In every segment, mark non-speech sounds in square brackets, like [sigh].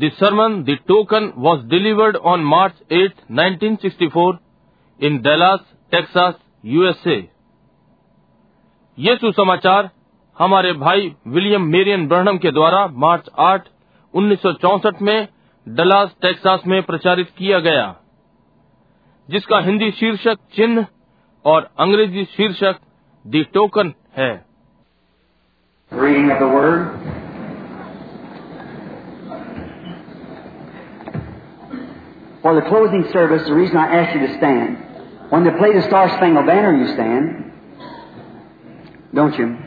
The sermon, The Token, was delivered on March 8, 1964 in Dallas, Texas, USA. ये सुसमाचार हमारे भाई विलियम मेरियन ब्रहणम के द्वारा मार्च 8, 1964 में डलास टेक्सास में प्रचारित किया गया जिसका हिंदी शीर्षक चिन्ह और अंग्रेज़ी शीर्षक दी टोकन है Reading of the Word. For the closing service, the reason I asked you to stand, when they play the Star Spangled Banner, you stand, don't you?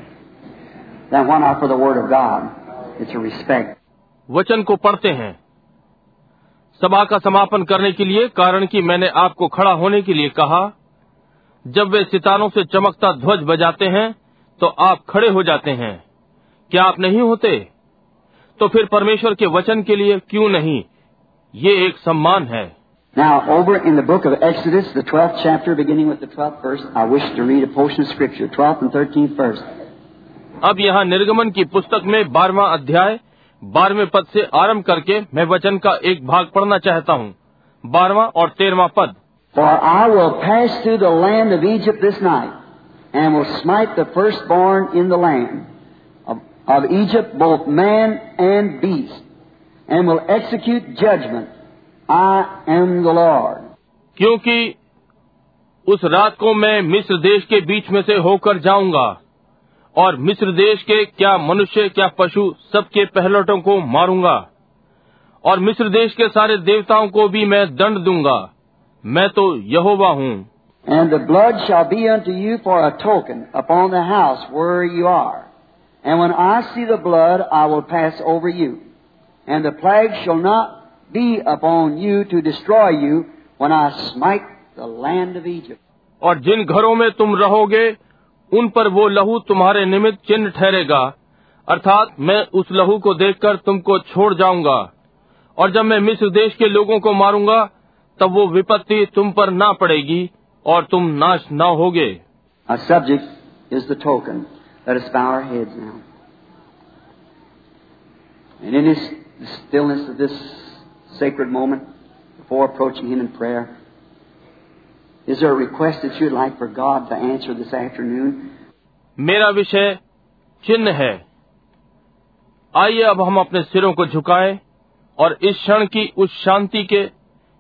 Then why not for the Word of God? It's a respect. वचन को पढ़ते हैं सभा का समापन करने के लिए कारण कि मैंने आपको खड़ा होने के लिए कहा जब वे सितारों से चमकता ध्वज बजाते हैं तो आप खड़े हो जाते हैं क्या आप नहीं होते तो फिर परमेश्वर के वचन के लिए क्यों नहीं ये एक सम्मान है Now, over in the book of Exodus, the 12th chapter, beginning with the 12th verse, I wish to read a portion of Scripture, 12th and 13th verse. अब यहाँ निर्गमन की पुस्तक में बारहवा अध्याय बारहवें पद से आरंभ करके मैं वचन का एक भाग पढ़ना चाहता हूँ बारहवा और तेरहवा पद For I will pass through the land of Egypt this night, and will smite the firstborn in the land of, of Egypt, both man and beast, and will execute judgment. I am the Lord. क्योंकि उस रात को मैं मिस्र देश के बीच में से होकर जाऊँगा। और मिस्र देश के क्या मनुष्य क्या पशु सबके पहलौटों को मारूँगा। और मिस्र देश के सारे देवताओं को भी मैं दंड दूँगा। मैं तो यहोवा हूँ। And the blood shall be unto for a token upon the house where you are and when I see the blood I will pass over you and the plague shall not be upon you to destroy you when I smite the land of Egypt. और जिन घरों में तुम रहोगे उन पर वो लहू तुम्हारे निमित्त चिन्ह ठहरेगा। अर्थात मैं उस लहू को देखकर तुमको छोड़ जाऊँगा। और जब मैं मिस्र देश के लोगों को मारूँगा तब वो विपत्ति तुम पर ना पड़ेगी और तुम नाश न होगे। Is the the stillness of this sacred moment, before approaching Him in prayer, is there a request that you'd like for God to answer this afternoon? मेरा विषय चिन्ह है आइए अब हम अपने सिरों को झुकाएँ और इस क्षण की उस शांति के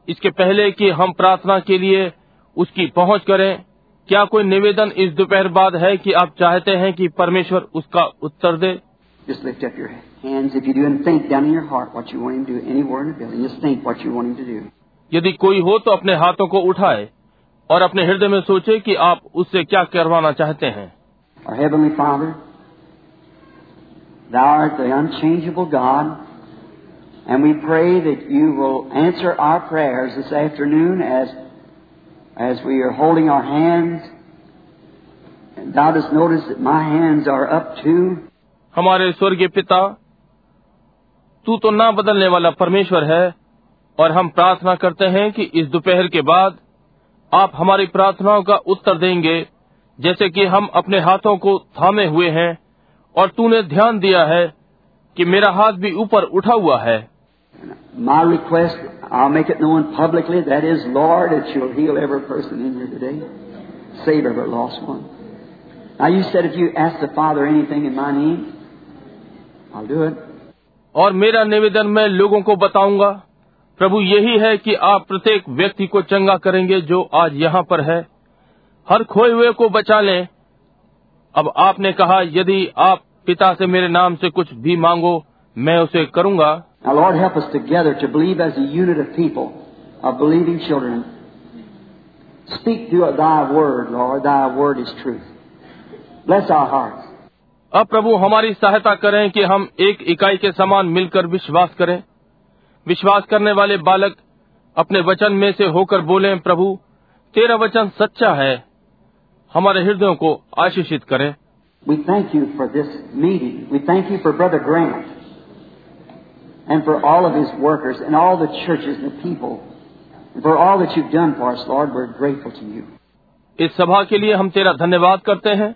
इसके पहले कि हम प्रार्थना के लिए उसकी पहुँच करें क्या कोई निवेदन इस दोपहर बाद है कि आप चाहते हैं कि परमेश्वर उसका उत्तर दे Just lift up your hands if you do and think down in your heart what you want Him to do anywhere in the building. Just think what you want Him to do. यदि कोई हो तो अपने हाथों को उठाए और अपने हृदय में सोचे कि आप उससे क्या करवाना चाहते हैं Our Heavenly Father, Thou art the unchangeable God, and we pray that You will answer our prayers this afternoon as, as we are holding our hands. And Thou dost notice that my hands are up too. हमारे स्वर्गीय पिता तू तो ना बदलने वाला परमेश्वर है और हम प्रार्थना करते हैं कि इस दोपहर के बाद आप हमारी प्रार्थनाओं का उत्तर देंगे जैसे कि हम अपने हाथों को थामे हुए हैं और तूने ध्यान दिया है कि मेरा हाथ भी ऊपर उठा हुआ है। Now you said if you ask the Father anything in my name, और मेरा निवेदन मैं लोगों को बताऊँगा। प्रभु यही है कि आप प्रत्येक व्यक्ति को चंगा करेंगे जो आज यहाँ पर है। हर खोए हुए को बचा लें। अब आपने कहा यदि आप पिता से मेरे नाम से कुछ भी मांगो मैं उसे करूँगा। Bless our hearts. अब प्रभु हमारी सहायता करें कि हम एक इकाई के समान मिलकर विश्वास करें विश्वास करने वाले बालक अपने वचन में से होकर बोलें प्रभु तेरा वचन सच्चा है हमारे हृदयों को आशीषित करें We thank you for this meeting. We thank you for Brother Grant and for all of his workers and all the churches and the people. And for all that you've done for us, Lord, we're grateful to you. इस सभा के लिए हम तेरा धन्यवाद करते हैं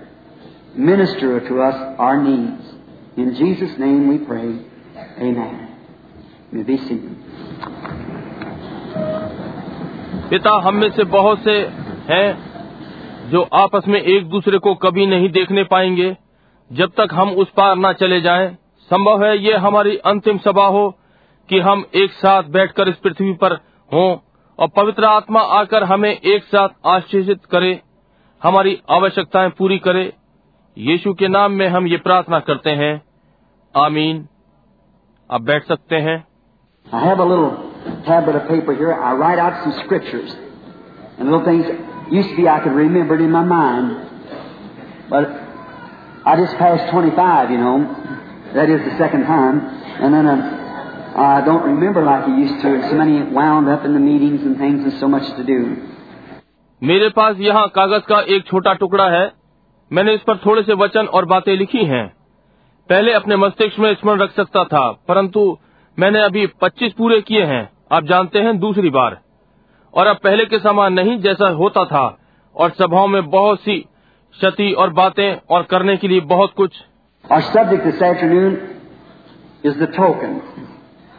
Minister to us our needs. In Jesus' name we pray. Amen. May be seated. पिता, हम में से बहुत से हैं जो आपस में एक दूसरे को कभी नहीं देखने पाएँगे जब तक हम उस पार न चले जाएँ, संभव है ये हमारी अंतिम सभा हो कि हम एक साथ बैठकर इस पृथ्वी पर हों और पवित्र आत्मा आकर हमें एक साथ आशीषित करे, हमारी आवश्यकताएँ पूरी करे यीशु के नाम में हम ये प्रार्थना करते हैं आमीन आप बैठ सकते हैं I have a little tablet of paper here. I write out some scriptures. And little things used to be I could remember it in my mind. But I just passed 25, you know. That is the second time. And then uh, I don't remember like I used to. And So many wound up in the meetings and things and so much to do. मेरे पास यहाँ कागज़ का एक छोटा टुकड़ा है मैंने इस पर थोड़े से वचन और बातें लिखी हैं पहले अपने मस्तिष्क में स्मरण रख सकता था, परंतु मैंने अभी 25 पूरे किए हैं आप जानते हैं दूसरी बार और अब पहले के समान नहीं जैसा होता था, और सभाओं में बहुत सी क्षति और बातें और करने के लिए बहुत कुछ Our subject this afternoon is the token.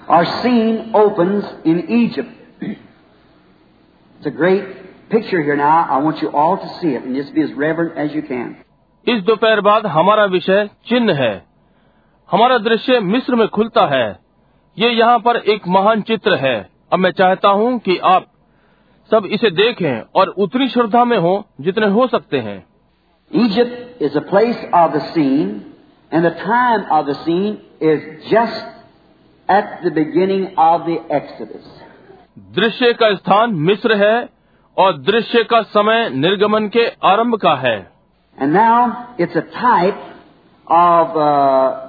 Our scene opens in Egypt. It's a great इस दोपहर बाद हमारा विषय चिन्ह है। हमारा दृश्य मिस्र में खुलता है। ये यहाँ पर एक महान चित्र है। अब मैं चाहता हूँ कि आप सब इसे देखें और उतनी श्रद्धा में हो जितने हो सकते हैं। Egypt is a place of the scene and the time of the scene is just at the beginning of the accident दृश्य का स्थान मिस्र है और दृश्य का समय निर्गमन के आरंभ का है And now it's a type of uh,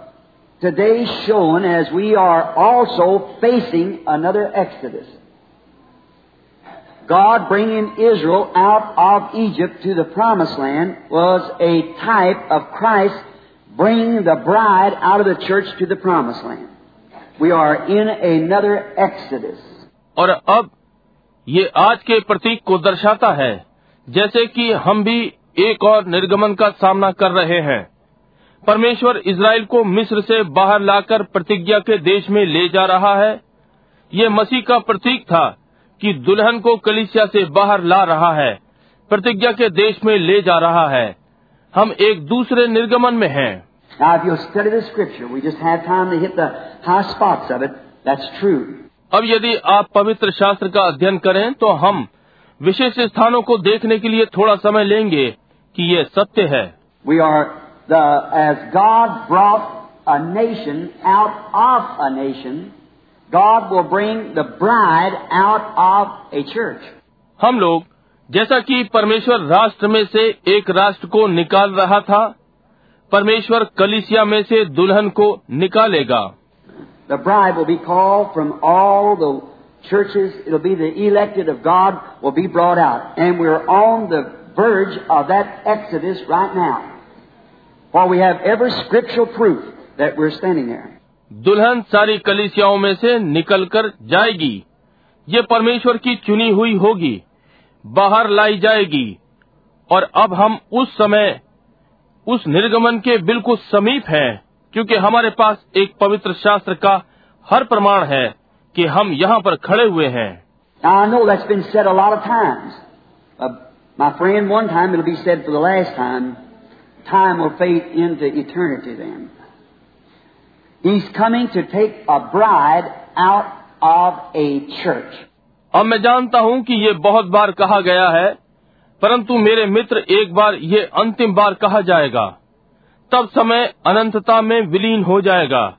today shown as we are also facing another Exodus. God bringing Israel out of Egypt to the Promised Land was a type of Christ bringing the bride out of the church to the Promised Land. We are in another Exodus. और अब ये आज के प्रतीक को दर्शाता है जैसे कि हम भी एक और निर्गमन का सामना कर रहे हैं परमेश्वर इज़राइल को मिस्र से बाहर लाकर प्रतिज्ञा के देश में ले जा रहा है ये मसीह का प्रतीक था कि दुल्हन को कलिसिया से बाहर ला रहा है प्रतिज्ञा के देश में ले जा रहा है हम एक दूसरे निर्गमन में हैं Now, if you'll study the Scripture, we just time to hit the high spots of it. That's true. अब यदि आप पवित्र शास्त्र का अध्ययन करें तो हम विशेष स्थानों को देखने के लिए थोड़ा समय लेंगे कि ये सत्य है We are the, as God brought a nation out of a nation, God will bring the bride out of a church. हम लोग जैसा कि परमेश्वर राष्ट्र में से एक राष्ट्र को निकाल रहा था परमेश्वर कलिसिया में से दुल्हन को निकालेगा The bride will be called from all the churches. It'll be the elected of God will be brought out. And we're on the verge of that exodus right now. For we have every scriptural proof that we're standing there. दुल्हन सारी कलिसियाओं में से निकलकर जाएगी ये परमेश्वर की चुनी हुई होगी बाहर लाई जाएगी और अब हम उस समय उस निर्गमन के बिल्कुल समीप हैं क्योंकि हमारे पास एक पवित्र शास्त्र का हर प्रमाण है कि हम यहाँ पर खड़े हुए हैं। अब मैं जानता हूँ कि ये बहुत बार कहा गया है परंतु मेरे मित्र एक बार ये अंतिम बार कहा जाएगा। तब समय अनंतता में विलीन हो जाएगा।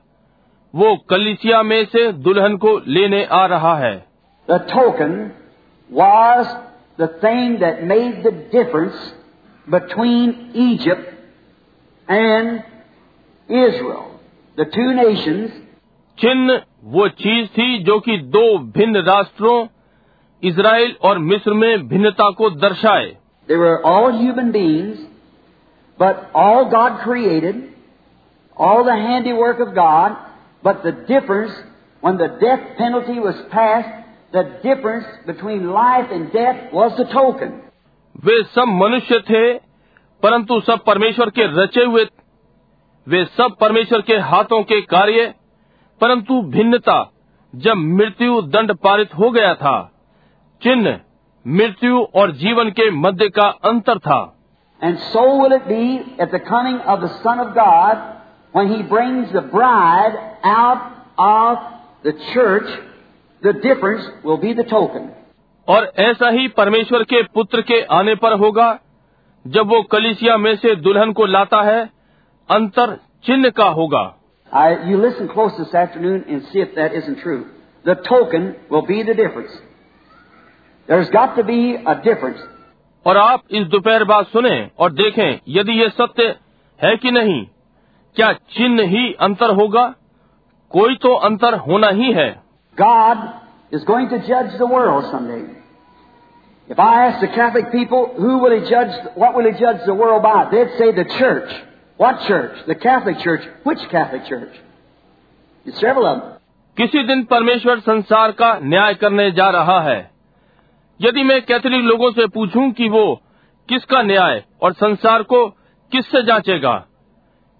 वो कलिसिया में से दुल्हन को लेने आ रहा है। Token was the difference between Egypt and Israel the two nations चिन्ह वो चीज़ थी जो कि दो भिन्न राष्ट्रों इसराइल और मिस्र में भिन्नता को दर्शाए। They all human beings but all God created, all the handiwork of God, but the difference, when the death penalty was passed, the difference between life and death was the token. वे सब मनुष्य थे परंतु सब परमेश्वर के रचे हुए वे सब परमेश्वर के हाथों के कार्य परंतु भिन्नता जब मृत्यु दंड पारित हो गया था चिन्ह मृत्यु और जीवन के मध्य का अंतर था And so will it be at the coming of the Son of God when He brings the bride out of the church. The difference will be the token. और ऐसा ही परमेश्वर के पुत्र के आने पर होगा जब वो कलिसिया में से दुल्हन को लाता है अंतर चिन्ह का होगा I, you listen close this afternoon and see if that isn't true. The token will be the difference. There's got to be a difference. और आप इस दोपहर बाद सुने और देखें यदि ये सत्य है कि नहीं क्या चिन्ह ही अंतर होगा? कोई तो अंतर होना ही है। गॉड इज़ गोइंग टू जज the world someday if I people जज व्हाट जज द वर्ल्ड बाय दे से church what church the Catholic church which Catholic church सेवल किसी दिन परमेश्वर संसार का न्याय करने जा रहा है। यदि मैं कैथोलिक लोगों से पूछूँ कि वो किसका न्याय और संसार को किससे जांचेगा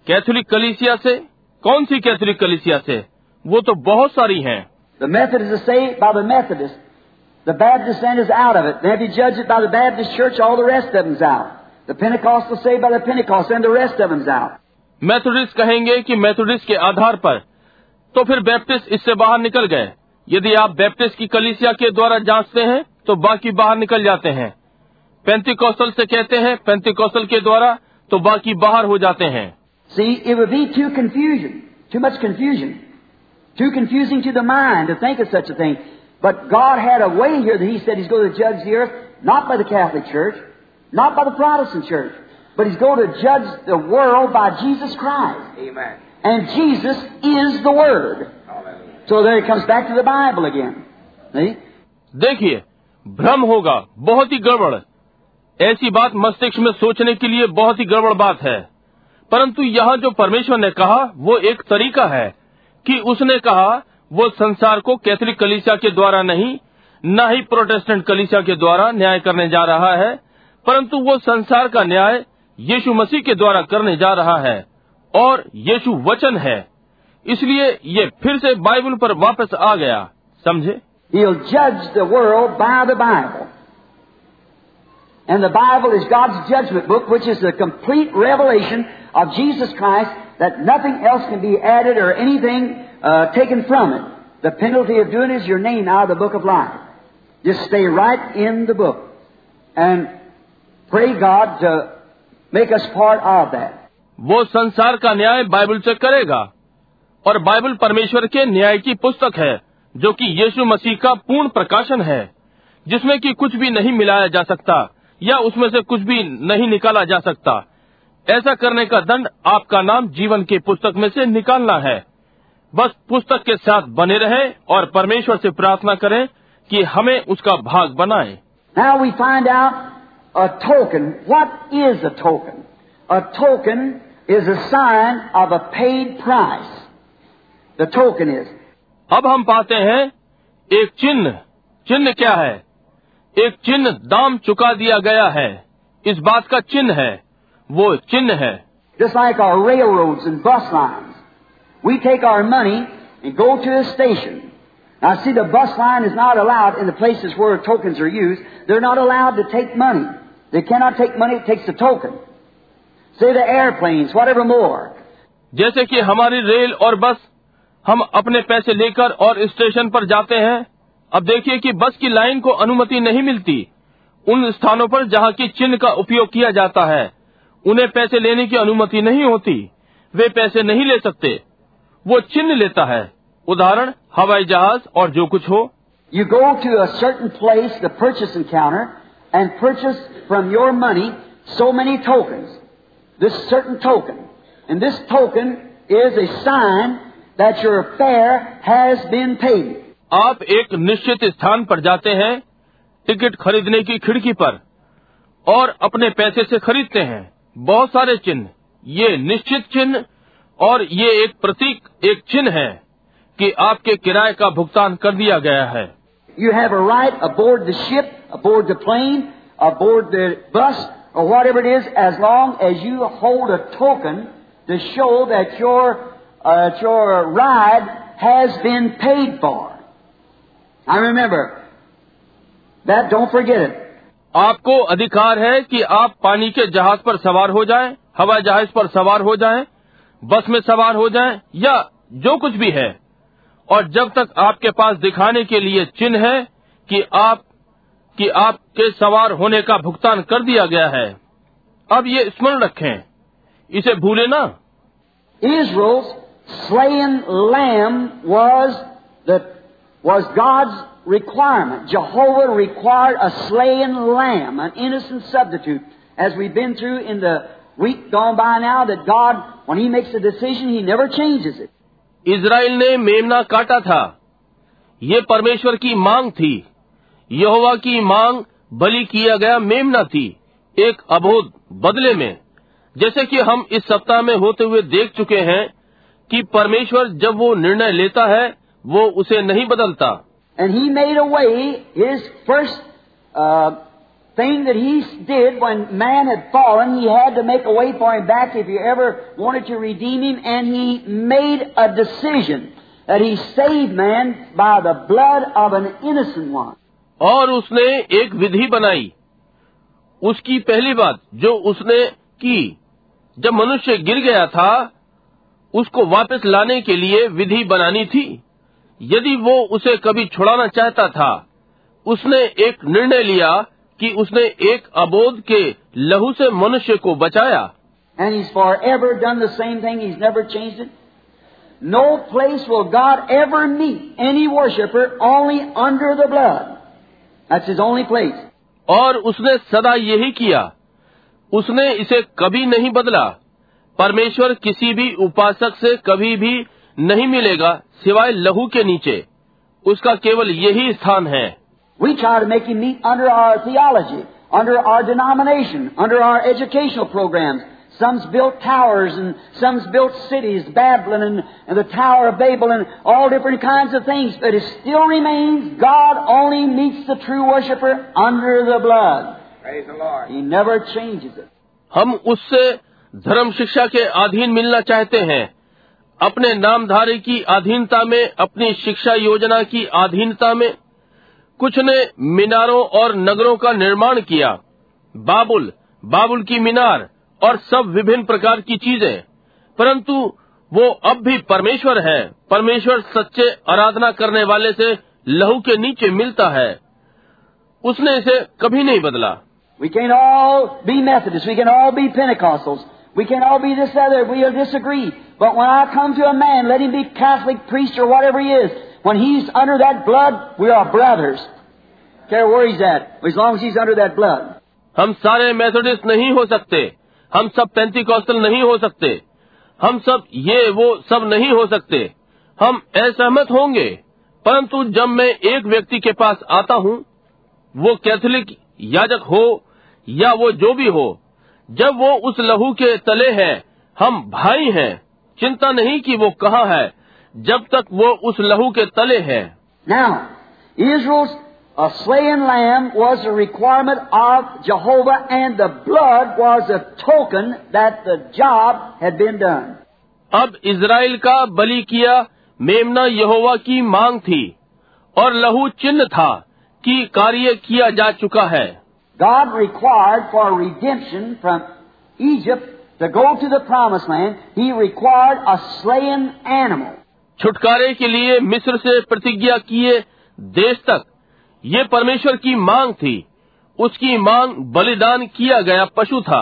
कैथोलिक कलीसिया से कौन सी कैथोलिक कलीसिया से वो तो बहुत सारी हैं The Methodists are saved by the Methodists. The Baptist then is out of it. Then if you judge it by the Baptist church, all the rest of them's out. The Pentecostal saved by the Pentecost, and the rest of them's out. Methodist कहेंगे कि Methodist के आधार पर तो फिर Baptist इससे बाहर निकल गए यदि आप बैप्टिस्ट की कलीसिया के द्वारा जांचते हैं तो बाकी बाहर निकल जाते हैं पेंतिकौशल से कहते हैं पेंतिकौशल के द्वारा तो बाकी बाहर हो जाते हैं See, it would be too confusion, too much confusion, too confusing to the mind to think of such a thing. But God had a way here that He said He's going to judge the earth not by the Catholic Church, not by the Protestant Church, but He's going to judge the world by Jesus Christ. Amen. And Jesus is the Word. So there it comes back to the Bible again. See? देखिए भ्रम होगा, बहुत ही गड़बड़। ऐसी बात मस्तिष्क में सोचने के लिए बहुत ही गड़बड़ बात है। परंतु यहाँ जो परमेश्वर ने कहा, वो एक तरीका है कि उसने कहा, वो संसार को कैथोलिक कलीसिया के द्वारा नहीं, न ही प्रोटेस्टेंट कलीसिया के द्वारा न्याय करने जा रहा है, परंतु वो संसार का न्याय यीशु मसीह के द्वारा करने जा रहा है, और यीशु वचन है। इसलिए ये फिर से बाइबल पर वापस आ गया, समझे? He'll judge the world by the Bible. And the Bible is God's judgment book, which is the complete revelation of Jesus Christ, that nothing else can be added or anything uh, taken from it. The penalty of doing is your name out of the book of life. Just stay right in the book. And pray God to make us part of that. वो संसार का न्याय Bible से करेगा और Bible परमेश्वर के न्याय की पुस्तक है जो कि यीशु मसीह का पूर्ण प्रकाशन है, जिसमें कि कुछ भी नहीं मिलाया जा सकता, या उसमें से कुछ भी नहीं निकाला जा सकता। ऐसा करने का दंड आपका नाम जीवन के पुस्तक में से निकालना है। बस पुस्तक के साथ बने रहे और परमेश्वर से प्रार्थना करें कि हमें उसका भाग बनाए। Now we find out. अब हम पाते हैं एक चिन्ह चिन्ह क्या है एक चिन्ह दाम चुका दिया गया है इस बात का चिन्ह है वो चिन्ह है Just like our railroads and bus lines. We take our money and go to a station. Now see, the bus line is not allowed in the places where tokens are used. They're not allowed to take money. They cannot take money, it takes a token. Say the airplanes, whatever more. जैसे कि हमारी rail और बस हम अपने पैसे लेकर और स्टेशन पर जाते हैं। अब देखिए कि बस की लाइन को अनुमति नहीं मिलती। उन स्थानों पर जहाँ की चिन्ह का उपयोग किया जाता है उन्हें पैसे लेने की अनुमति नहीं होती। वे पैसे नहीं ले सकते। वो चिन्ह लेता है। उदाहरण हवाई जहाज़ और जो कुछ हो। You go to a certain place, the purchasing counter, and purchase from your money so many tokens. This certain token. And this token is a sign that your fare has been paid. आप एक निश्चित स्थान पर जाते हैं ticket खरीदने की खिड़की पर और अपने पैसे से खरीदते हैं बहुत सारे चिन्ह ये निश्चित चिन्ह और ये एक प्रतीक एक चिन्ह है कि आपके किराए का भुगतान कर दिया गया है You have a right aboard the ship, aboard the plane, aboard the bus, or whatever it is, as long as you hold a token to show that your, uh, your ride has been paid for. I remember that, don't forget it. आपको अधिकार है कि आप पानी के जहाज़ पर सवार हो जाएँ, हवाई जहाज़ पर सवार हो जाएँ, बस में सवार हो जाएँ या जो कुछ भी है और जब तक आपके पास दिखाने के लिए चिन्ह है कि आप कि आपके सवार होने का भुगतान कर दिया गया है अब ये स्मरण रखें इसे भूले ना Israel's slain lamb was the was God's requirement. Jehovah required a slain lamb, an innocent substitute, as we've been through in the week gone by now. That God, when He makes a decision, He never changes it. Israel ने मेमना काटा था ये परमेश्वर की मांग थी यहोवा की मांग बलि किया गया मेमना थी एक अबोध बदले में जैसे कि हम इस सप्ताह में होते हुए देख चुके हैं कि परमेश्वर जब वो निर्णय लेता है वो उसे नहीं बदलता And He made a way. His first uh, thing that He did when man had fallen, He had to make a way for him back if He ever wanted to redeem him, and He made a decision that He saved man by the blood of an innocent one. और उसने एक विधि बनाई उसकी पहली बात जो उसने की जब मनुष्य गिर गया था उसको वापस लाने के लिए विधि बनानी थी। यदि वो उसे कभी छुड़ाना चाहता था उसने एक निर्णय लिया कि उसने एक अबोध के लहू से मनुष्य को बचाया। No place will God ever meet any worshiper only under the blood. That's his only place. और उसने सदा यही किया। उसने इसे कभी नहीं बदला। परमेश्वर किसी भी उपासक से कभी भी नहीं मिलेगा सिवाय लहू के नीचे उसका केवल यही स्थान है We try to make him meet under our theology, under our denomination, under our educational programs. Some's built towers and some's built cities, Babylon and, and the Tower of Babel and all different kinds of things. But it still remains God only meets the true worshiper under the blood. Praise the Lord. He never changes it. हम उससे धर्म शिक्षा के अधीन मिलना चाहते हैं। अपने नामधारी की अधीनता में, अपनी शिक्षा योजना की अधीनता में, कुछ ने मीनारों और नगरों का निर्माण किया। बाबुल बाबुल की मीनार और सब विभिन्न प्रकार की चीज़ें। परंतु वो अब भी परमेश्वर है। परमेश्वर सच्चे आराधना करने वाले से लहू के नीचे मिलता है। उसने इसे कभी नहीं बदला। We can all be Methodists. We can all be Pentecostals. We can all be this other. We'll disagree. But when I come to a man, let him be Catholic, priest, or whatever he is. When he's under that blood, we are brothers. Care where he's at, as long as he's under that blood. हम सारे Methodist नहीं हो सकते हम सब Pentecostal नहीं हो सकते हम सब ये वो सब नहीं हो सकते हम असहमत होंगे परंतु जब मैं एक व्यक्ति के पास आता हूँ वो कैथोलिक याजक हो या वो जो भी हो जब वो उस लहू के तले है हम भाई हैं चिंता नहीं कि वो कहाँ है जब तक वो उस लहू के तले है Now, Israel's a slain lamb was a requirement of Jehovah, and the blood was a token that the job had been done. अब इज़राइल का बलि किया मेमना यहोवा की मांग थी और लहू चिन्ह था कि कार्य किया जा चुका है God required for redemption from Egypt to go to the promised land, He required a slain animal. छुटकारे के लिए मिस्र से प्रतिज्ञा किए देश तक ये परमेश्वर की मांग थी उसकी मांग बलिदान किया गया पशु था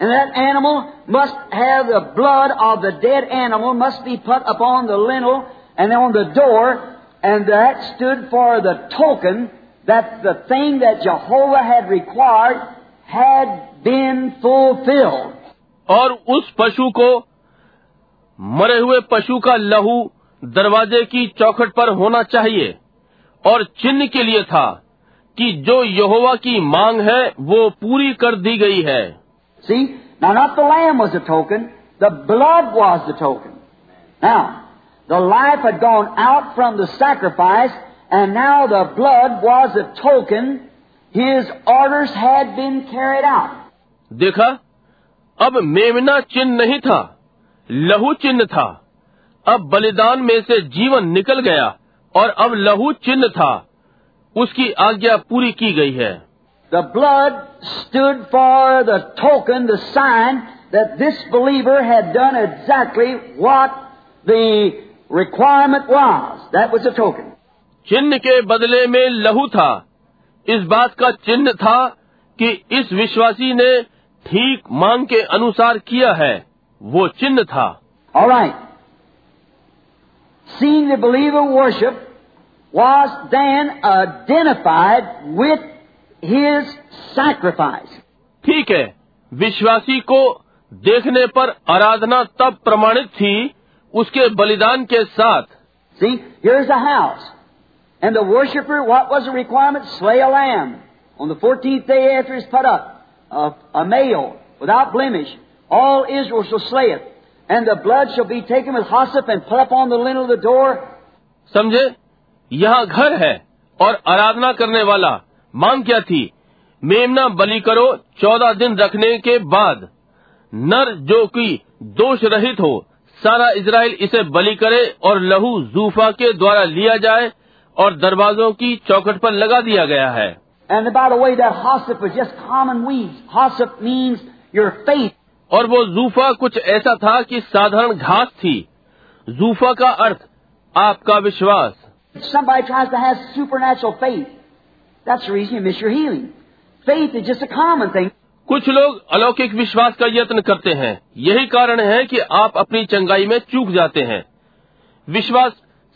And that animal must have the blood of the dead animal must be put upon the lintel and on the door, and that stood for the token that the thing that Jehovah had required had been fulfilled. और उस पशु को मरे हुए पशु का लहू दरवाजे की चौखट पर होना चाहिए और चिन्ह के लिए था कि जो यहोवा की मांग है वो पूरी कर दी गई है See, now not the lamb was the token, the blood was the token. Now, the life had gone out from the sacrifice, and now the blood was the token. His orders had been carried out. देखा अब मेमना चिन्ह नहीं था लहू चिन्ह था अब बलिदान में से जीवन निकल गया और अब लहू चिन्ह था उसकी आज्ञा पूरी की गई है The blood stood for the token, the sign that this believer had done exactly what the requirement was. That was the token. चिन्ह के बदले में लहू था इस बात का चिन्ह था कि इस विश्वासी ने ठीक मांग के अनुसार किया है वो चिन्ह था All right. Seeing the believer worship was then identified with his sacrifice. ठीक है विश्वासी को देखने पर आराधना तब प्रमाणित थी उसके बलिदान के साथ See, here's a house. And the worshiper, what was the requirement? Slay a lamb. On the 14th day after it's put up, a, a male, without blemish. All Israel shall slay it. And the blood shall be taken with hyssop and put upon the lintel of the door. समझे यहाँ घर है और आराधना करने वाला मांग क्या थी मेमना बलि करो चौदह दिन रखने के बाद नर जो कि दोष रहित हो सारा इज़राइल इसे बलि करे और लहू जूफा के द्वारा लिया जाए और दरवाजों की चौखट पर लगा दिया गया है। और वो जूफा कुछ ऐसा था कि साधारण घास थी। जूफा का अर्थ आपका विश्वास। कुछ लोग अलौकिक विश्वास का यत्न करते हैं। यही कारण है कि आप अपनी चंगाई में चूक जाते हैं। विश्वास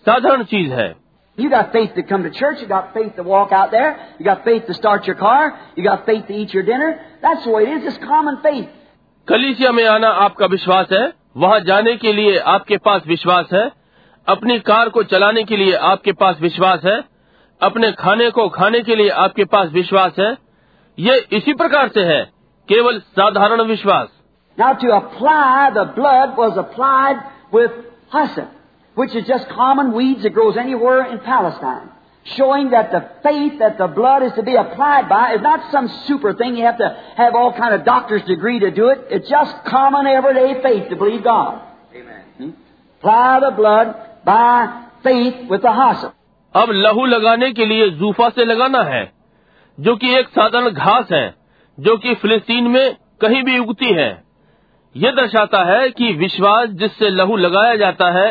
साधारण चीज़ है। You got faith to come to church. You got faith to walk out there. You got faith to start your car. You got faith to eat your dinner. That's the way it is. It's common faith. कलीसिया में आना आपका विश्वास है वहाँ जाने के लिए आपके पास विश्वास है अपनी कार को चलाने के लिए आपके पास विश्वास है अपने खाने को खाने के लिए आपके पास विश्वास है ये इसी प्रकार से है केवल साधारण विश्वास Now to apply the blood was applied with hyssop, which is just common weeds that grows anywhere in Palestine. Showing that the faith that the blood is to be applied by is not some super thing. You have to have all kind of doctor's degree to do it. It's just common everyday faith to believe God. Amen. Apply the blood by faith with the hyssop. अब लहू लगाने के लिए जूफा से लगाना है जो कि एक साधारण घास है जो कि फिलिस्तीन में कहीं भी उगती है यह दर्शाता है कि विश्वास जिससे लहू लगाया जाता है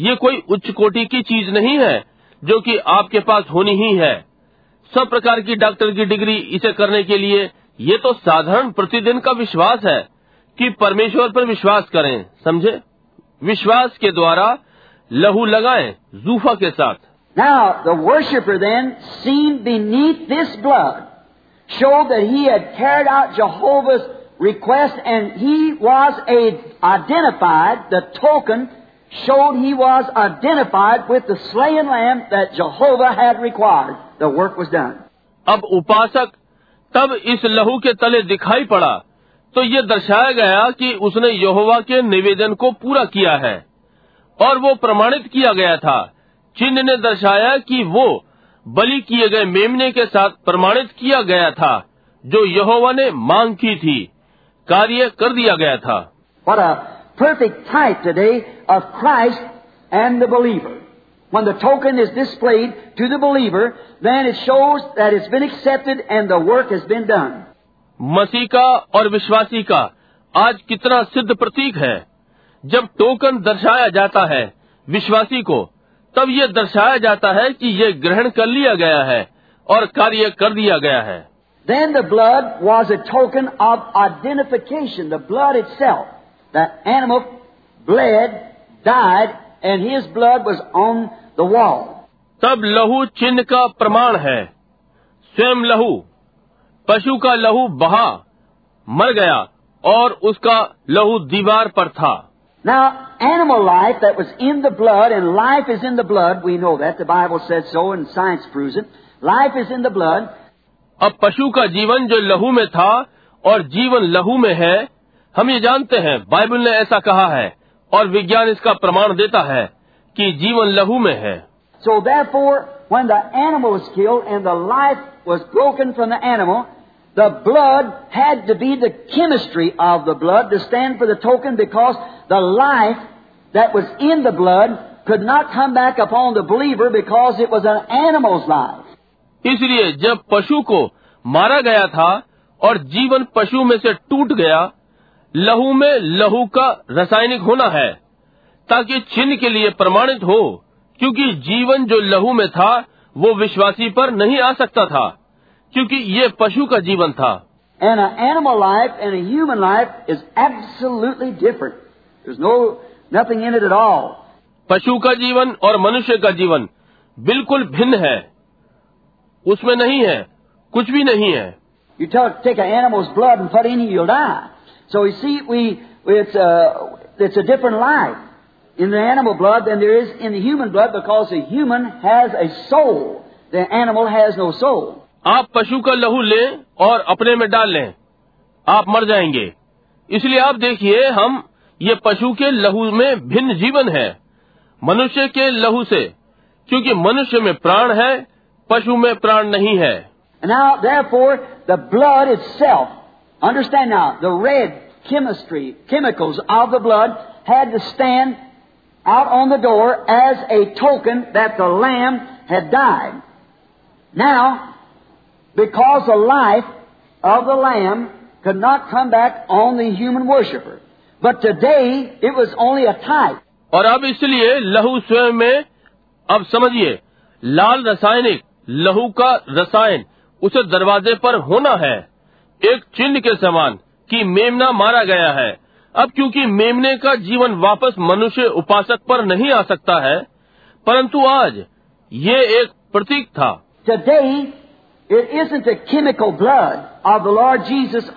ये कोई उच्च कोटि की चीज़ नहीं है जो कि आपके पास होनी ही है सब प्रकार की डॉक्टर की डिग्री इसे करने के लिए ये तो साधारण प्रतिदिन का विश्वास है कि परमेश्वर पर विश्वास करें समझे विश्वास के द्वारा लहू लगाएँ जूफा के साथ Now, the worshipper then, seen beneath this blood, showed that he had carried out Jehovah's request and he was a, identified, the token showed he was identified with the slain lamb that Jehovah had required. The work was done. अब उपासक तब इस लहू के तले दिखाई पड़ा तो ये दर्शाया गया कि उसने यहोवा के निवेदन को पूरा किया है और वो प्रमाणित किया गया था चिन्ह ने दर्शाया कि वो बलि किए गए मेमने के साथ प्रमाणित किया गया था जो यहोवा ने मांग की थी कार्य कर दिया गया था What a perfect type today of Christ and the believer. When the token is displayed to the believer, then it shows that it's been accepted and the work has been done. मसीह का और विश्वासी का आज कितना सिद्ध प्रतीक है जब token दर्शाया जाता है विश्वासी को तब ये दर्शाया जाता है कि ये ग्रहण कर लिया गया है और कार्य कर दिया गया है Then the blood was a token of identification. The blood itself. The animal bled, died, and his blood was on the wall. तब लहू चिन्ह का प्रमाण है स्वयं लहू पशु का लहू बहा मर गया और उसका लहू दीवार पर था Now, animal life that was in the blood, and life is in the blood, we know that. The Bible says so, and science proves it. Life is in the blood. अब पशु का जीवन जो लहू में था और जीवन लहू में है हम ये जानते हैं बाइबल ने ऐसा कहा है और विज्ञान इसका प्रमाण देता है कि जीवन लहू में है so animal the blood had to be the blood है chemistry of the blood stand for the token because the life that was in the blood could not come back upon the believer because it was an animal's life. इसलिए जब पशु को मारा गया था और जीवन पशु में से टूट गया लहू में लहू का रासायनिक होना है ताकि चिन्ह के लिए प्रमाणित हो क्योंकि जीवन जो लहू में था वो विश्वासी पर नहीं आ सकता था क्योंकि ये पशु का जीवन था। पशु का जीवन और मनुष्य का जीवन बिल्कुल भिन्न है। उसमें नहीं है कुछ भी नहीं है. So you see, we, it's, a, it's a different life in the animal blood than there is in the human blood because the human has a soul. The animal has no soul. आप पशु का लहू लें और अपने में डाल लें आप मर जाएंगे इसलिए आप देखिए हम ये पशु के लहू में भिन्न जीवन है मनुष्य के लहू से क्योंकि मनुष्य में प्राण है पशु में प्राण नहीं है And now, therefore, the blood itself, understand now, the red chemistry, chemicals of the blood had to stand out on the door as a token that the lamb had died. Now, because the life of the lamb could not come back on the human worshiper. But today, it was only a type. और अब इसलिए लहू स्वयं में अब समझिए लाल रासायनिक लहू का रसायन उसे दरवाजे पर होना है एक चिन्ह के समान कि मेमना मारा गया है। अब क्योंकि मेमने का जीवन वापस मनुष्य उपासक पर नहीं आ सकता है, परंतु आज ये एक प्रतीक था। Chemical blood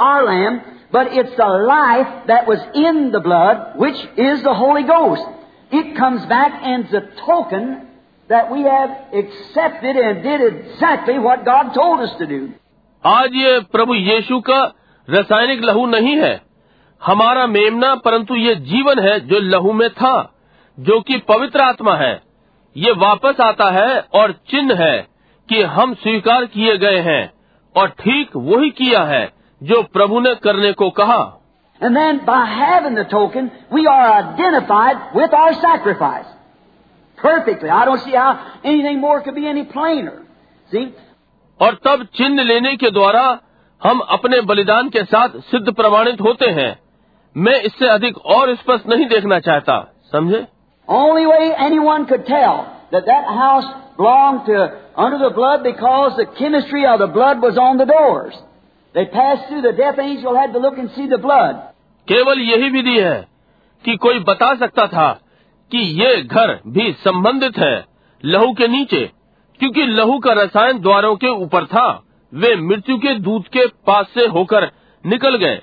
are lamb but it's life that was in the which is the holy it comes back and we have आज ये प्रभु यीशु का रासायनिक लहू नहीं है। हमारा मेमना, परंतु ये जीवन है जो लहू में था, जो कि पवित्र आत्मा है। ये वापस आता है और चिन्ह है कि हम स्वीकार किए गए हैं और ठीक वही किया है जो प्रभु ने करने को कहा। टोकन और तब चिन्ह लेने के द्वारा हम अपने बलिदान के साथ सिद्ध प्रमाणित होते हैं मैं इससे अधिक और स्पष्ट नहीं देखना चाहता समझे Only way anyone could tell that that house belonged to under the blood because the chemistry of the blood was on the doors. They passed through the death angel had to look and see the blood. केवल यही विधि है कि कोई बता सकता था कि ये घर भी संबंधित है लहू के नीचे क्योंकि लहू का रसायन द्वारों के ऊपर था वे मृत्यु के दूत के पास से होकर निकल गए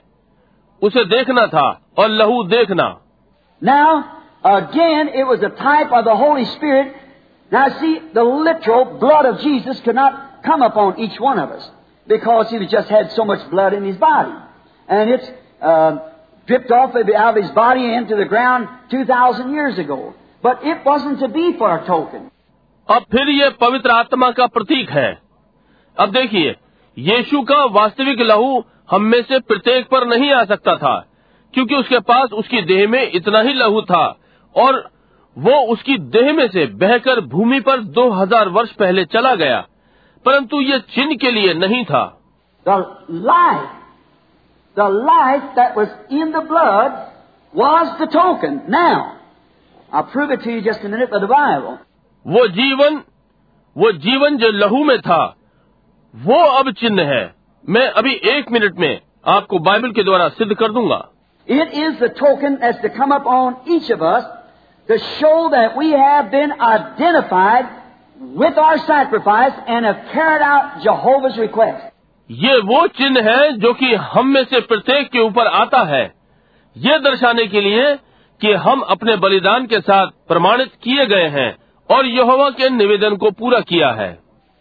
उसे देखना था और लहू देखना Now, again, it was a type of the Holy Spirit. Now, see, the literal blood of Jesus could not come upon each one of us because he just had so much blood in his body. And it's uh, dripped off of out of his body into the ground 2,000 years ago. But it wasn't to be for a token. अब फिर ये पवित्र आत्मा का प्रतीक है अब देखिए, यीशु का वास्तविक लहू हम में से प्रत्येक पर नहीं आ सकता था, क्योंकि उसके पास उसकी देह में इतना ही लहू था और वो उसकी देह में से बहकर भूमि पर दो हज़ार वर्ष पहले चला गया, परंतु ये चिन्ह के लिए नहीं था. वो जीवन वो जीवन जो लहू में था वो अब चिन्ह है। मैं अभी एक मिनट में आपको बाइबल के द्वारा सिद्ध कर दूँगा। It is the age the come up on each of the show that we have been identified with our sacrifice and have request ये वो चिन्ह है जो कि हम में से प्रत्येक के ऊपर आता है। ये दर्शाने के लिए कि हम अपने बलिदान के साथ प्रमाणित किए गए हैं। और यहोवा के निवेदन को पूरा किया है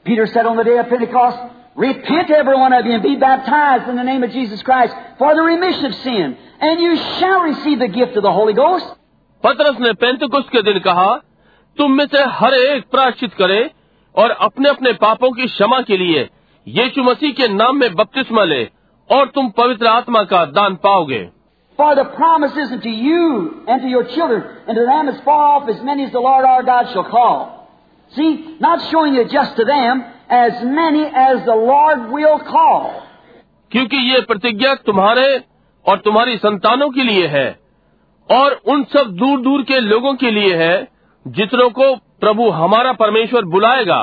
Peter said on the day of Pentecost, Repent, every one of you, and be baptized in the name of Jesus Christ for the remission of sin, and you shall receive the gift of the Holy Ghost. पतरस ने पेंतकुस्त के दिन कहा तुम में से हर एक प्राश्चित करे और अपने अपने पापों की क्षमा के लिए यीशु मसीह के नाम में बपतिस्मा ले और तुम पवित्र आत्मा का दान पाओगे For the promise is unto you and to your children, and to them as far off as many as the Lord our God shall call. See, not showing it just to them, as many as the Lord will call. क्योंकि ये प्रतिज्ञा तुम्हारे और तुम्हारी संतानों के लिए है और उन सब दूर दूर के लोगों के लिए है जितनों को प्रभु हमारा परमेश्वर बुलाएगा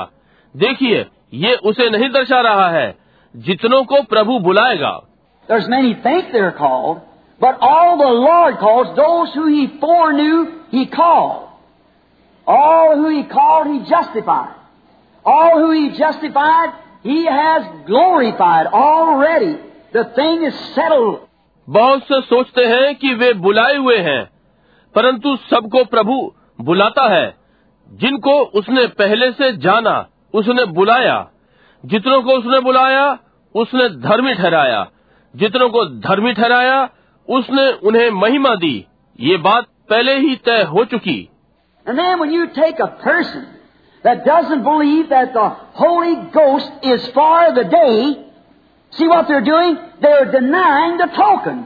देखिए ये उसे नहीं दर्शा रहा है जितनों को प्रभु बुलाएगा There's many think they're called, but all the Lord calls, those who He foreknew, He called. All who He called, He justified. All who He justified, He has glorified already. The thing is settled. बहुत से सोचते हैं कि वे बुलाए हुए हैं परंतु सबको प्रभु बुलाता है जिनको उसने पहले से जाना उसने बुलाया जितनों को उसने बुलाया उसने धर्मी ठहराया जितनों को धर्मी ठहराया उसने उन्हें महिमा दी। ये बात पहले ही तय हो चुकी। Person, day, token,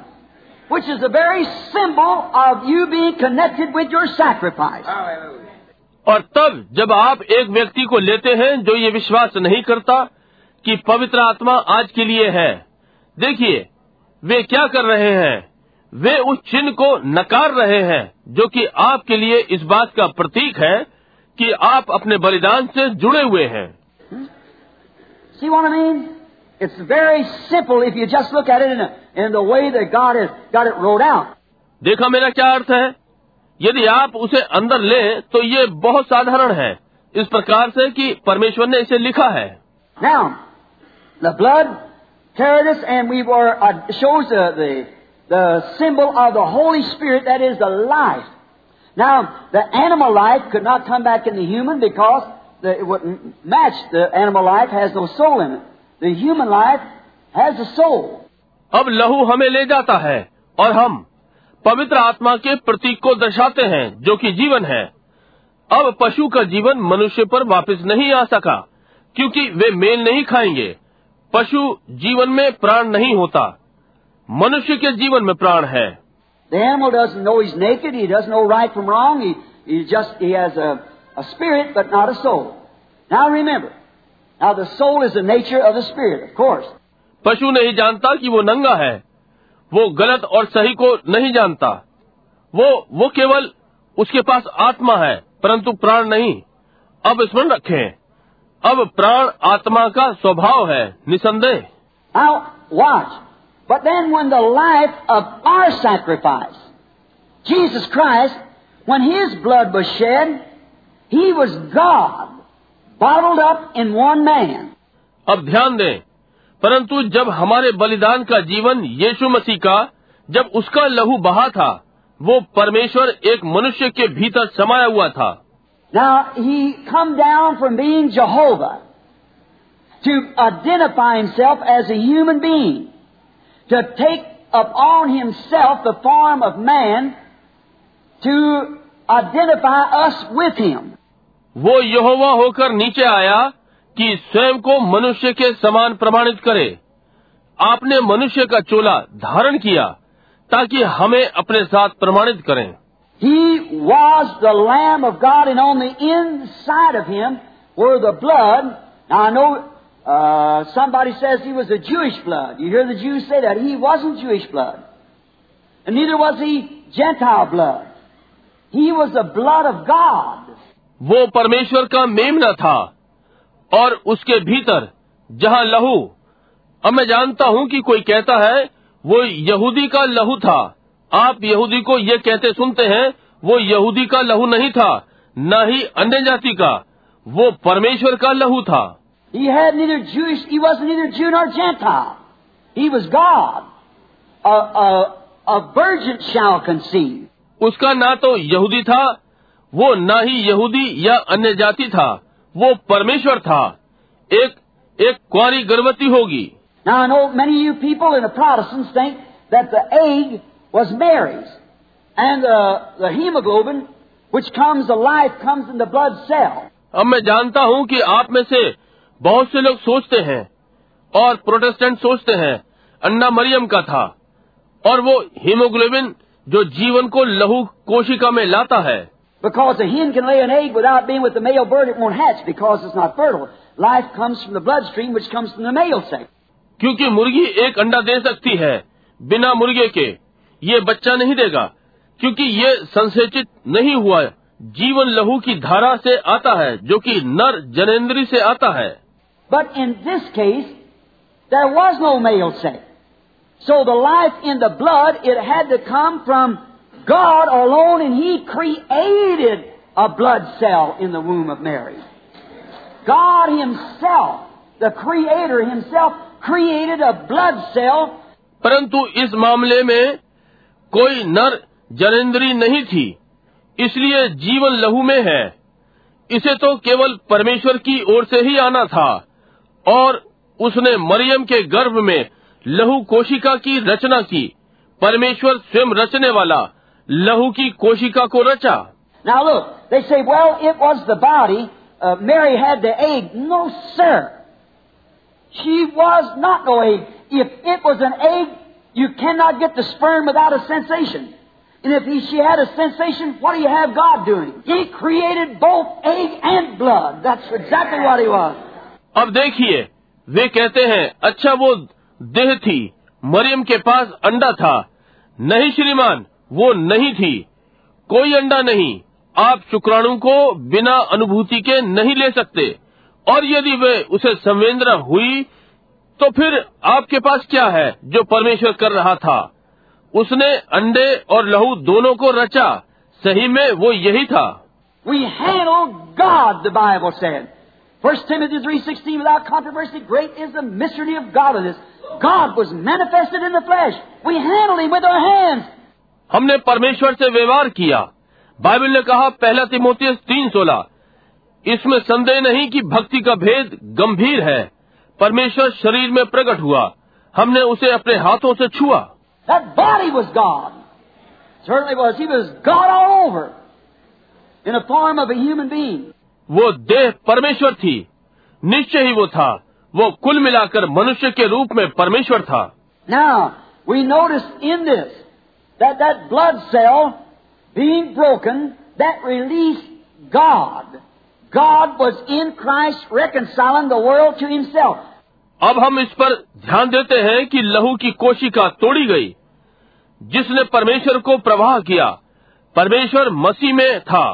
और तब जब आप एक व्यक्ति को लेते हैं जो ये विश्वास नहीं करता कि पवित्र आत्मा आज के लिए है देखिए वे क्या कर रहे हैं। वे उस चिन्ह को नकार रहे हैं जो कि आपके लिए इस बात का प्रतीक है कि आप अपने बलिदान से जुड़े हुए हैं See what I mean? It's very simple if you just look at it in, a, in the way that God has got it wrote out. देखा मेरा क्या अर्थ है यदि आप उसे अंदर लें तो ये बहुत साधारण है इस प्रकार से कि परमेश्वर ने इसे लिखा है Now, the blood carried us, and we were uh, shows the, the the symbol of the Holy Spirit that is the life. Now, the animal life could not come back in the human because the, it wouldn't match. The animal life has no soul in it. The human life has a soul. अब लहू हमें ले जाता है और हम पवित्र आत्मा के प्रतीक को दर्शाते हैं जो कि जीवन है अब पशु का जीवन मनुष्य पर वापस नहीं आ सका क्योंकि वे मेल नहीं खाएँगे पशु जीवन में प्राण नहीं होता मनुष्य के जीवन में प्राण है। पशु नहीं जानता कि वो नंगा है। वो गलत और सही को नहीं जानता। वो वो केवल उसके पास आत्मा है परंतु प्राण नहीं। अब स्मरण रखें अब प्राण आत्मा का स्वभाव है निसंदेह। वाच But then when the life of our sacrifice, Jesus Christ, when His blood was shed, He was God, bottled up in one man. अब ध्यान दें परंतु जब हमारे बलिदान का जीवन यीशु मसीह का जब उसका लहू बहा था वो परमेश्वर एक मनुष्य के भीतर समाया हुआ था Now, He come down from being Jehovah to identify Himself as a human being, to take upon Himself the form of man, to identify us with Him. वो यहोवा होकर नीचे आया कि स्वयं को मनुष्य के समान प्रमाणित करे आपने मनुष्य का चोला धारण किया ताकि हमें अपने साथ प्रमाणित करें He was the Lamb of God, and on the inside of Him were the blood. Now I know uh, somebody says He was a Jewish blood. You hear the Jews say that. He wasn't Jewish blood. And neither was He Gentile blood. He was the blood of God. वो परमेश्वर का मेमना था और उसके भीतर जहाँ लहू अब मैं जानता हूँ कि कोई कहता है वो यहूदी का लहू था आप यहूदी को ये कहते सुनते हैं वो यहूदी का लहू नहीं था न ही अन्य जाति का वो परमेश्वर का लहू था He had neither Jewish, he wasn't neither Jew nor Gentile. He was God. A, a, a virgin shall conceive. उसका ना तो यहूदी था वो ना ही यहूदी या अन्य जाति था वो परमेश्वर था एक एक कुंवारी गर्भवती होगी Now I know many of you people in the Protestants think that the egg was Mary's, and uh, the hemoglobin, which comes to life, comes in the blood cell. अब मैं जानता हूँ कि आप में से बहुत से लोग सोचते हैं और प्रोटेस्टेंट सोचते हैं अन्ना मरियम का था और वो हीमोग्लोबिन जो जीवन को लहू कोशिका में लाता है। क्योंकि मुर्गी एक अंडा दे सकती है बिना मुर्गे के। ये बच्चा नहीं देगा क्योंकि ये संसेचित नहीं हुआ। जीवन लहू की धारा से आता है जो कि नर जनेन्द्री से आता है। But in this case, there was no male sex. So the life in the blood, it had to come from God alone, and He created a blood cell in the womb of Mary. God Himself, the Creator Himself, created a blood cell परंतु इस मामले में कोई नर जनेन्द्री नहीं थी इसलिए जीवन लहू में है इसे तो केवल परमेश्वर की ओर से ही आना था और उसने मरियम के गर्भ में लहू कोशिका की रचना की परमेश्वर स्वयं रचने वाला लहू की कोशिका को रचा Now look, they say, well, it was the body. Uh, Mary had the egg. No, sir. She was not no egg. If it was an egg, you cannot get the sperm without a sensation. And if he, she had a sensation, what do you have God doing? He created both egg and blood. That's exactly what he was. अब देखिए, वे कहते हैं अच्छा वो देह थी, मरियम के पास अंडा था। नहीं श्रीमान, वो नहीं थी। कोई अंडा नहीं। आप शुक्राणु को बिना अनुभूति के नहीं ले सकते। और यदि वे उसे संवेदना हुई तो फिर आपके पास क्या है जो परमेश्वर कर रहा था? उसने अंडे और लहू दोनों को रचा। सही में वो यही था। We. 1 Timothy 3.16, without controversy, great is the mystery of godliness. God was manifested in the flesh. We handle Him with our hands. हमने परमेश्वर से व्यवहार किया बाइबल ने कहा पहला तिमोथियस तीन सोलह इसमें संदेह नहीं कि भक्ति का भेद गंभीर है परमेश्वर शरीर में प्रकट हुआ हमने उसे अपने हाथों से छुआ That body was God. Certainly was. He was God all over. In the form of a human being. वो देह परमेश्वर थी निश्चय ही वो था वो कुल मिलाकर मनुष्य के रूप में परमेश्वर था Now, we notice in this that that blood cell being broken, that released God. God was in Christ reconciling the world to Himself. अब हम इस पर ध्यान देते हैं कि लहू की कोशिका तोड़ी गई जिसने परमेश्वर को प्रवाह किया परमेश्वर मसीह में था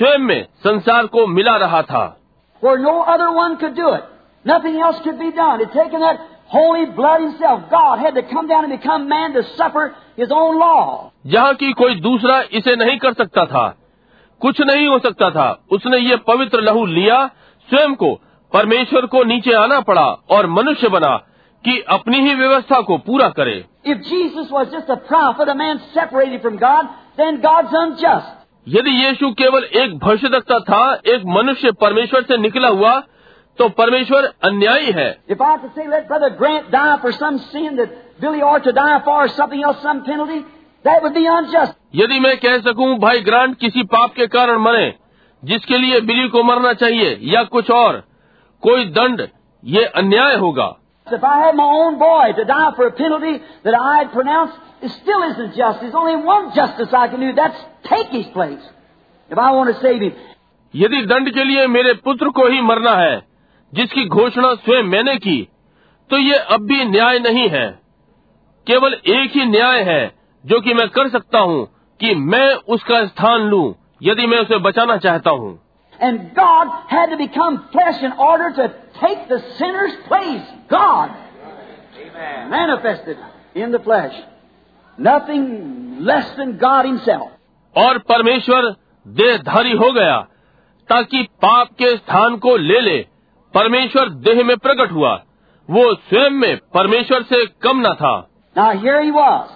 स्वयं में संसार को मिला रहा था। जहाँ की कोई दूसरा इसे नहीं कर सकता था कुछ नहीं हो सकता था उसने ये पवित्र लहू लिया स्वयं को परमेश्वर को नीचे आना पड़ा और मनुष्य बना कि अपनी ही व्यवस्था को पूरा करे। If Jesus was just a prophet a man separated from God then God's unjust यदि यीशु केवल एक भविष्यता था एक मनुष्य परमेश्वर से निकला हुआ तो परमेश्वर अन्यायी है। यदि मैं कह सकूँ भाई ग्रांट किसी पाप के कारण मरे जिसके लिए बिली को मरना चाहिए या कुछ और कोई दंड ये अन्याय होगा। So penalty, it still isn't just. There's only one justice I can do. That's take his place. If I want to save him. यदि दंड के लिए मेरे पुत्र को ही मरना है जिसकी घोषणा स्वयं मैंने की तो ये अब भी न्याय नहीं है केवल एक ही न्याय है जो कि मैं कर सकता हूँ कि मैं उसका स्थान लूं यदि मैं उसे बचाना चाहता हूँ And God had to become flesh in order to take the sinner's place. God manifested in the flesh. Nothing less than God Himself. और परमेश्वर देहधारी हो गया ताकि पाप के स्थान को ले ले परमेश्वर देह में प्रकट हुआ वो स्वयं में परमेश्वर से कम न था Now here He was,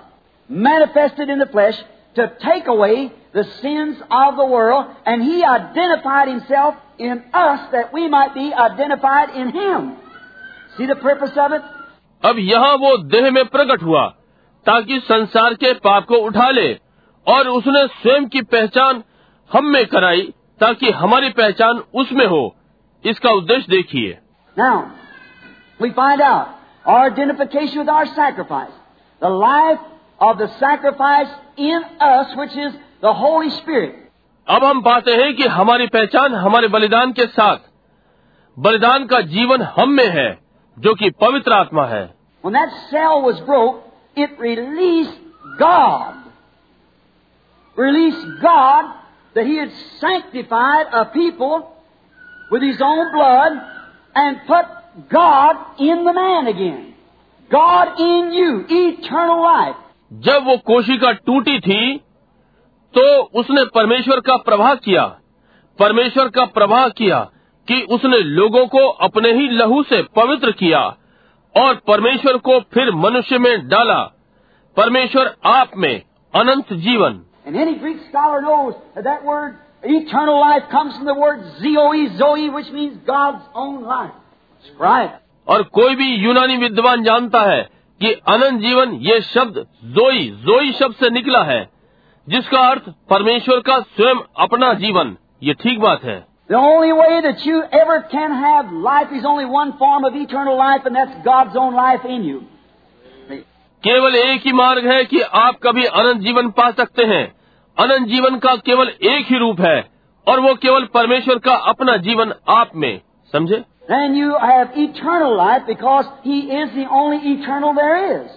manifested in the flesh, to take away the sins of the world, and He identified Himself in us that we might be identified in Him. See the purpose of it? अब यहाँ वो देह में प्रकट हुआ ताकि संसार के पाप को उठा ले और उसने स्वयं की पहचान हम में कराई ताकि हमारी पहचान उसमें हो। इसका उद्देश्य देखिए। अब हम पाते हैं कि हमारी पहचान हमारे बलिदान के साथ बलिदान का जीवन हम में है जो कि पवित्र आत्मा है। When that cell was broke, it released God. Released God that He had sanctified a people with His own blood and put God in the man again. God in you, eternal life. जब वो कोशिका टूटी थी तो उसने परमेश्वर का प्रवाह किया परमेश्वर का प्रवाह किया कि उसने लोगों को अपने ही लहू से पवित्र किया और परमेश्वर को फिर मनुष्य में डाला। परमेश्वर आप में अनंत जीवन। And any Greek scholar knows that that word eternal life comes from the word zoe, zoe, which means God's own life. That's और कोई भी यूनानी विद्वान जानता है कि अनंत जीवन ये शब्द जोई जोई शब्द से निकला है जिसका अर्थ परमेश्वर का स्वयं अपना जीवन। ये ठीक बात है। The only way that you ever can have life is only one form of eternal life, and that's God's own life in you. केवल एक ही मार्ग है कि आप कभी अनंत जीवन पा सकते हैं अनंत जीवन का केवल एक ही रूप है और वो केवल परमेश्वर का अपना जीवन आप में समझे Then you have eternal life because He is the only eternal there is.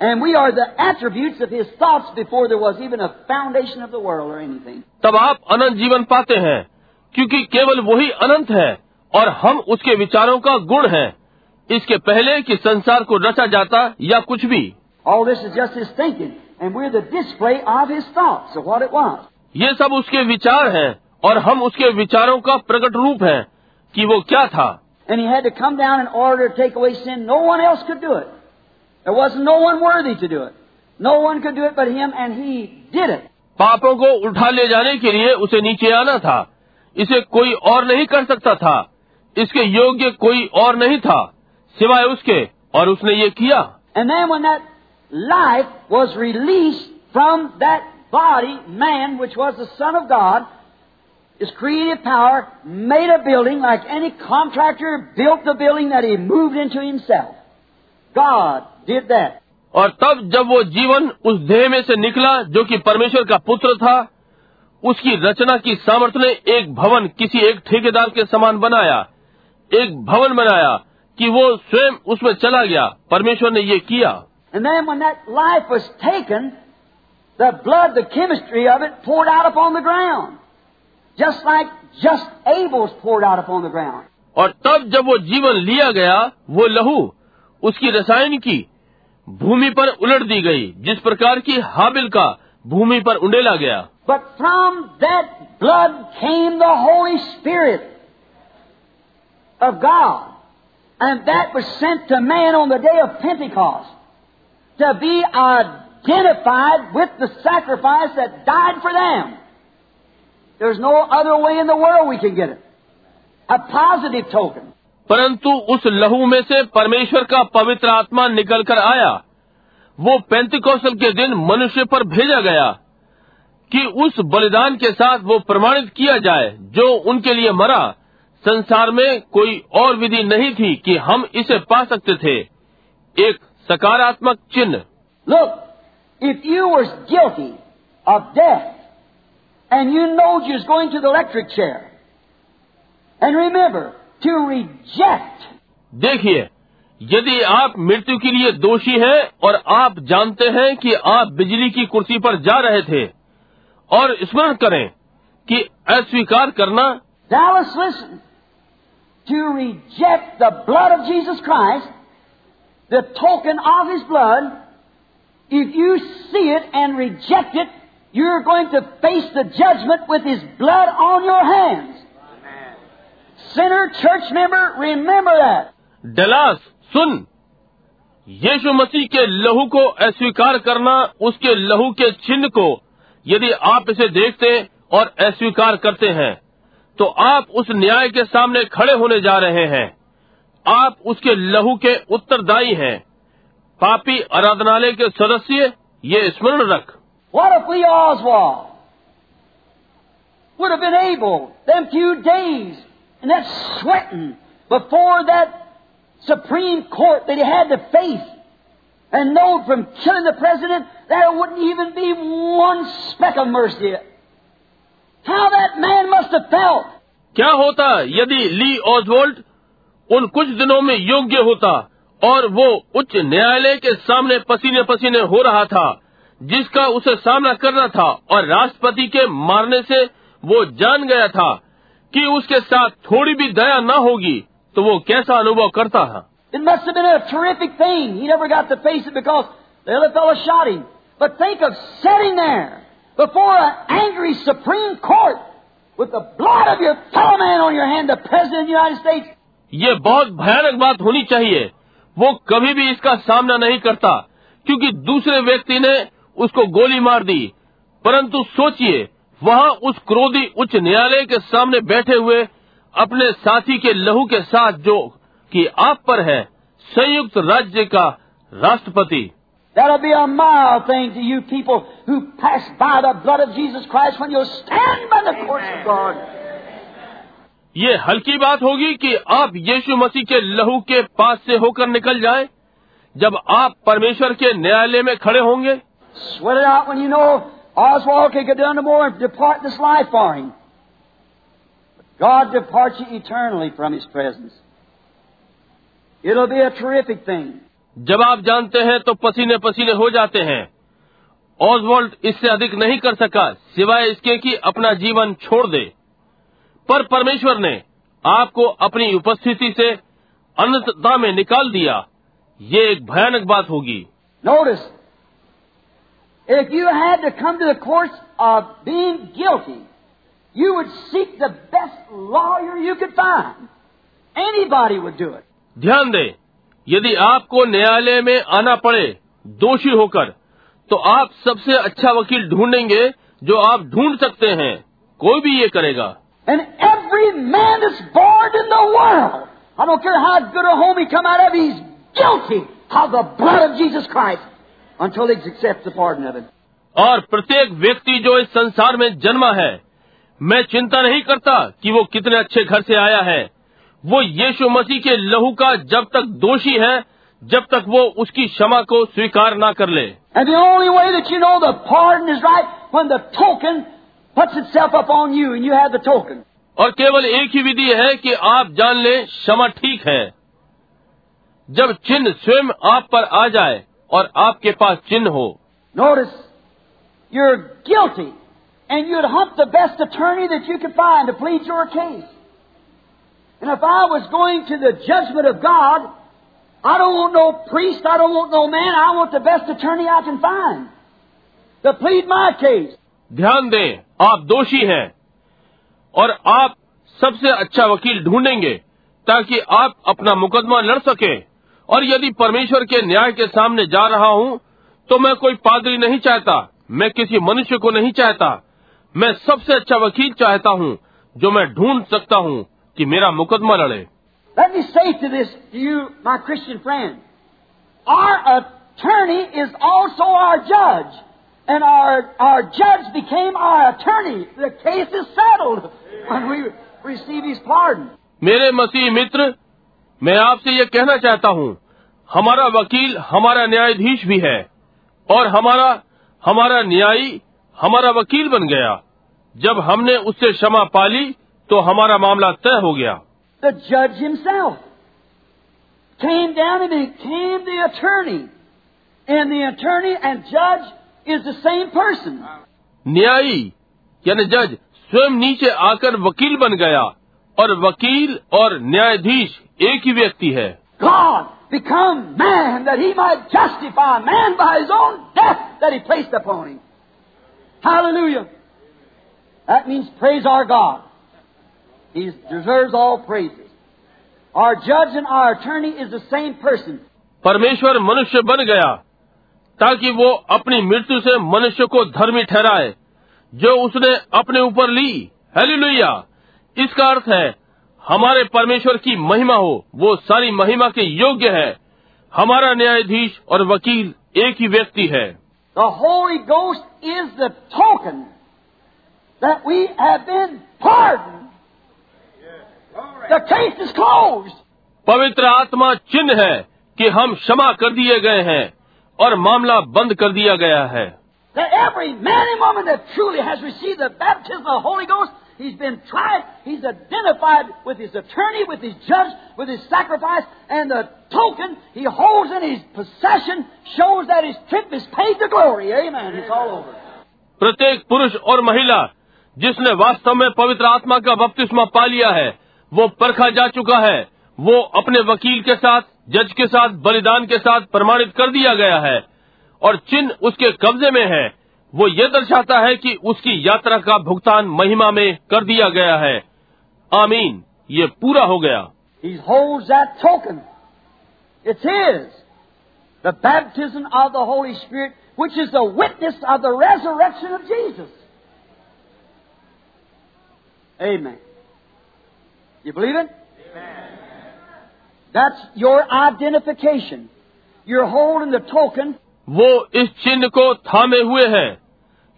And we are the attributes of His thoughts before there was even a foundation of the world or anything. तब आप अनंत जीवन पाते हैं क्योंकि केवल वही अनंत है और हम उसके विचारों का गुण है। इसके पहले कि संसार को रचा जाता या कुछ भी। ये सब उसके विचार हैं और हम उसके विचारों का प्रकट रूप है कि वो क्या था। पापों को उठा ले जाने के लिए उसे नीचे आना था। इसे कोई और नहीं कर सकता था इसके योग्य कोई और नहीं था सिवाय उसके और उसने ये किया life was released from that body, man, which was the Son of God, his creative power made a building like any contractor built the building that he moved into himself. God did that. और तब जब वो जीवन उस देह में से निकला जो कि परमेश्वर का पुत्र था उसकी रचना की सामर्थ्य ने एक भवन किसी एक ठेकेदार के समान बनाया एक भवन बनाया कि वो स्वयं उसमें चला गया परमेश्वर ने ये किया And then when that life was taken, the blood, the chemistry of it poured out upon the ground. Just like just Abel's poured out upon the ground. और तब जब वो जीवन लिया गया वो लहू उसकी रसायन की भूमि पर उलट दी गई जिस प्रकार की हाबिल का भूमि पर उंडेला गया But from that blood came the Holy Spirit of God. And that was sent to man on the day of Pentecost to be identified with the sacrifice that died for them. There's no other way in the world we can get it. A positive token. परंतु उस लहू में से परमेश्वर का पवित्र आत्मा निकल कर आया वो पेंतिकौशल के दिन मनुष्य पर भेजा गया कि उस बलिदान के साथ वो प्रमाणित किया जाए जो उनके लिए मरा। संसार में कोई और विधि नहीं थी कि हम इसे पा सकते थे। एक सकारात्मक चिन्ह। Look, if you were guilty of death and you know you was going to the electric chair, and remember to reject. देखिए यदि आप मृत्यु के लिए दोषी हैं और आप जानते हैं कि आप बिजली की कुर्सी पर जा रहे थे और स्मरण करें कि अस्वीकार करना to reject the blood of Jesus Christ the token of his blood if you see it and reject it you are going the judgement with his blood on your hands sinner church member remember that Dallas सुन। यीशु मसीह के लहू को अस्वीकार करना उसके लहू के चिन्ह को यदि आप इसे देखते और अस्वीकार करते हैं तो आप उस न्याय के सामने खड़े होने जा रहे हैं। आप उसके लहू के उत्तरदायी हैं। पापी आराधनालय के सदस्य, ये स्मरण रख। Supreme Court that है had to face and know from killing there wouldn't even be one speck of mercy. How that man must have felt. क्या होता यदि ली ऑजवोल्ट उन कुछ दिनों में योग्य होता और वो उच्च न्यायालय के सामने पसीने पसीने हो रहा था जिसका उसे सामना करना था और राष्ट्रपति के मारने से वो जान गया था कि उसके साथ थोड़ी भी दया न होगी तो वो कैसा अनुभव करता है But think of sitting there before an angry Supreme Court with the blood of your fellow man on your hand, the President of the United States. ये बहुत भयानक बात होनी चाहिए वो कभी भी इसका सामना नहीं करता क्योंकि दूसरे व्यक्ति ने उसको गोली मार दी परंतु सोचिए वहाँ उस क्रोधी उच्च न्यायालय के सामने बैठे हुए अपने साथी के लहू के साथ जो कि आप पर है संयुक्त राज्य का राष्ट्रपति That'll be a mild thing to you people who pass by the blood of Jesus Christ when you stand by the courts of God. ये हल्की बात होगी कि आप यीशु मसीह के लहू के पास से होकर निकल जाएं जब आप परमेश्वर के न्यायालय में खड़े होंगे Sweat it out when you know Oswald can get done no more and depart this life for him. God departs you eternally from His presence. It'll be a terrific thing. जब आप जानते हैं तो पसीने पसीने हो जाते हैं ऑजवॉल्ट इससे अधिक नहीं कर सका सिवाय इसके कि अपना जीवन छोड़ दे पर परमेश्वर ने आपको अपनी उपस्थिति से अनंतता में निकाल दिया ये एक भयानक बात होगी Notice, if you had to come to the courts of being guilty, you would seek the best lawyer you could find. Anybody would do it. ध्यान दें यदि आपको न्यायालय में आना पड़े दोषी होकर तो आप सबसे अच्छा वकील ढूंढेंगे जो आप ढूंढ सकते हैं। कोई भी ये करेगा। And every man is born in the और प्रत्येक व्यक्ति जो इस संसार में जन्मा है मैं चिंता नहीं करता कि वो कितने अच्छे घर से आया है। वो यीशु मसीह के लहू का जब तक दोषी है जब तक वो उसकी क्षमा को स्वीकार ना कर ले। और केवल एक ही विधि है कि आप जान लें क्षमा ठीक है। जब चिन्ह स्वयं आप पर आ जाए और आपके पास चिन्ह हो। Notice you're guilty and you're hut attorney that And if I was going to the judgment of God, I don't want no priest, I don't want no man, I want the best attorney I can find to plead my case. ध्यान दें आप दोषी हैं और आप सबसे अच्छा वकील ढूंढेंगे ताकि आप अपना मुकदमा लड़ सके। और यदि परमेश्वर के न्याय के सामने जा रहा हूँ तो मैं कोई पादरी नहीं चाहता मैं किसी मनुष्य को नहीं चाहता। मैं सबसे अच्छा वकील चाहता हूँ जो मैं ढूंढ सकता हूँ। कि मेरा मुकदमा लड़े Let me say to this, to you, my Christian friend, our attorney is also our judge. And our, our judge became our attorney. The case is settled when we receive his pardon. मेरे मसीह मित्र मैं आपसे ये कहना चाहता हूँ हमारा वकील हमारा न्यायाधीश भी है और हमारा हमारा न्यायी हमारा वकील बन गया जब हमने उससे क्षमा पाली तो हमारा मामला तय हो गया The judge himself came down and became the attorney. And the attorney and judge is the same person. न्यायी यानी जज स्वयं नीचे आकर वकील बन गया और वकील और न्यायाधीश एक ही व्यक्ति है God become man that he might justify man by his own death that he placed upon him. Hallelujah. That means praise our God. He deserves all praises. Our judge and our attorney is the same person. परमेश्वर मनुष्य बन गया ताकि वो अपनी मृत्यु से मनुष्य को धर्मी ठहराए जो उसने अपने ऊपर ली हेलीलुया इसका अर्थ है हमारे परमेश्वर की महिमा हो वो सारी महिमा के योग्य है हमारा न्यायाधीश और वकील एक ही व्यक्ति है The Holy Ghost is the token that we have been pardoned. The case is closed. पवित्र आत्मा चिन्ह है कि हम क्षमा कर दिए गए हैं और मामला बंद कर दिया गया है That every man and woman that truly has received the baptism of the Holy Ghost, he's been tried, he's identified with his attorney, with his judge, with his sacrifice, and the token he holds in his possession shows that his trip is paid to glory. Amen. It's all over. प्रत्येक पुरुष और महिला जिसने वास्तव में पवित्र आत्मा का बपतिस्मा पा लिया है वो परखा जा चुका है। वो अपने वकील के साथ, जज के साथ, बलिदान के साथ प्रमाणित कर दिया गया है। और चिन्ह उसके कब्जे में है। वो ये दर्शाता है कि उसकी यात्रा का भुगतान महिमा में कर दिया गया है। आमीन। ये पूरा हो गया। Which is the witness of the resurrection of Jesus. Amen. You believe it? That's your identification. You're holding the token वो इस चिन्ह को थामे हुए है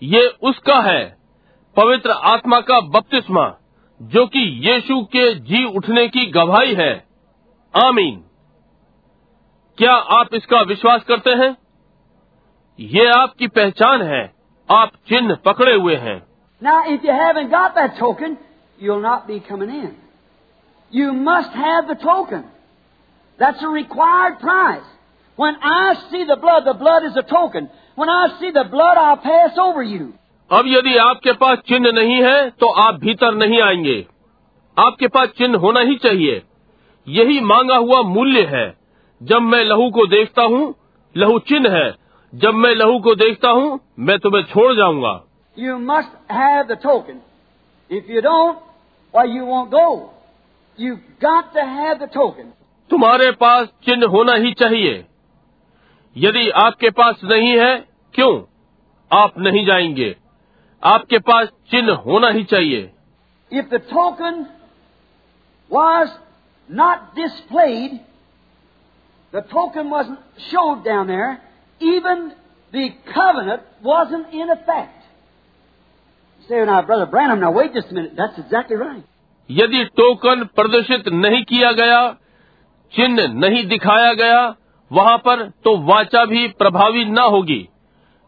ये उसका है पवित्र आत्मा का बपतिस्मा जो कि यीशु के जी उठने की गवाही है आमीन क्या आप इसका विश्वास करते हैं ये आपकी पहचान है आप चिन्ह पकड़े हुए हैं Now, if you haven't got that token, you'll not be coming in. You must have the token. That's a required price. When I see the blood, the blood is a token. When I see the blood, I'll pass over you. अब यदि आपके पास चिन्ह नहीं है तो आप भीतर नहीं आएँगे आपके पास चिन्ह होना ही चाहिए यही मांगा हुआ मूल्य है जब मैं लहू को देखता हूँ लहू चिन्ह है जब मैं लहू को देखता हूँ मैं तुम्हें छोड़ जाऊँगा यू मस्ट है token if you don't you want go You've got to have the token. तुम्हारे पास चिन्ह होना ही चाहिए यदि आपके पास नहीं है क्यों आप नहीं जाएंगे आपके पास चिन्ह होना ही चाहिए If the token was not displayed, the token wasn't showed down there, even the covenant wasn't in effect. You say, now, Brother Branham, now wait just a minute. That's exactly right. यदि token प्रदर्शित नहीं किया गया, चिन्ह नहीं दिखाया गया, वहाँ पर तो वाचा भी प्रभावी न होगी।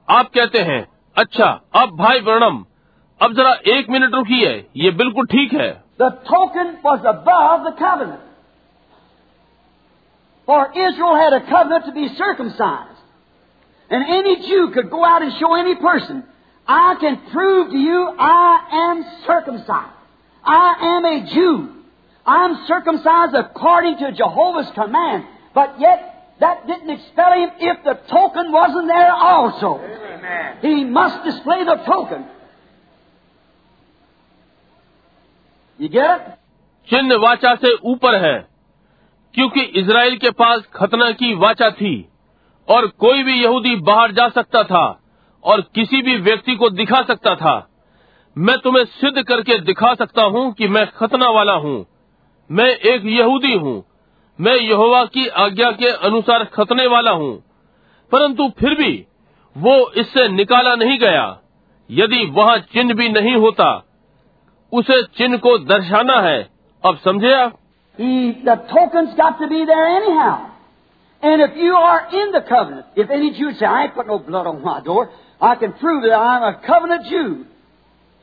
आप कहते हैं अच्छा अब भाई वर्णम, अब जरा एक मिनट रुकी है ये बिल्कुल ठीक है। I can prove you I am circumcise I am a Jew. I'm circumcised according to Jehovah's command. But yet, that didn't expel him if the token wasn't there also. Amen. He must display the token. You get it? चिन्ह वाचा से ऊपर है क्योंकि Israel के पास खतना की वाचा थी और कोई भी यहूदी बाहर जा सकता था और किसी भी व्यक्ति को दिखा सकता था मैं तुम्हें सिद्ध करके दिखा सकता हूँ कि मैं खतना वाला हूँ। मैं एक यहूदी हूँ। मैं यहोवा की आज्ञा के अनुसार खतने वाला हूँ। परंतु फिर भी वो इससे निकाला नहीं गया। यदि वहाँ चिन्ह भी नहीं होता उसे चिन्ह को दर्शाना है। अब समझे आप? And if you are in the covenant, if any Jew say, I ain't put no blood on my door, I can prove that I'm a covenant Jew.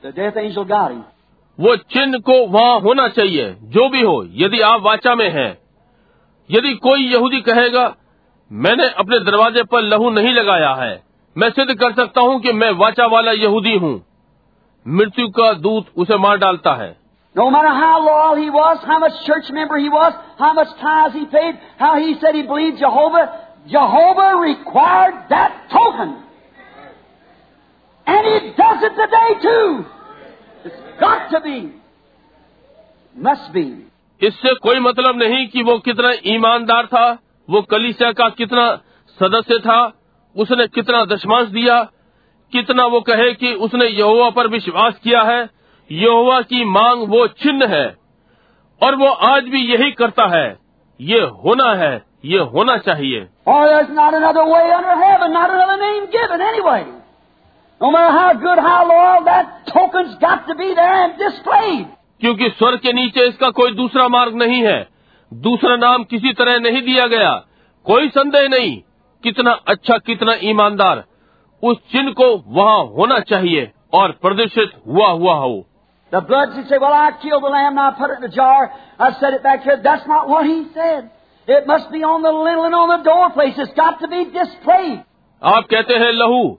The death angel got him. वो चिन्ह को वहाँ होना चाहिए जो भी हो यदि आप वाचा में हैं यदि कोई यहूदी कहेगा मैंने अपने दरवाजे पर लहू नहीं लगाया है मैं सिद्ध कर सकता हूँ कि मैं वाचा वाला यहूदी हूँ मृत्यु का दूत उसे मार डालता है No matter how loyal he was, how much church member he was, how much tithes he paid, how he said he believed Jehovah, Jehovah required that token. And he does it today too. It's got to be. Must be. इससे कोई मतलब नहीं कि वो कितना ईमानदार था वो कलीसिया का कितना सदस्य था उसने कितना दशमांश दिया कितना वो कहे कि उसने यहोवा पर विश्वास किया है यहोवा की मांग वो चिन्ह है और वो आज भी यही करता है ये होना है ये होना चाहिए For No matter क्योंकि स्वर्ग के नीचे इसका कोई दूसरा मार्ग नहीं है। दूसरा नाम किसी तरह नहीं दिया गया। कोई संदेह नहीं कितना अच्छा कितना ईमानदार। उस चिन्ह को वहाँ होना चाहिए और प्रदर्शित हुआ हुआ हो। आप कहते हैं लहू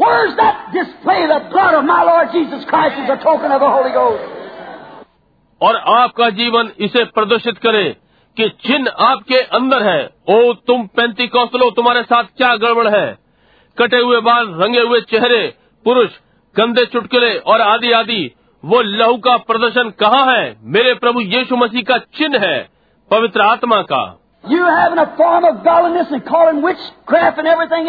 Where's that display the blood of my Lord Jesus Christ is a token of the Holy Ghost? और आपका जीवन इसे प्रदर्शित करे कि चिन्ह आपके अंदर है। ओ तुम पैंती कौशलो तुम्हारे साथ क्या गड़बड़ है? कटे हुए बाल रंगे हुए चेहरे पुरुष गंदे चुटकले और आदि आदि वो लहू का प्रदर्शन कहाँ है? मेरे प्रभु यीशु मसीह का चिन्ह है पवित्र आत्मा का। You have an of goodness and call in and everything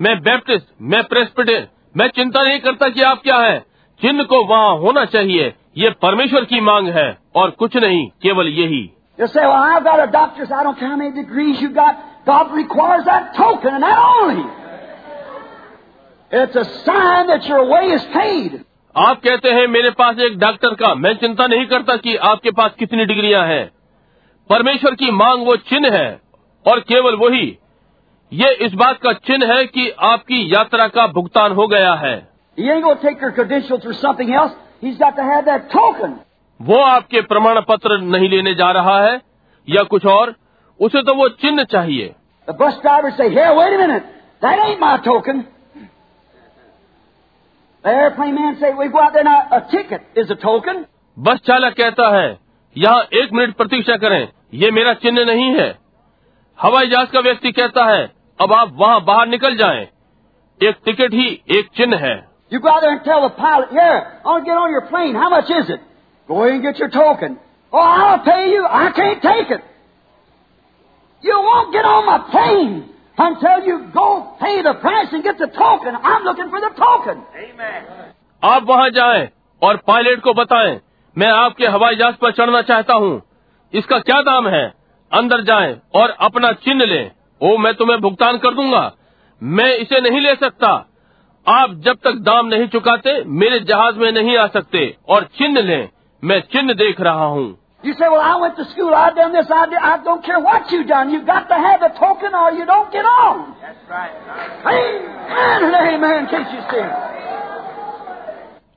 I'm Baptist I'm Presbyterian I'm चिंता नहीं करता कि आप क्या है चिन्ह को वहाँ होना चाहिए ये परमेश्वर की मांग है और कुछ नहीं केवल यही You say, well, I've got a doctor's. I don't care how many degrees you got. God requires that token and that only. It's a sign that your way is paid. आप कहते हैं मेरे पास एक डॉक्टर का मैं चिंता नहीं करता कि आपके पास कितनी डिग्रियाँ हैं परमेश्वर की मांग वो चिन्ह है और केवल वही ये इस बात का चिन्ह है कि आपकी यात्रा का भुगतान हो गया है। वो आपके प्रमाण पत्र नहीं लेने जा रहा है या कुछ और? उसे तो वो चिन्ह चाहिए। बस ड्राइवर बस चालक कहता है यहाँ एक मिनट प्रतीक्षा करें। ये मेरा चिन्ह नहीं है। हवाई जहाज़ का व्यक्ति कहता है अब आप वहाँ बाहर निकल जाएँ। एक टिकट ही एक चिन्ह है। आप वहाँ जाएँ और पायलट को बताएँ मैं आपके हवाई जहाज़ पर चढ़ना चाहता हूँ। इसका क्या दाम है? अंदर जाएँ और अपना चिन्ह लें। ओ मैं तुम्हें भुगतान कर दूँगा मैं इसे नहीं ले सकता आप जब तक दाम नहीं चुकाते मेरे जहाज़ में नहीं आ सकते और चिन्ह लें मैं चिन्ह देख रहा हूँ You say, well, I went to school, I've done this, I, did, I don't care what you've done. You've got to have the token or you don't get on. That's right. Amen and amen. Can't you see?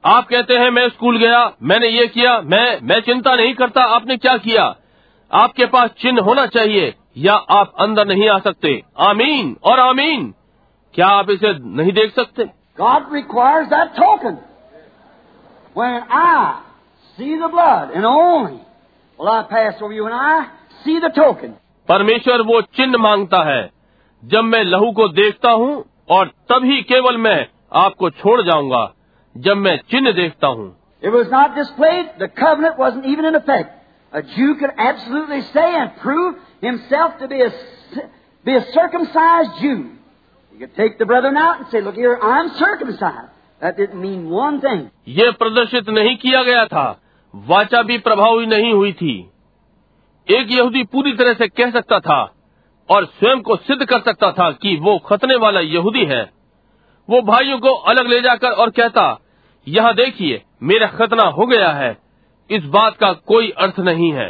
आप कहते हैं मैं school गया मैंने ये किया मैं मैं चिंता नहीं करता आपने क्या किया आपके पास चिन्ह होना चाहिए या आप अंदर नहीं आ सकते आमीन और आमीन क्या आप इसे नहीं देख सकते God requires that token. When I see the blood, and only will I pass over you, and I see the token. परमेश्वर वो चिन्ह माँगता है जब मैं लहू को देखता हूँ और तभी केवल मैं आपको छोड़ जाऊँगा जब मैं चिन्ह देखता हूँ It was not displayed, the covenant wasn't even in effect. A Jew could absolutely say and prove himself to be a, be a circumcised Jew. He could take the brethren out and say, Look here, I'm circumcised. That didn't mean one thing. ये प्रदर्शित नहीं किया गया था वाचा भी प्रभावी नहीं हुई थी एक यहूदी पूरी तरह से कह सकता था और स्वयं को सिद्ध कर सकता था कि वो खतने वाला यहूदी है वो भाइयों को अलग ले जाकर और कहता यहाँ देखिए मेरा खतना हो गया है इस बात का कोई अर्थ नहीं है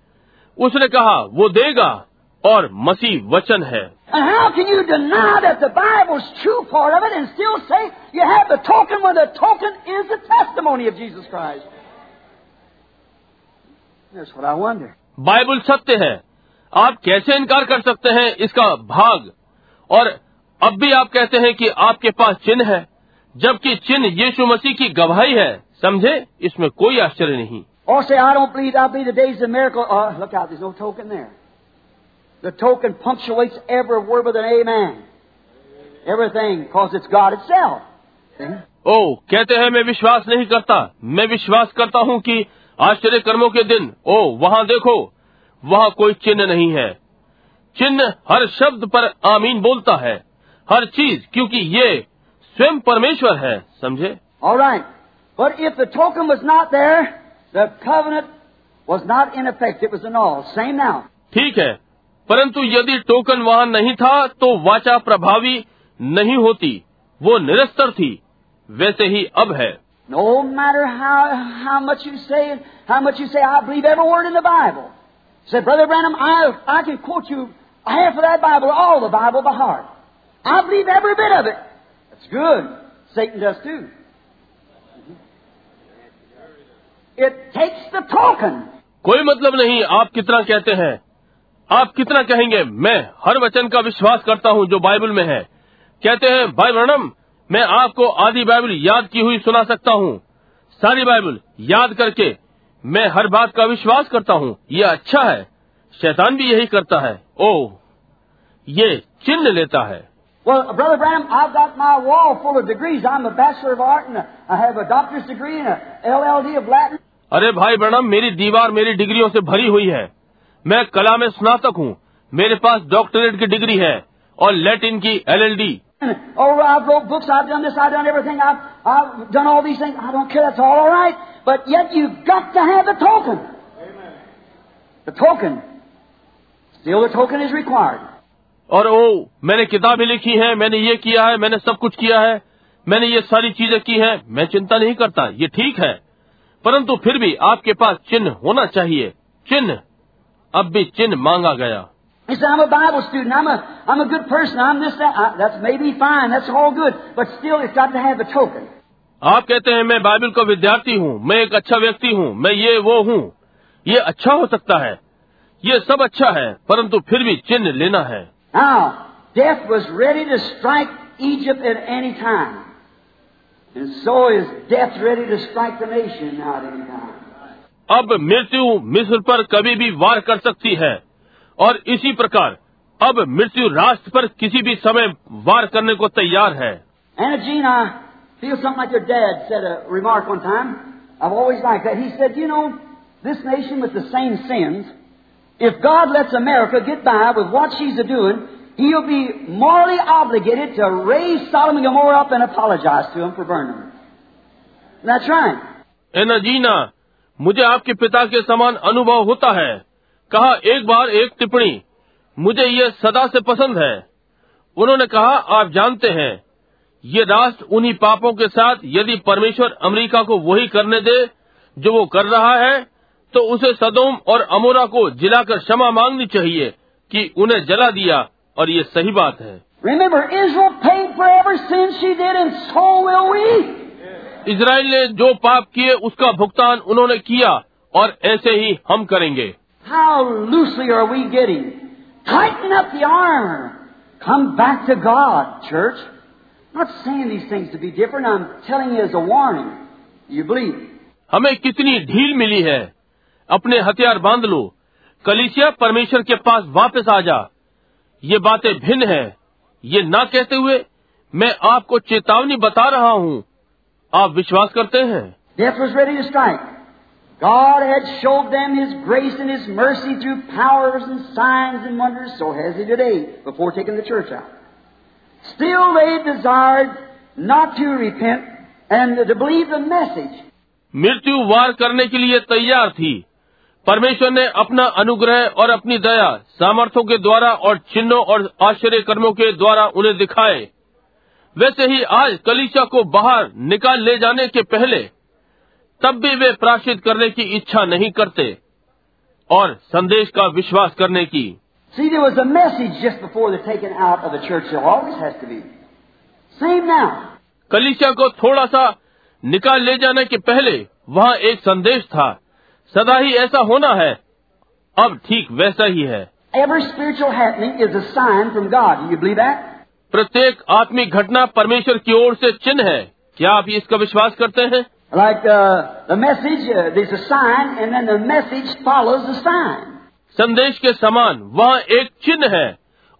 उसने कहा वो देगा और मसीह वचन है। बाइबल सत्य है। आप कैसे इनकार कर सकते हैं इसका भाग? और अब भी आप कहते हैं कि आपके पास चिन्ह है जबकि चिन्ह यीशु मसीह की गवाही है। समझे? इसमें कोई आश्चर्य नहीं। Or say, I don't believe, I believe the days of miracle. Oh, look out, there's no token there. The token punctuates every word with an amen. Everything, because it's God itself. See? ओ कहते हैं मैं विश्वास नहीं करता मैं विश्वास करता हूँ कि आश्चर्य कर्मों के दिन ओ वहाँ देखो वहाँ कोई चिन्ह नहीं है चिन्ह हर शब्द पर आमीन बोलता है हर चीज़ क्योंकि ये स्वयं परमेश्वर है समझे All right. But if the token was not there, the covenant was not in effect. It was annulled. Same now. ठीक है परंतु यदि टोकन वहाँ नहीं था तो वाचा प्रभावी नहीं होती वो निरस्तर थी वैसे ही अब है No matter how, how much you say, how much you say, I believe every word in the Bible. Say, Brother Branham, I, I can quote you half of that Bible, all the Bible by heart. I believe every bit of it. That's good. Satan does too. It takes the token. कोई मतलब नहीं, आप कितना कहते हैं? आप कितना कहेंगे? मैं हर वचन का विश्वास करता हूँ जो बाइबल में है। कहते हैं, भाई ब्रणम मैं आपको आधी बाइबल याद की हुई सुना सकता हूँ। सारी बाइबल याद करके मैं हर बात का विश्वास करता हूँ। ये अच्छा है। शैतान भी यही करता है। ओ ये चिन्ह लेता है। Well, Brother Branham, I've got my wall full of degrees. I'm a Bachelor of Art and a, I have a doctor's degree and a LLD of Latin. अरे भाई ब्रणम मेरी दीवार मेरी डिग्रियों से भरी हुई है मैं कला में स्नातक हूँ मेरे पास डॉक्टरेट की डिग्री है और लैटिन की LLD Oh, I've wrote books, I've done this, I've done everything, I've, I've done all these things. I don't care, that's all alright. But yet you've got to have the token. The token. Still the token is required. और ओ मैंने किताबें लिखी हैं मैंने ये किया है मैंने सब कुछ किया है मैंने ये सारी चीज़ें की हैं मैं चिंता नहीं करता ये ठीक है। परंतु फिर भी आपके पास चिन्ह होना चाहिए चिन्ह। अब भी चिन्ह मांगा गया। He said, I'm a Bible student, I'm a, I'm a good person, I'm this, that. I, that's maybe fine, that's all good. But still it's got to have the token. आप कहते हैं मैं बाइबल का विद्यार्थी हूँ मैं एक अच्छा व्यक्ति हूँ मैं ये वो हूँ। ये अच्छा हो सकता है। ये सब अच्छा है परंतु फिर भी चिन्ह लेना है। Now, death was ready to strike Egypt at any time. And so is death ready to strike the nation now at any time. अब मृत्यु मिस्र पर कभी भी वार कर सकती है और इसी प्रकार अब मृत्यु राष्ट्र पर किसी भी समय वार करने को तैयार है Anna Jean, I feel something like your dad said a remark one time. I've always liked that. He said, you know, this nation with the same sins, if God lets America get by with what she's doing, He'll be morally obligated to raise Sodom and Gomorrah up and apologize to them for burning them. That's right. एना जीना मुझे आपके पिता के समान अनुभव होता है कहा एक बार एक टिप्पणी मुझे ये सदा से पसंद है उन्होंने कहा आप जानते हैं ये राष्ट्र उन्हीं पापों के साथ यदि परमेश्वर अमेरिका को वही करने दे जो वो कर रहा है तो उसे सदोम और अमोरा को जिलाकर क्षमा मांगनी चाहिए कि उन्हें जला दिया और ये सही बात है. इसराइल ने जो पाप किए उसका भुगतान उन्होंने किया और ऐसे ही हम करेंगे How loosely are we getting? Tighten up the armor. Come back to God, church. I'm not saying these things to be different. I'm telling you as a warning. You believe. हमें कितनी ढील मिली है अपने हथियार बाँध लो कलिसिया परमेश्वर के पास वापस आ जा ये बातें भिन्न है ये ना कहते हुए मैं आपको चेतावनी बता रहा हूँ आप विश्वास करते हैं Death was ready to strike. God had showed them His grace and His mercy through powers and signs and wonders, so has He today, before taking the church out. Still they desired not to repent and to believe the message. मृत्यु वार करने के लिए तैयार थी परमेश्वर ने अपना अनुग्रह और अपनी दया सामर्थ्यों के द्वारा और चिन्हों और आश्चर्य कर्मों के द्वारा उन्हें दिखाए वैसे ही आज कलीचा को बाहर निकाल ले जाने के पहले तब भी वे प्राश्चित करने की इच्छा नहीं करते और संदेश का विश्वास करने की See, there was a message just before the taking out of the church. There always has to be. Same now. कलीसिया को थोड़ा सा निकाल ले जाने के पहले वहाँ एक संदेश था सदा ही ऐसा होना है अब ठीक वैसा ही है Every spiritual happening is a sign from God. Do you believe that? प्रत्येक आत्मिक घटना परमेश्वर की ओर से चिन्ह है क्या आप इसका विश्वास करते हैं Like uh, the message, uh, there's a sign, and then the message follows the sign. संदेश के समान वहाँ एक चिन्ह है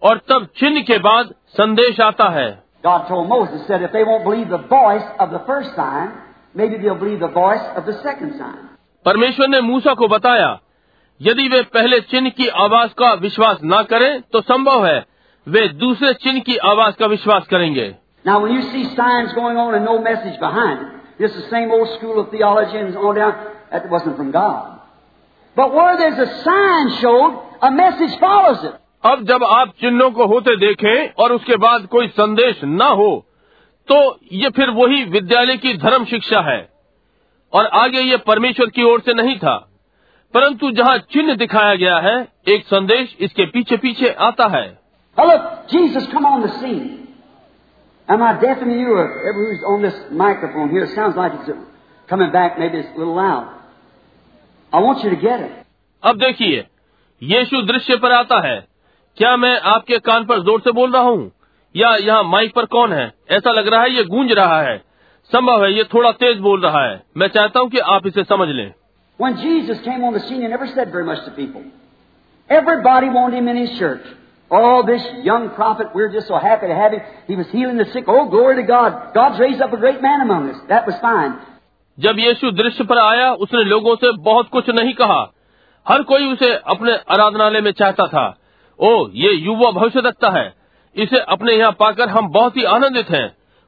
और तब चिन्ह के बाद संदेश आता है God told Moses, said, if they won't believe the voice of the first sign, maybe they'll believe the voice of the second sign. परमेश्वर ने मूसा को बताया यदि वे पहले चिन्ह की आवाज़ का विश्वास न करें तो संभव है वे दूसरे चिन्ह की आवाज़ का विश्वास करेंगे। अब जब आप चिन्हों को होते देखें और उसके बाद कोई संदेश न हो तो ये फिर वही विद्यालय की धर्म शिक्षा है। और आगे ये परमेश्वर की ओर से नहीं था। परंतु जहाँ चिन्ह दिखाया गया है एक संदेश इसके पीछे पीछे आता है। अब देखिए यीशु दृश्य पर आता है। क्या मैं आपके कान पर ज़ोर से बोल रहा हूँ? या यहाँ माइक पर कौन है? ऐसा लग रहा है ये गूंज रहा है। संभव है ये थोड़ा तेज बोल रहा है मैं चाहता हूँ कि आप इसे समझ लें When Jesus came on the scene, he never said very much to people. Everybody wanted him in his church. Oh, this young prophet, we're just so happy to have him. He was healing the sick. Oh, glory to God. God's raised up a great man among us. That was fine. जब यीशु दृश्य पर आया उसने लोगों से बहुत कुछ नहीं कहा हर कोई उसे अपने आराधनालय में चाहता था ओ ये युवा भविष्य रखता है इसे अपने यहाँ पाकर हम बहुत ही आनंदित हैं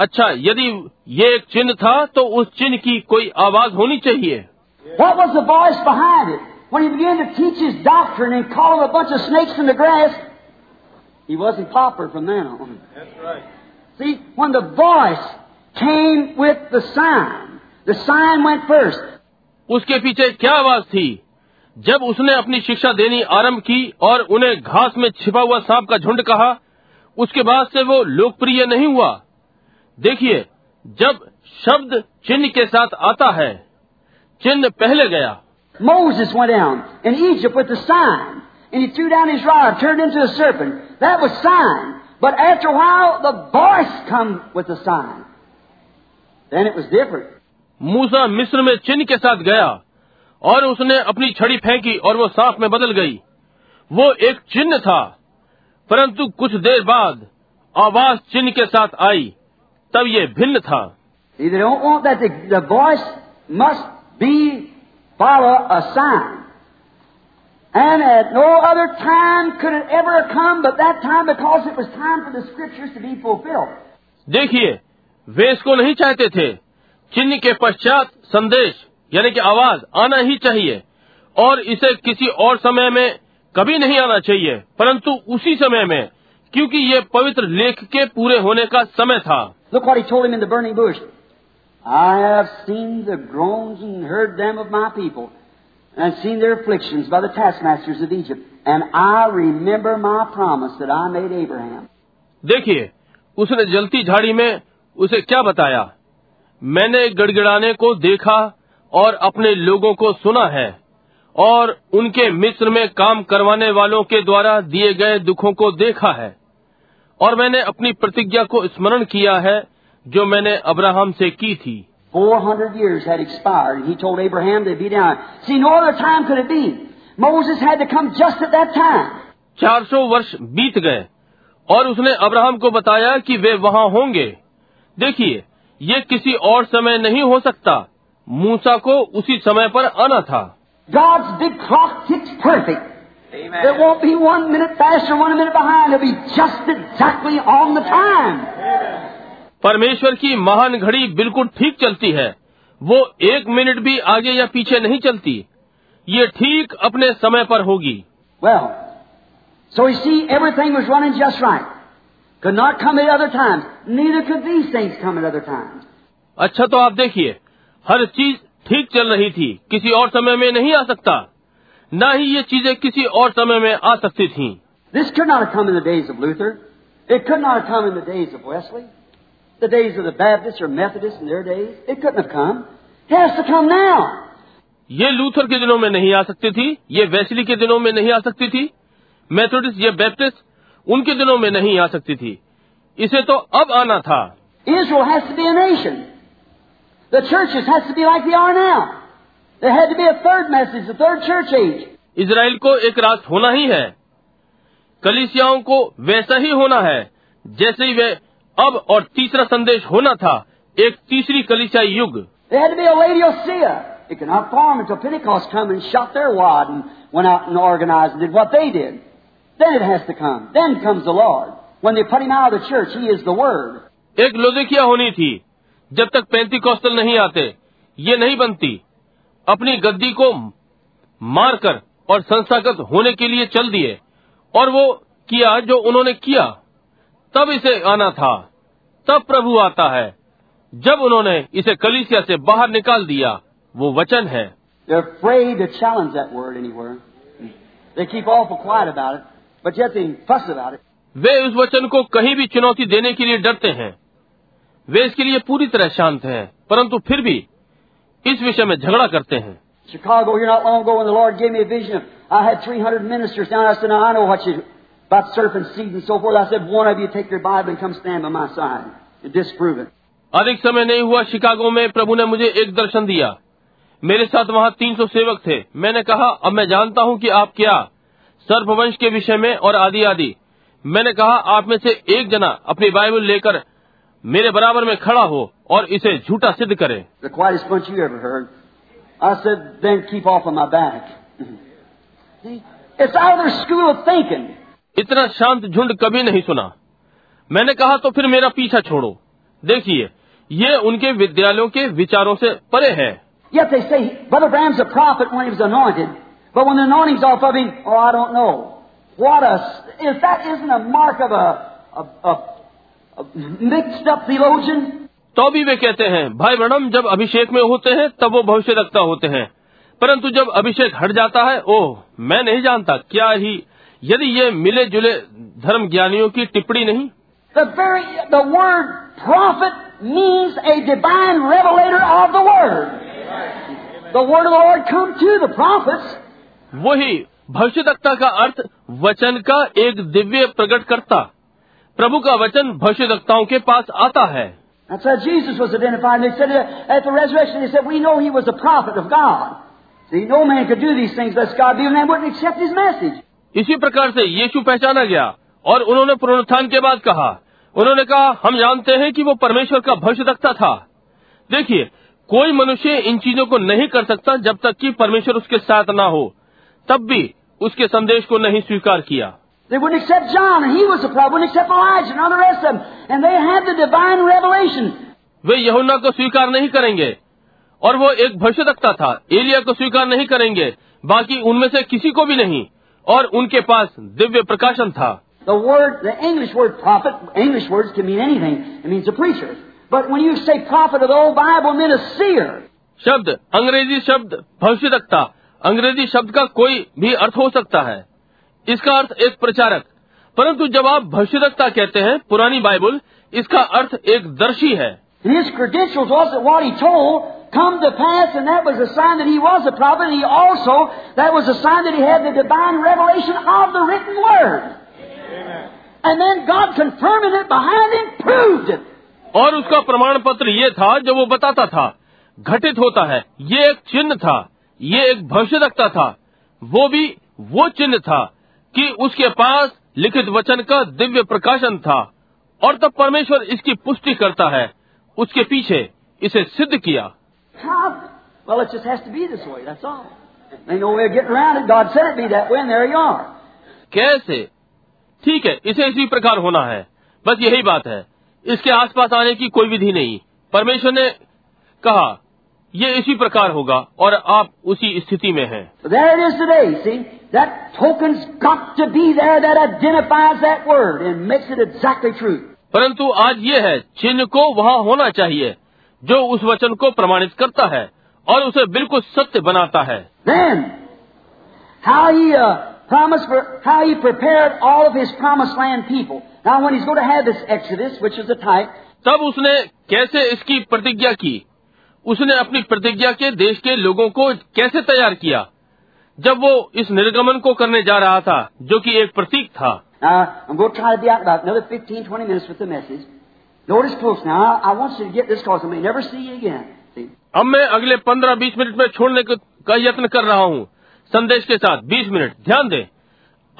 अच्छा यदि ये एक चिन्ह था तो उस चिन्ह की कोई आवाज़ होनी चाहिए। उसके पीछे क्या आवाज़ थी? जब उसने अपनी शिक्षा देनी आरंभ की और उन्हें घास में छिपा हुआ सांप का झुंड कहा उसके बाद से वो लोकप्रिय नहीं हुआ। देखिए जब शब्द चिन्ह के साथ आता है चिन्ह पहले गया Moses went down in Egypt with the sign, and he threw down his rod, turned into a serpent. That was sign. But after a while, the voice come with the sign. Then it was different. मूसा मिस्र में चिन्ह के साथ गया और उसने अपनी छड़ी फेंकी और वो सांप में बदल गई वो एक चिन्ह था परंतु कुछ देर बाद आवाज़ चिन्ह के साथ आई तब ये भिन्न था। देखिए वे इसको नहीं चाहते थे। चिन्ह के पश्चात संदेश यानी कि आवाज़ आना ही चाहिए। और इसे किसी और समय में कभी नहीं आना चाहिए परंतु उसी समय में क्योंकि ये पवित्र लेख के पूरे होने का समय था। Look what he told him in the burning bush. I have seen the groans and heard them of my people, and seen their afflictions by the taskmasters of Egypt, and I remember my promise that I made Abraham. देखिए उसने जलती झाड़ी में उसे क्या बताया मैंने गड़गड़ाने को देखा और अपने लोगों को सुना है और उनके मिस्र में काम करवाने वालों के द्वारा दिए गए दुखों को देखा है और मैंने अपनी प्रतिज्ञा को स्मरण किया है जो मैंने अब्राहम से की थी 400 years had expired, he told Abraham they'd be down. See, no other time could it be. Moses had to come just at that time. 400 वर्ष बीत गए और उसने अब्राहम को बताया कि वे वहाँ होंगे देखिए ये किसी और समय नहीं हो सकता मूसा को उसी समय पर आना था God's big clock ticks perfect. Amen. It won't be one minute faster, one minute behind. It'll be just exactly on the time. परमेश्वर की महान घड़ी बिल्कुल ठीक चलती है। वो एक मिनट भी आगे या पीछे नहीं चलती। ये ठीक अपने समय पर होगी। अच्छा तो आप देखिए हर चीज़ ठीक चल रही थी। किसी और समय में नहीं आ सकता। न ही ये चीज़ें किसी और समय में आ सकती थी। ये लूथर के दिनों में नहीं आ सकती थी ये वैसली के दिनों में नहीं आ सकती थी मेथोडिस्ट या बैप्टिस्ट उनके दिनों में नहीं आ सकती थी। इसे तो अब आना था। ISRO churches like There had to be a third message, the third church age. Israel को एक राष्ट्र होना ही है कलिसियाओं को वैसा ही होना है जैसे ही वे अब और तीसरा संदेश होना था एक तीसरी कलिसियाई युग There had to be a Laodicea. It could not form until Pentecost come and shot their wad and went out and organized and did what they did. Then it has to come. Then comes the Lord. When they put him out of the church, he is the Word. एक लोदिकिया होनी थी जब तक पैंती कौस्तल नहीं आते ये नहीं बनती अपनी गद्दी को मारकर और संस्थागत होने के लिए चल दिए और वो किया जो उन्होंने किया तब इसे आना था तब प्रभु आता है। जब उन्होंने इसे कलिसिया से बाहर निकाल दिया वो वचन है. वे उस वचन को कहीं भी चुनौती देने के लिए डरते हैं। वे इसके लिए पूरी तरह शांत हैं परंतु फिर भी इस विषय में झगड़ा करते हैं Chicago here not long ago when the Lord gave me a vision I had 300 ministers down. I said, now I know what you, about serpent seed and so forth. I said, one of you take your Bible and come stand by my side and disprove it. अधिक समय नहीं हुआ Chicago में प्रभु ने मुझे एक दर्शन दिया मेरे साथ वहाँ 300 सेवक थे मैंने कहा अब मैं जानता हूँ कि आप क्या सर्पवंश के विषय में और आदि आदि मैंने कहा आप में से एक जना अपनी बाइबल लेकर मेरे बराबर में खड़ा हो और इसे झूठा सिद्ध करे। इतना शांत झुंड कभी नहीं सुना। मैंने कहा तो फिर मेरा पीछा छोड़ो। देखिए ये उनके विद्यालयों के विचारों से परे है। मार्क ऑफ़ तो भी वे कहते हैं भाई ब्रणम जब अभिषेक में होते हैं तब वो भविष्य रखता होते हैं परंतु जब अभिषेक हट जाता है ओह मैं नहीं जानता क्या ही यदि ये मिले जुले धर्म ज्ञानियों की टिप्पणी नहीं the very, the word prophet means a divine revelator of the word. The word of the Lord come to the prophets. वही भविष्यवक्ता का अर्थ वचन का एक दिव्य प्रकट करता प्रभु का वचन भविष्यताओं के पास आता है। इसी प्रकार से यीशु पहचाना गया और उन्होंने पुनरुत्थान के बाद कहा। उन्होंने कहा हम जानते हैं कि वो परमेश्वर का भविष्य रखता था। देखिए कोई मनुष्य इन चीज़ों को नहीं कर सकता जब तक कि परमेश्वर उसके साथ ना हो। तब भी उसके संदेश को नहीं स्वीकार किया। They wouldn't accept John, and he was a prophet. Wouldn't accept Elijah and all the rest of them. And they had the divine revelation. वे यहुना को स्वीकार नहीं करेंगे और वो एक भविष्यवक्ता था एलिया को स्वीकार नहीं करेंगे बाकी उनमें से किसी को भी नहीं और उनके पास दिव्य प्रकाशन था The word, the English word prophet, English words can mean anything. It means a preacher. But when you say prophet of the old Bible, meant a seer. शब्द अंग्रेज़ी शब्द भविष्यवक्ता अंग्रेज़ी शब्द का कोई भी अर्थ हो सकता है इसका अर्थ एक प्रचारक। परंतु जब आप भविष्यता कहते हैं पुरानी बाइबल इसका अर्थ एक दर्शी है। और उसका प्रमाण पत्र ये था जो वो बताता था घटित होता है। ये एक चिन्ह था ये एक भविष्य रखता था। वो भी वो चिन्ह था। कि उसके पास लिखित वचन का दिव्य प्रकाशन था और तब परमेश्वर इसकी पुष्टि करता है। उसके पीछे इसे सिद्ध किया। Well, way. कैसे? ठीक है इसे इसी प्रकार होना है। बस यही बात है। इसके आसपास आने की कोई विधि नहीं। परमेश्वर ने कहा ये इसी प्रकार होगा और आप उसी स्थिति में हैं। That token's got to be there that identifies that word and makes it exactly true. परंतु आज ये है चिन्ह को वहाँ होना चाहिए जो उस वचन को प्रमाणित करता है और उसे बिल्कुल सत्य बनाता है Then, how he uh, promised for, how he prepared all of his promised land people. Now, when he's going to have this Exodus, which is a type, तब उसने कैसे इसकी प्रतिज्ञा की उसने अपनी प्रतिज्ञा के देश के लोगों को कैसे तैयार किया जब वो इस निर्गमन को करने जा रहा था जो कि एक प्रतीक था। अब मैं अगले 15-20 मिनट में छोड़ने का यत्न कर रहा हूँ। संदेश के साथ 20 मिनट। ध्यान दें।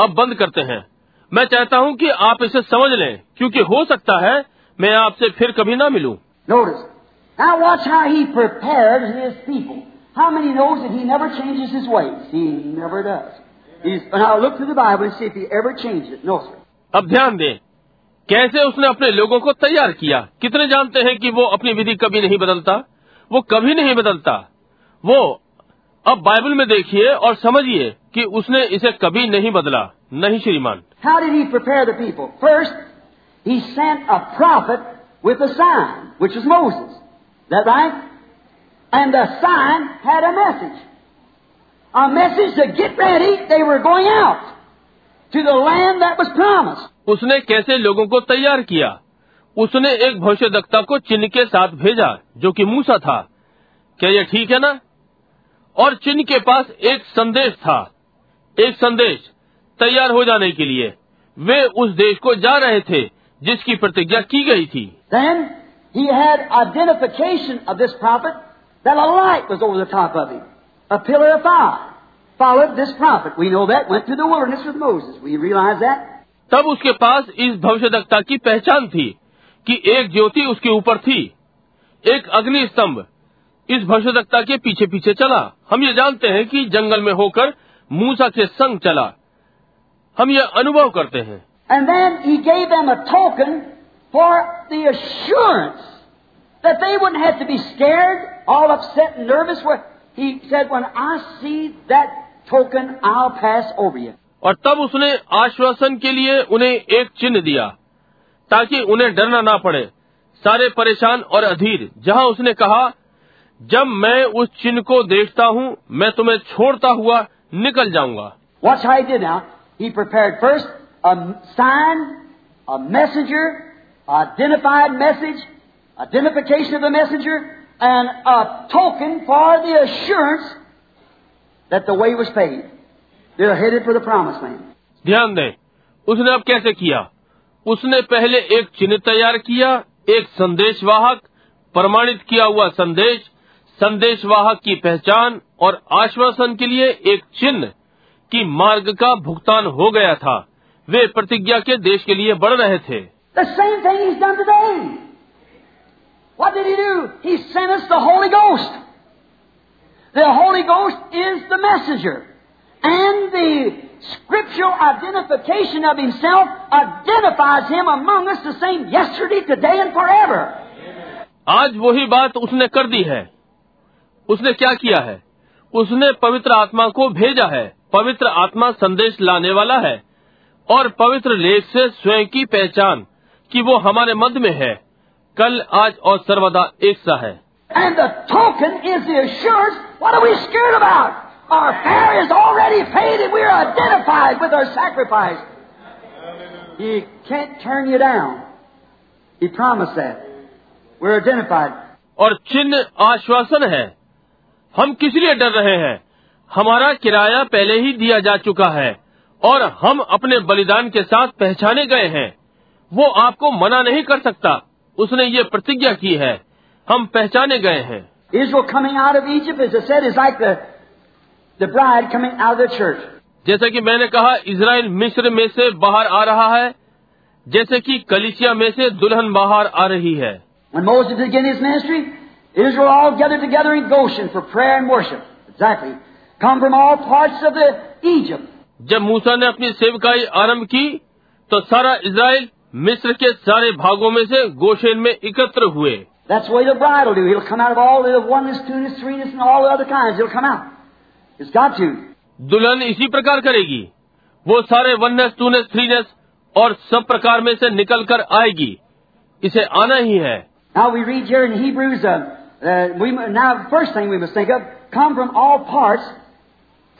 अब बंद करते हैं। मैं चाहता हूँ कि आप इसे समझ लें क्योंकि हो सकता है मैं आपसे फिर कभी ना मिलूं। Notice How many knows that he never changes his ways? He never does. He's, now look through the Bible and see if he ever changed it. No, sir. अब ध्यान दें कैसे उसने अपने लोगों को तैयार किया कितने जानते हैं कि वो अपनी विधि कभी नहीं बदलता वो कभी नहीं बदलता वो अब बाइबल में देखिए और समझिए कि उसने इसे कभी नहीं बदला नहीं श्रीमान How did he prepare the people? First, he sent a prophet with a sign, which was Moses. Is that right? And the sign had a message. A message to get ready, they were going out to the land that was promised. उसने कैसे लोगों को तैयार किया उसने एक भविष्यवक्ता को चिन्ह के साथ भेजा जो कि मूसा था क्या ये ठीक है ना और चिन्ह के पास एक संदेश था एक संदेश तैयार हो जाने के लिए वे उस देश को जा रहे थे जिसकी प्रतिज्ञा की गई थी Then he had identification of this prophet that a light was over the top of him, a pillar of fire. Followed this prophet. We know that. Went through the wilderness with Moses. We realize that. तब उसके पास इस भविष्यवक्ता की पहचान थी कि एक ज्योति उसके ऊपर थी एक अग्नि स्तंभ इस भविष्यवक्ता के पीछे पीछे चला हम ये जानते हैं कि जंगल में होकर मूसा के संग चला हम ये अनुभव करते हैं And then he gave them a token for the assurance that they wouldn't have to be scared, all upset and nervous. Where he said, When I see that token, I'll pass over you. और तब उसने आश्वासन के लिए उन्हें एक चिन्ह दिया ताकि उन्हें डरना ना पड़े सारे परेशान और अधीर जहाँ उसने कहा जब मैं उस चिन्ह को देखता हूँ मैं तुम्हें छोड़ता हुआ निकल जाऊँगा Watch how did now. He prepared first a sign, a messenger, identified message, identification of the messenger, and a token for the assurance that the way was paved. They're headed for the promised land. ध्यान दें उसने अब कैसे किया उसने पहले एक चिन्ह तैयार किया एक संदेशवाहक प्रमाणित किया हुआ संदेश संदेशवाहक की पहचान और आश्वासन के लिए एक चिन्ह कि मार्ग का भुगतान हो गया था वे प्रतिज्ञा के देश के लिए बढ़ रहे थे The same thing he's done today. What did he do? He sent us the Holy Ghost. The Holy Ghost is the messenger. And the scriptural identification of himself identifies him among us the same yesterday, today, and forever. आज वही बात उसने कर दी है उसने क्या किया है उसने पवित्र आत्मा को भेजा है पवित्र आत्मा संदेश लाने वाला है और पवित्र लेख से स्वयं की पहचान कि वो हमारे मध्य में है कल आज और सर्वदा एक सा है और चिन्ह आश्वासन है। हम किस लिए डर रहे हैं? हमारा किराया पहले ही दिया जा चुका है और हम अपने बलिदान के साथ पहचाने गए हैं। वो आपको मना नहीं कर सकता। उसने ये प्रतिज्ञा की है हम पहचाने गए हैं Israel coming out of Egypt, as I said, is like the, the bride coming out of the church. जैसा कि मैंने कहा इसराइल मिस्र में से बाहर आ रहा है जैसे कि कलिसिया में से दुल्हन बाहर आ रही है When Moses began his ministry, Israel all gathered together in Goshen for prayer and worship. Exactly. Come from all parts of the Egypt. जब मूसा ने अपनी सेवकाई आरंभ की तो सारा इसराइल मिस्र के सारे भागों में से गोशेन में एकत्र हुए That's the way the bride will do. He'll come out of all the oneness, two-ness, threeness, and all the other kinds. He'll come out. It's got to. दुल्हन इसी प्रकार करेगी वो सारे वननेस टूनेस थ्रीनेस और सब प्रकार में से निकल कर आएगी इसे आना ही है Now we read here in Hebrews, uh, uh, we, now first thing we must think of, come from all parts,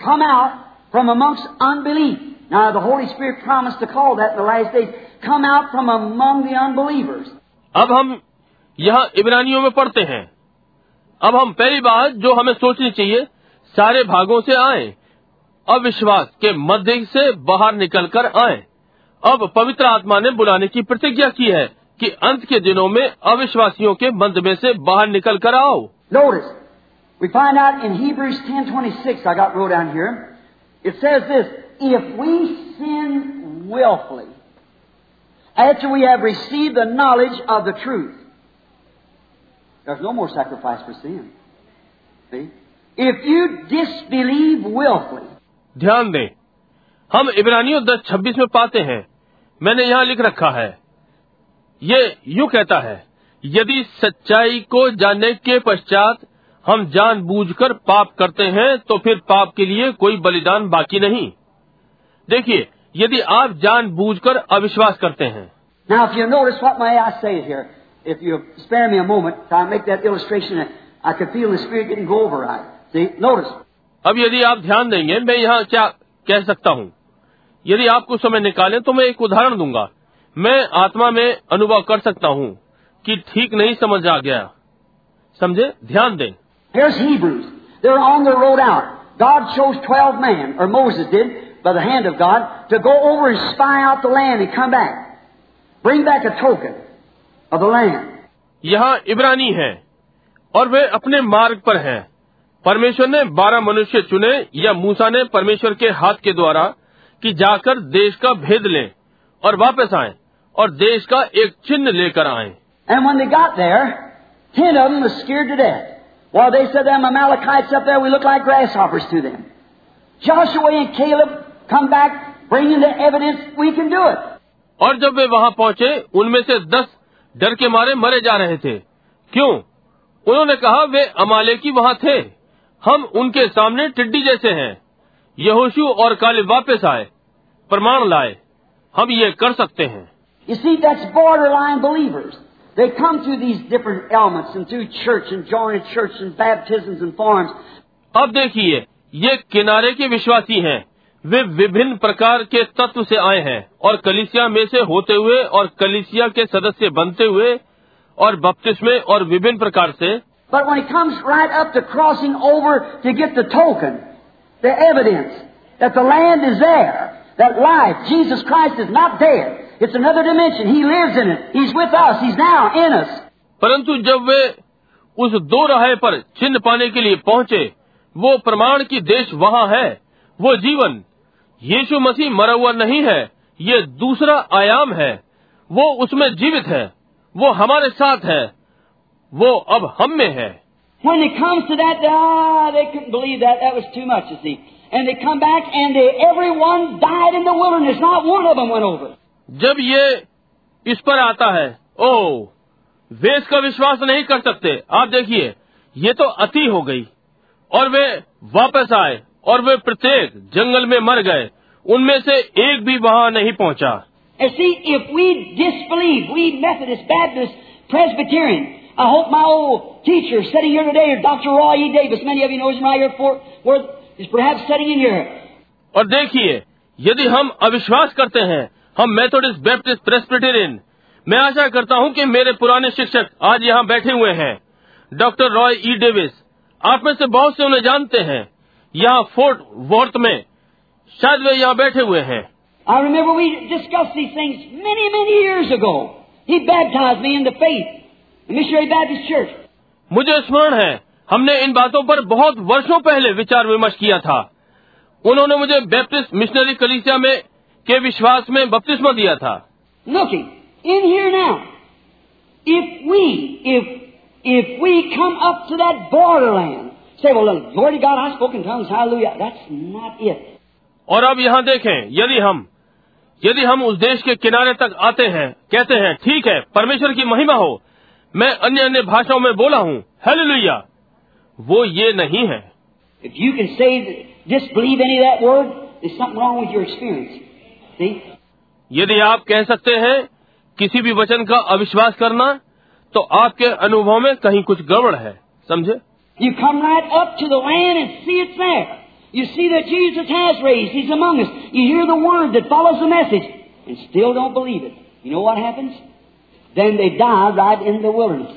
come out from amongst unbelief. Now the Holy Spirit promised to call that in the last days, come out from among the unbelievers. अब हम यहाँ इब्रानियों में पढ़ते हैं। अब हम पहली बात जो हमें सोचनी चाहिए सारे भागों से आए अविश्वास के मध्य से बाहर निकल कर आए। अब पवित्र आत्मा ने बुलाने की प्रतिज्ञा की है कि अंत के दिनों में अविश्वासियों के मध्य में से बाहर निकल कर आओ। Notice, we find out in Hebrews 10:26, I got wrote down here, it says this, if we sin willfully, after we have received the knowledge of the truth, there's no more sacrifice for sin. See? If you disbelieve willfully, ध्यान दें हम इब्रानियों दस छब्बीस में पाते हैं मैंने यहाँ लिख रखा है ये यूँ कहता है यदि सच्चाई को जानने के पश्चात हम जानबूझकर पाप करते हैं तो फिर पाप के लिए कोई बलिदान बाकी नहीं देखिए यदि आप जानबूझकर अविश्वास करते हैं Now, if you notice what may I say here, if you spare me a moment, I'll make that illustration. I could feel the Spirit didn't go over right. See, notice. अब यदि आप ध्यान देंगे मैं यहाँ क्या कह सकता हूँ यदि आप कुछ समय निकालें तो मैं एक उदाहरण दूँगा मैं आत्मा में अनुभव कर सकता हूँ कि ठीक नहीं समझ आ गया समझे ध्यान दें Here's Hebrews. They're on the road out. God chose twelve men, or Moses did, by the hand of God, to go over and spy out the land and come back. Bring back a token of the land. यहाँ इब्रानी हैं और वे अपने मार्ग पर हैं परमेश्वर ने बारह मनुष्य चुने या मूसा ने परमेश्वर के हाथ के द्वारा कि जाकर देश का भेद लें और वापस आएँ और देश का एक चिन्ह लेकर आएँ And when they got there, ten of them was scared to death. While they said, them Amalekites up there, we look like grasshoppers to them. Joshua and Caleb come back, bringing the evidence we can do it. और जब वे वहाँ पहुँचे उनमें से दस डर के मारे मरे जा रहे थे क्यों उन्होंने कहा वे अमाले की वहाँ थे हम उनके सामने टिड्डी जैसे हैं यहोशू और काले वापस आए प्रमाण लाए हम ये कर सकते हैं You see, that's borderline believers. They come through these different elements and through church and joining church and baptisms and forms. अब देखिए ये किनारे के विश्वासी हैं वे विभिन्न प्रकार के तत्व से आए हैं और कलिसिया में से होते हुए और कलिसिया के सदस्य बनते हुए और बपतिस्मे और विभिन्न प्रकार से But when it comes right up to crossing over to get the token, the evidence that the land is there, that life, Jesus Christ is not dead. It's another dimension. He lives in it. He's with us. He's now in us. परंतु जब वे उस दो राह पर चिन्ह पाने के लिए पहुँचे वो प्रमाण की देश वहाँ है वो जीवन यीशु मसीह मरा हुआ नहीं है ये दूसरा आयाम है। वो उसमें जीवित है वो हमारे साथ है वो अब हम में है। जब ये इस पर आता है ओ वे इसका विश्वास नहीं कर सकते। आप देखिए ये तो अति हो गई। और वे वापस आए। और वे प्रत्येक जंगल में मर गए। उनमें से एक भी वहाँ नहीं पहुँचा। और देखिए यदि हम अविश्वास करते हैं हम मेथोडिस्ट बैप्टिस्ट प्रेस्बिटेरियन मैं आशा करता हूँ कि मेरे पुराने शिक्षक आज यहाँ बैठे हुए हैं। डॉक्टर रॉय ई डेविस आप में से बहुत से उन्हें जानते हैं। यहाँ फोर्ट वर्थ में शायद वे यहाँ बैठे हुए हैं। आई रिमेम्बर वी डिस्कस मुझे स्मरण है हमने इन बातों पर बहुत वर्षों पहले विचार विमर्श किया था। उन्होंने मुझे बैप्टिस्ट मिशनरी कलीसिया में के विश्वास में बपतिस्मा दिया था। Looking in here if we if if we come up to that border land और अब यहाँ देखें यदि हम यदि हम उस देश के किनारे तक आते हैं कहते हैं ठीक है परमेश्वर की महिमा हो मैं अन्य अन्य भाषाओं में बोला हूँ हेलो हेली वो ये नहीं है। Word, यदि आप कह सकते हैं किसी भी वचन का अविश्वास करना तो आपके अनुभव में कहीं कुछ गड़बड़ है समझे? You come right up to the land and see it's there. You see that Jesus has raised. He's among us. You hear the word that follows the message and still don't believe it. You know what happens? Then they die right in the wilderness.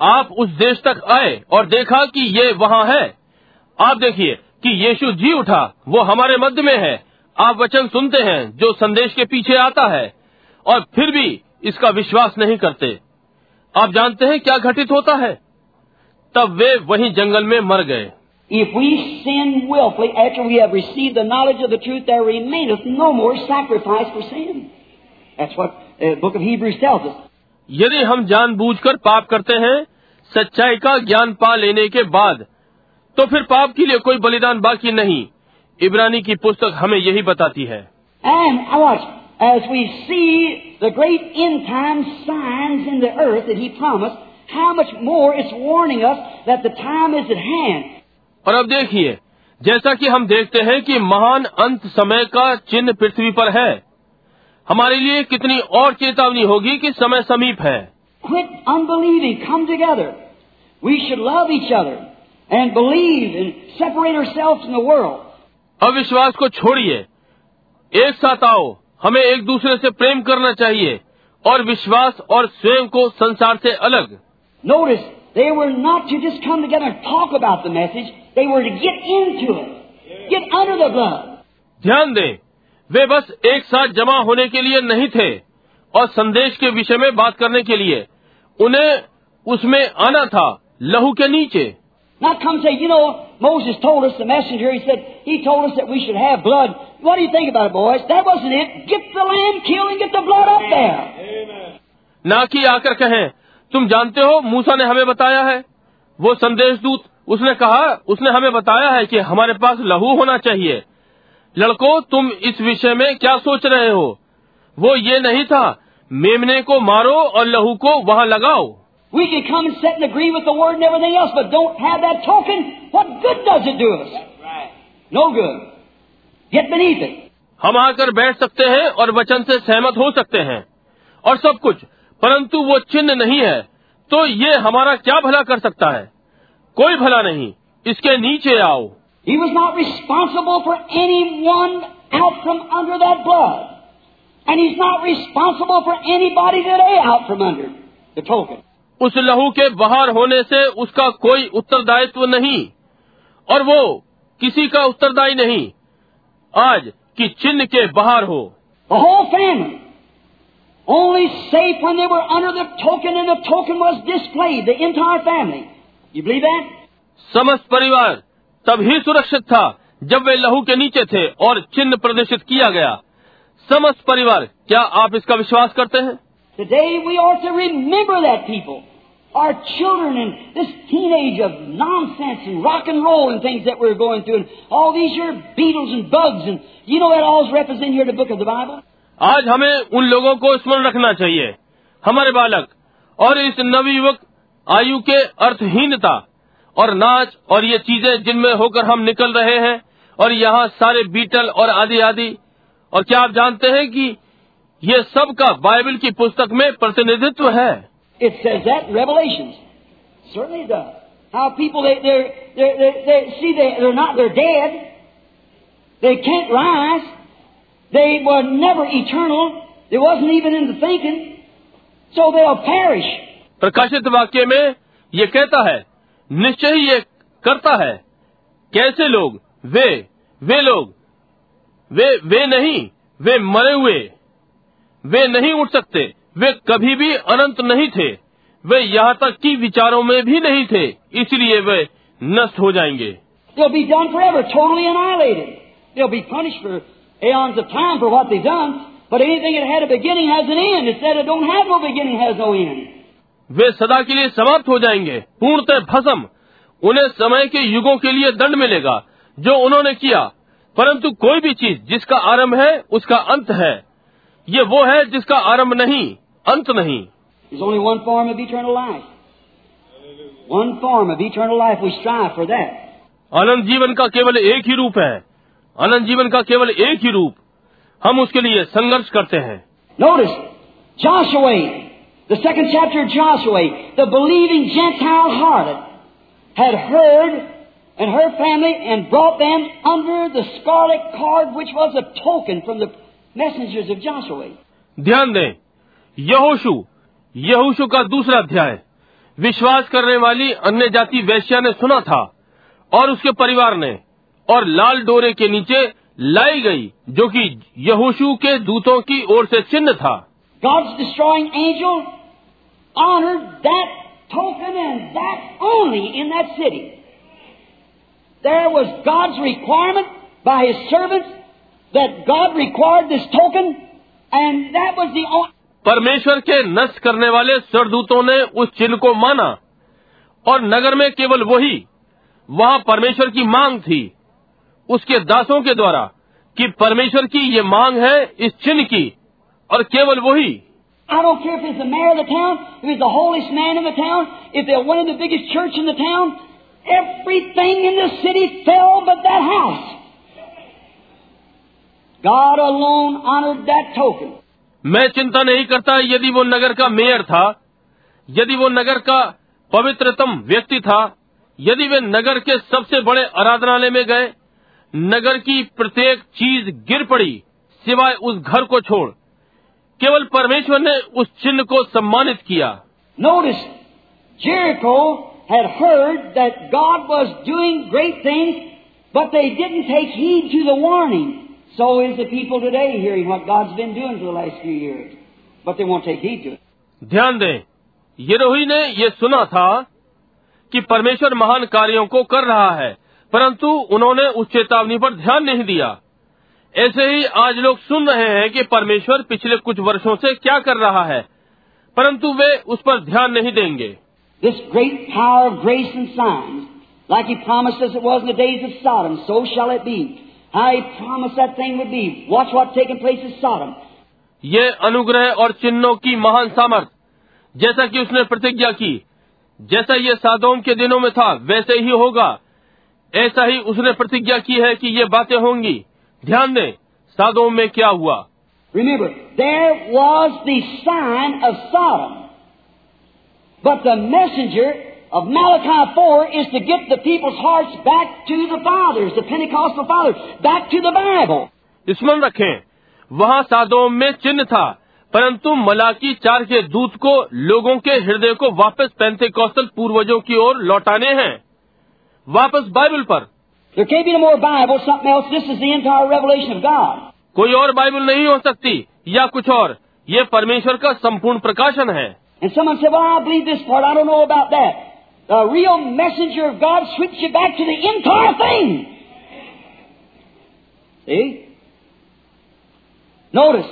आप उस देश तक आए और देखा कि ये वहाँ है आप देखिए कि यीशु जी उठा वो हमारे मध्य में है आप वचन सुनते हैं जो संदेश के पीछे आता है और फिर भी इसका विश्वास नहीं करते आप जानते हैं क्या घटित होता है तब वे वहीं जंगल में मर गए If we sin willfully after we have received the knowledge of the truth, there remaineth no more sacrifice for sin. That's what the book of Hebrews tells us. यदि हम जानबूझकर पाप करते हैं सच्चाई का ज्ञान पा लेने के बाद तो फिर पाप के लिए कोई बलिदान बाकी नहीं इब्रानी की पुस्तक हमें यही बताती है And watch, as we see the great end time signs in the earth that He promised, how much more it's warning us that the time is at hand. और अब देखिए जैसा कि हम देखते हैं कि महान अंत समय का चिन्ह पृथ्वी पर है हमारे लिए कितनी और चेतावनी होगी कि समय समीप है Quit unbelieving. Come together. We should love each other and believe and separate ourselves from the world. अविश्वास को छोड़िए एक साथ आओ हमें एक दूसरे से प्रेम करना चाहिए और विश्वास और स्वयं को संसार से अलग Notice, they were not to just come together and talk about the message. They were to get into it. Get under the blood. ध्यान दें वे बस एक साथ जमा होने के लिए नहीं थे और संदेश के विषय में बात करने के लिए उन्हें उसमें आना था लहू के नीचे Not come say, you know, Moses told us, the messenger, he said, he told us that we should have blood. What do you think about it, boys? That wasn't it. Get the lamb killed and get the blood up there. ना कि आकर कहें तुम जानते हो मूसा ने हमें बताया है वो संदेश दूत उसने कहा उसने हमें बताया है कि हमारे पास लहू होना चाहिए लड़को तुम इस विषय में क्या सोच रहे हो वो ये नहीं था मेमने को मारो और लहू को वहाँ लगाओ We can come and sit and agree with the word and everything else, but don't have that token. What good does it do us? No good. Get beneath it. हम आकर बैठ सकते हैं और वचन से सहमत हो सकते हैं और सब कुछ परंतु वो चिन्ह नहीं है तो ये हमारा क्या भला कर सकता है? कोई भला नहीं। इसके नीचे आओ। He was not responsible for anyone out from under that blood and is not responsible for anybody that a out from under उस लहू के बाहर होने से उसका कोई उत्तरदायित्व नहीं। और वो किसी का उत्तरदायी नहीं। आज कि चिन्ह के बाहर हो। Only safe when they were under the token and the token was displayed. The entire family. You believe that? समस्त परिवार तभी सुरक्षित था जब वे लहू के नीचे थे और चिन्ह प्रदर्शित किया गया समस्त परिवार क्या आप इसका विश्वास करते हैं Today we ought to remember that people. Our children and this teenage of nonsense and rock and roll and things that we're going through and all these here beetles and bugs and you know that all's represented here in the book of the Bible? आज हमें उन लोगों को स्मरण रखना चाहिए। हमारे बालक, और इस नवयुवक आयु के अर्थहीनता, और नाच, और ये चीज़ें जिनमें होकर हम निकल रहे हैं, और यहाँ सारे बीटल और आदि आदि। और क्या आप जानते हैं कि ये सब का बाइबल की पुस्तक में प्रतिनिधित्व है. They can't rise. They were never eternal. They wasn't even in the thinking. So they'll perish. प्रकाशित वाक्य में ये कहता है निश्चय ही ये करता है कैसे लोग वे वे लोग वे वे नहीं वे मरे हुए वे नहीं उठ सकते वे कभी भी अनंत नहीं थे वे यहाँ तक कि विचारों में भी नहीं थे इसलिए वे नष्ट हो जाएँगे They'll be done forever, totally annihilated. They'll be punished for aeons of time for what they've done. But anything that had a beginning has an end. It said it don't have no beginning has no end. वे सदा के लिए समाप्त हो जाएँगे पूर्णतः भस्म उन्हें समय के युगों के लिए दंड मिलेगा जो उन्होंने किया परंतु कोई भी चीज़ जिसका आरंभ है उसका अंत है ये वो है जिसका आरंभ नहीं अंत नहीं There's only one form of eternal life. One form of eternal life. We strive for that. अनंत जीवन का केवल एक ही रूप है अनंत जीवन का केवल एक ही रूप हम उसके लिए संघर्ष करते हैं Notice, Joshua, the second chapter of Joshua, the believing Gentile harlot had heard and her family and brought them under the scarlet cord which was a token from the messengers of Joshua. ध्यान दें यहोशु यहोशु का दूसरा अध्याय विश्वास करने वाली अन्य जाति वैश्या ने सुना था और उसके परिवार ने और लाल डोरे के नीचे लाई गई जो कि यहोशू के दूतों की ओर से चिन्ह था। परमेश्वर के नष्ट करने वाले सरदूतों ने उस चिन्ह को माना और नगर में केवल वही वहाँ परमेश्वर की मांग थी। उसके दासों के द्वारा कि परमेश्वर की ये मांग है इस चिन्ह की और केवल वही। मैं चिंता नहीं करता यदि वो नगर का मेयर था यदि वो नगर का पवित्रतम व्यक्ति था यदि वे नगर के सबसे बड़े आराधनालय में गए नगर की प्रत्येक चीज़ गिर पड़ी सिवाय उस घर को छोड़। केवल परमेश्वर ने उस चिन्ह को सम्मानित किया। Notice Jericho had heard that God was doing great things but they didn't take heed to the warning so is the people today hearing what God's been doing for the last few but they won't take heed to ध्यान दें यरोही ने यह सुना था कि परमेश्वर महान कार्यों को कर रहा है। परंतु उन्होंने उस चेतावनी पर ध्यान नहीं दिया ऐसे ही आज लोग सुन रहे हैं कि परमेश्वर पिछले कुछ वर्षों से क्या कर रहा है परंतु वे उस पर ध्यान नहीं देंगे This great power of grace and signs, like He promised us it was in the days of Sodom, so shall it be. How He promised that thing would be. Watch what's taking place in Sodom. ये अनुग्रह और चिन्हों की महान सामर्थ जैसा कि उसने प्रतिज्ञा की जैसा ये सादोम के दिनों में था वैसे ही होगा ऐसा ही उसने प्रतिज्ञा की है कि ये बातें होंगी ध्यान दें सादोम में क्या हुआ Remember, there was the sign of Sodom. But the messenger of Malachi 4 is to get the people's hearts back to the fathers, the Pentecostal fathers, back to the Bible. स्मरण रखें वहाँ सादोम में चिन्ह था परंतु मलाकी चार के दूत को लोगों के हृदय को वापस पैंते कौशल पूर्वजों की ओर लौटाने हैं वापस बाइबल पर There can't be no more Bible, something else. This is the entire revelation of God. कोई और बाइबल नहीं हो सकती या कुछ और ये परमेश्वर का संपूर्ण प्रकाशन है And someone said, Well, I believe this part. I don't know about that. The real messenger of God switches you back to the entire thing. See? Notice.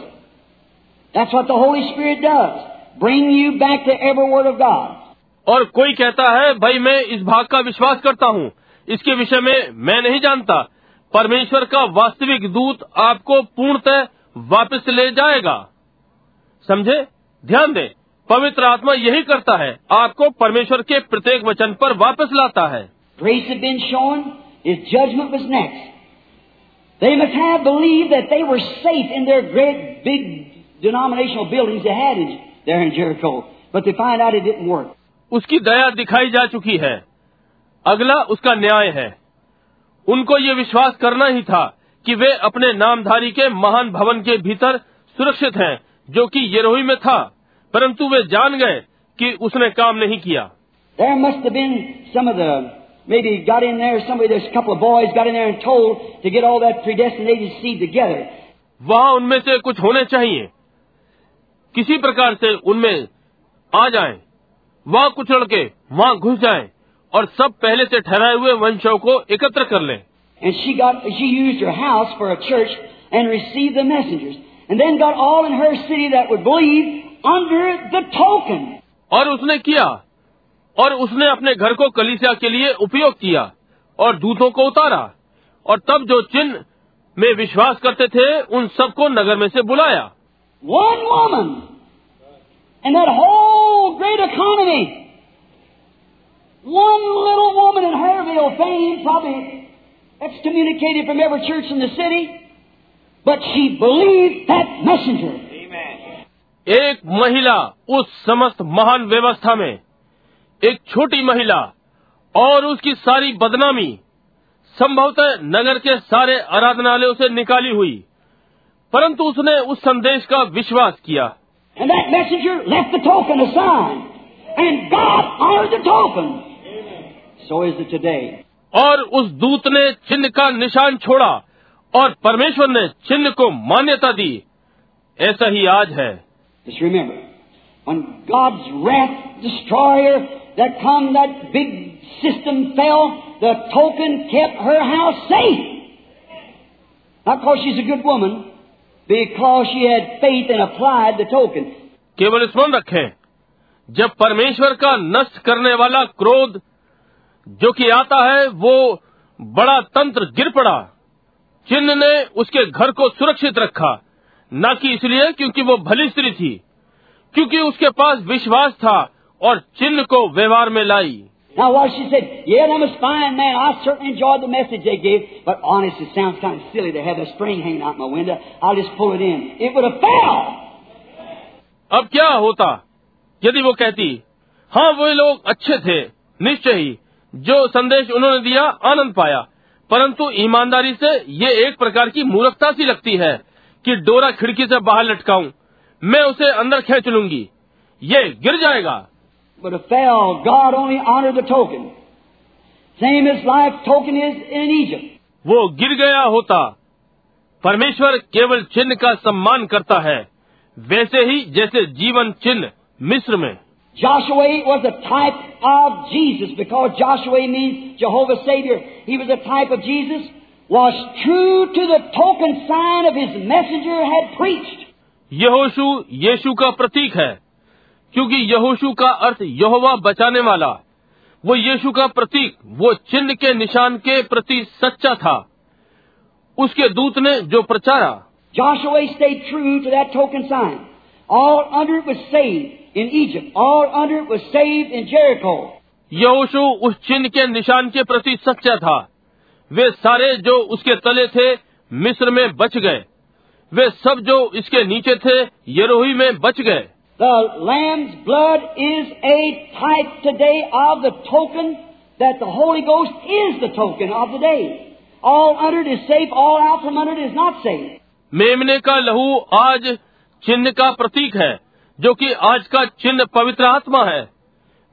That's what the Holy Spirit does. Bring you back to every word of God. और कोई कहता है, भाई, मैं इस भाग का विश्वास करता हूँ। इसके विषय में मैं नहीं जानता। परमेश्वर का वास्तविक दूत आपको पूर्णतः वापस ले जाएगा। समझे? ध्यान दें, पवित्र आत्मा यही करता है, आपको परमेश्वर के प्रत्येक वचन पर वापस लाता है। उसकी दया दिखाई जा चुकी है। अगला उसका न्याय है। उनको ये विश्वास करना ही था कि वे अपने नामधारी के महान भवन के भीतर सुरक्षित हैं, जो कि येरोही में था परंतु वे जान गए कि उसने काम नहीं किया। वहाँ उनमें से कुछ होने चाहिए। किसी प्रकार से उनमें आ जाएँ। वहाँ कुछ लड़के वहाँ घुस जाएँ और सब पहले से ठहराए हुए वंशों को एकत्र कर लें And she got, she used her house for a church and received the messengers. And then got all in her city that would believe under the token. और उसने किया और उसने अपने घर को कलीसिया के लिए उपयोग किया और दूतों को उतारा और तब जो चिन्ह में विश्वास करते थे उन सबको नगर में से बुलाया One woman in that whole great economy. One little woman in Harville fame, probably excommunicated from every church in the city, but she believed that messenger. एक महिला उस समस्त महान व्यवस्था में एक छोटी महिला और उसकी सारी बदनामी संभवतः नगर के सारे आराधनालयों से निकाली हुई परंतु उसने उस संदेश का विश्वास किया And that messenger left the token, a sign. And God honored the token. So is it today. और उस दूत ने चिन्ह का निशान छोड़ा और परमेश्वर ने चिन्ह को मान्यता दी ऐसा ही आज है Just remember, when God's wrath destroyer that come, that big system fell, the token kept her house safe. Not because she's a good woman, because she had faith and applied the token. केवल स्मरण रखें, जब परमेश्वर का नष्ट करने वाला क्रोध जो कि आता है, वो बड़ा तंत्र गिर पड़ा चिन्ह ने उसके घर को सुरक्षित रखा, न कि इसलिए क्योंकि वो भली स्त्री थी, क्योंकि उसके पास विश्वास था और चिन्ह को व्यवहार में लाई Now what she said, yeah, that was fine, man. I certainly enjoyed the message they gave, but honest, it sounds kind of silly to have a string hanging out my window. I'll just pull it in. It would have fell. अब क्या होता यदि वो कहती हाँ वे लोग अच्छे थे निश्चय ही जो संदेश उन्होंने दिया आनंद पाया परंतु ईमानदारी से ये एक प्रकार की मूर्खता सी लगती है कि डोरा खिड़की से बाहर लटकाऊं मैं उसे अंदर खींच लूँगी ये गिर जाएगा But it fell. God only honored the token. Same as life token is in Egypt. वो गिर गया होता परमेश्वर केवल चिन्ह का सम्मान करता है वैसे ही जैसे जीवन चिन्ह मिस्र में Joshua was a type of Jesus because Joshua means Jehovah Savior. He was a type of Jesus, was true to the token sign of his messenger had preached. यहोशू यीशु का प्रतीक है क्योंकि यहोशू का अर्थ यहोवा बचाने वाला वो यीशु का प्रतीक वो चिन्ह के निशान के प्रति सच्चा था उसके दूत ने जो प्रचारा Joshua stayed true to that token sign. All under it was saved in Egypt. All under it was saved in Jericho. यहोशू उस चिन्ह के निशान के प्रति सच्चा था वे सारे जो उसके तले थे मिस्र में बच गए वे सब जो इसके नीचे थे यरोही में बच गए The Lamb's blood is a type today of the token that the Holy Ghost is the token of the day. All under it is safe, all out from under it is not safe. मेमने का लहू आज चिन्ह का प्रतीक है जो कि आज का चिन्ह पवित्र आत्मा है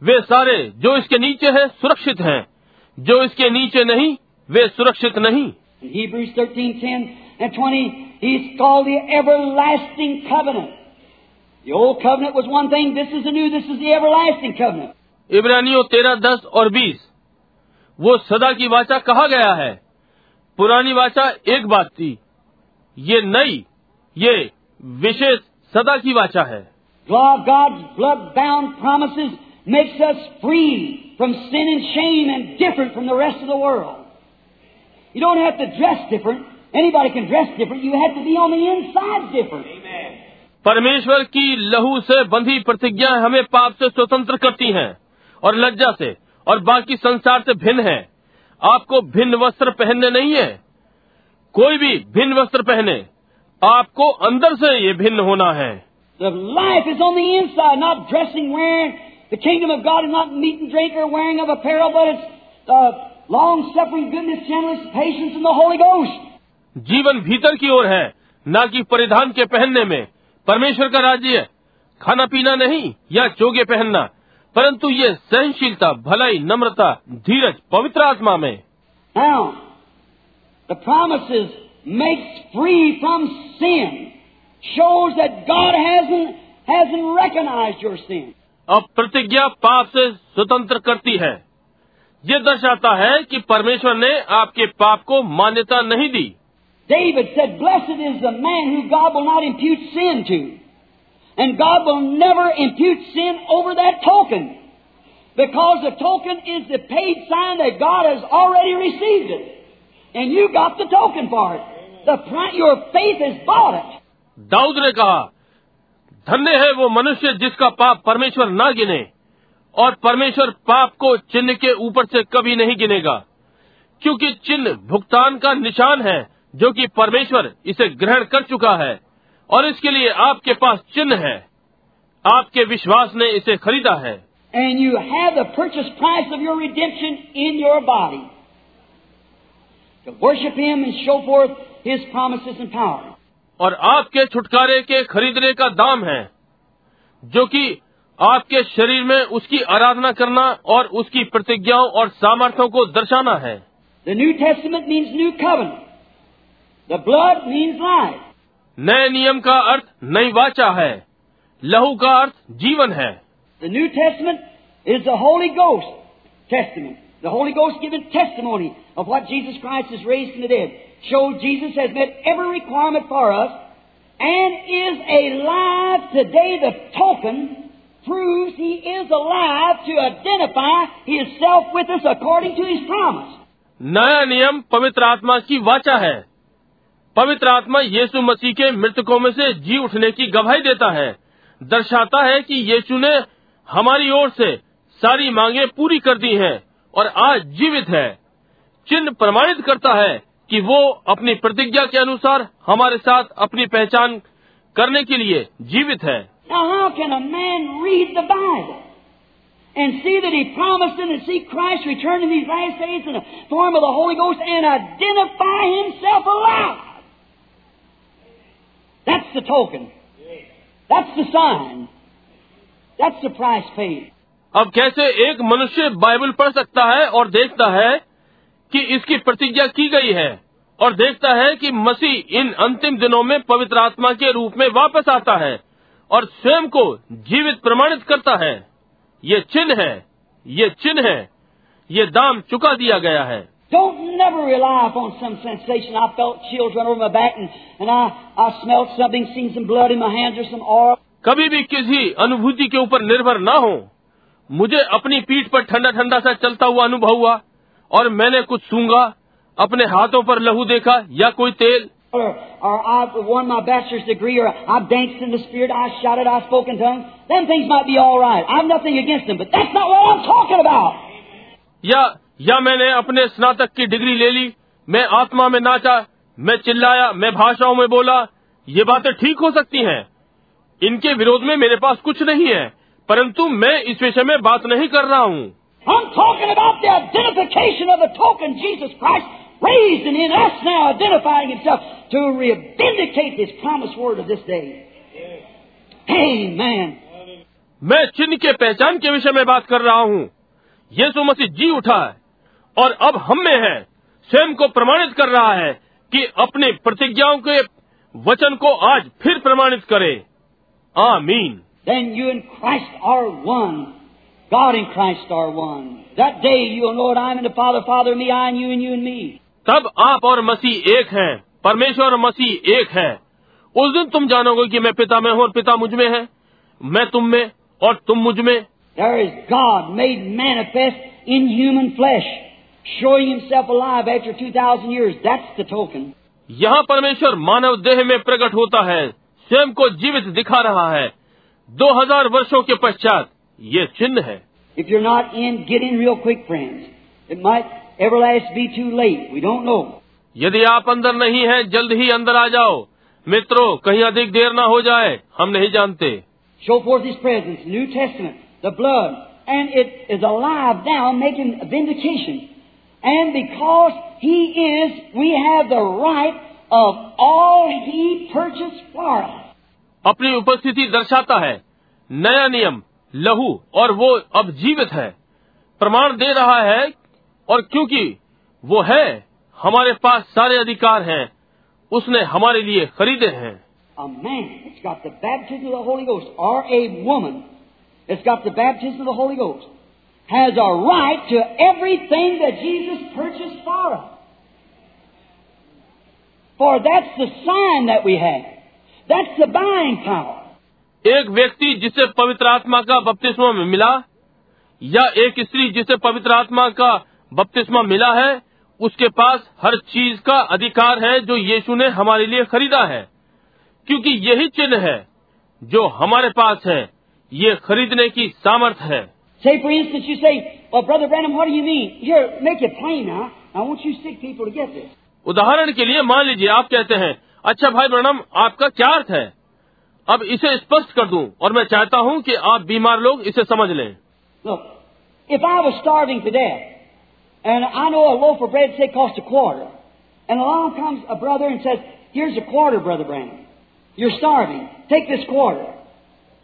वे सारे जो इसके नीचे है सुरक्षित हैं जो इसके नीचे नहीं वे सुरक्षित नहीं Hebrews 13, 10 and 20, he's called the everlasting covenant. The old covenant was one thing, this is the new, this is the everlasting covenant. इब्रानियों तेरह दस और बीस वो सदा की वाचा कहा गया है पुरानी वाचा एक बात थी ये नई ये विशेष सदा की वाचा है God, God's blood-bound promises makes us free from sin and shame and different from the rest of the world. You don't have to dress different. Anybody can dress different. You have to be on the inside different. परमेश्वर की लहू से बंधी प्रतिज्ञाएँ हमें पाप से स्वतंत्र करती हैं और लज्जा से और बाकी संसार से भिन्न है। आपको भिन्न वस्त्र पहनने नहीं है। कोई भी भिन्न वस्त्र पहने आपको अंदर से ये भिन्न होना है। जीवन भीतर की ओर है न कि परिधान के पहनने में। परमेश्वर का राज्य खाना पीना नहीं या चोगे पहनना परंतु ये सहनशीलता भलाई नम्रता धीरज पवित्र आत्मा में Now, the promises makes free from sin. Shows that God hasn't, hasn't recognized your sin. अब प्रतिज्ञा पाप से स्वतंत्र करती है ये दर्शाता है कि परमेश्वर ने आपके पाप को मान्यता नहीं दी David said, Blessed is the man who God will not impute sin to. And God will never impute sin over that token. Because the token is the paid sign that God has already received it. And you got the token for it. The pri- your faith has bought it. Dawood ने कहा धन्य है वो मनुष्य जिसका पाप परमेश्वर ना गिने और परमेश्वर पाप को चिन्ह के ऊपर से कभी नहीं गिनेगा क्योंकि चिन्ह भुगतान का निशान है जो कि परमेश्वर इसे ग्रहण कर चुका है और इसके लिए आपके पास चिन्ह है। आपके विश्वास ने इसे खरीदा है। And you have the price of your redemption in your body worship him and show forth his promises and power और आपके छुटकारे के खरीदने का दाम है जो कि आपके शरीर में उसकी आराधना करना और उसकी प्रतिज्ञाओं और सामर्थ्यों को दर्शाना है। The New Testament means new covenant The blood means life. नए नियम का अर्थ नई वाचा है लहू का अर्थ जीवन है The New Testament is the Holy Ghost Testament. The Holy Ghost giving testimony of what Jesus Christ has raised from the dead. Shows Jesus has met every requirement for us and is alive today. The token proves He is alive to identify Himself with us according to His promise. नया नियम पवित्र आत्मा की वाचा है पवित्र आत्मा यीशु मसीह के मृतकों में से जी उठने की गवाही देता है। दर्शाता है कि यीशु ने हमारी ओर से सारी मांगे पूरी कर दी हैं और आज जीवित है। चिन्ह प्रमाणित करता है कि वो अपनी प्रतिज्ञा के अनुसार हमारे साथ अपनी पहचान करने के लिए जीवित है। Now, That's the token. That's the sign. That's the price paid. अब कैसे एक मनुष्य बाइबल पढ़ सकता है और देखता है कि इसकी प्रतिज्ञा की गई है और देखता है कि मसीह इन अंतिम दिनों में पवित्र आत्मा के रूप में वापस आता है और स्वयं को जीवित प्रमाणित करता है ये चिन्ह है, ये चिन्ह है, ये दाम चुका दिया गया है Don't never rely upon some sensation. I felt chills run over my back and, and I, I smelled something, seen some blood in my hands or some oil. कभी भी किसी अनुभूति के ऊपर निर्भर ना हो मुझे अपनी पीठ पर ठंडा ठंडा सा चलता हुआ अनुभव हुआ और मैंने कुछ सूंगा अपने हाथों पर लहू देखा या कोई तेल Or, or I won my bachelor's degree, or I danced in the spirit, I shouted, I spoke in tongues. Them things might be all right. I have nothing against them, but that's not what I'm talking about. या या मैंने अपने स्नातक की degree ले ली मैं आत्मा में नाचा मैं चिल्लाया मैं भाषाओं में बोला ये बातें ठीक हो सकती हैं। इनके विरोध में मेरे पास कुछ नहीं है परंतु मैं इस विषय में बात नहीं कर रहा हूँ। मैं चिन्ह के पहचान के विषय में बात कर रहा हूँ। ये यीशु मसीह जी उठा है। और अब हम में है स्वयं को प्रमाणित कर रहा है कि अपने प्रतिज्ञाओं के वचन को आज फिर प्रमाणित करे। आमीन। Then you in Christ are one God in Christ are one day you know what father father me I you in you and me तब आप और मसीह एक हैं परमेश्वर और मसीह एक है। उस दिन तुम जानोगे कि मैं पिता में हूँ और पिता मुझमें है। मैं तुम में और तुम मुझमें। God made manifest in human flesh showing himself alive after 2,000 years. That's the token. यहाँ परमेश्वर मानव देह में प्रकट होता है स्वयं को जीवित दिखा रहा है दो हजार वर्षो के पश्चात ये चिन्ह है If you're not in, get in real quick, friends. It might ever last be too late. We don't know. यदि आप अंदर नहीं हैं जल्द ही अंदर आ जाओ मित्रों कहीं अधिक देर ना हो जाए हम नहीं जानते Show forth His presence, New Testament, the blood, and it is alive now, making vindication. And because He is, we have the right of all He purchased for us. अपनी उपस्थिति दर्शाता है। नया नियम लहू और वो अब जीवित है। प्रमाण दे रहा है और क्योंकि वो है हमारे पास सारे अधिकार हैं। उसने हमारे लिए खरीदे हैं। A man, it's got the has a right to everything that Jesus purchased for us. For that's the sign that we have. That's the buying power. एक व्यक्ति जिसे पवित्र आत्मा का बपतिस्मा मिला, या एक स्त्री जिसे पवित्र आत्मा का बपतिस्मा मिला है, उसके पास हर चीज़ का अधिकार है जो यीशु ने हमारे लिए खरीदा है क्योंकि यही चिन्ह है जो हमारे पास है, ये खरीदने की सामर्थ है Say, for instance, you say, Well, Brother Branham, what do you mean? Here, make it plain now. I want you sick people to get this. उदाहरण के लिए मान लीजिए आप कहते हैं अच्छा भाई ब्रणम आपका क्या अर्थ है अब इसे स्पष्ट कर दूं और मैं चाहता हूं कि आप बीमार लोग इसे समझ लें Look, if I was starving to death, and I know a loaf of bread, say, cost a quarter, and along comes a brother and says, Here's a quarter, Brother Branham. You're starving. Take this quarter.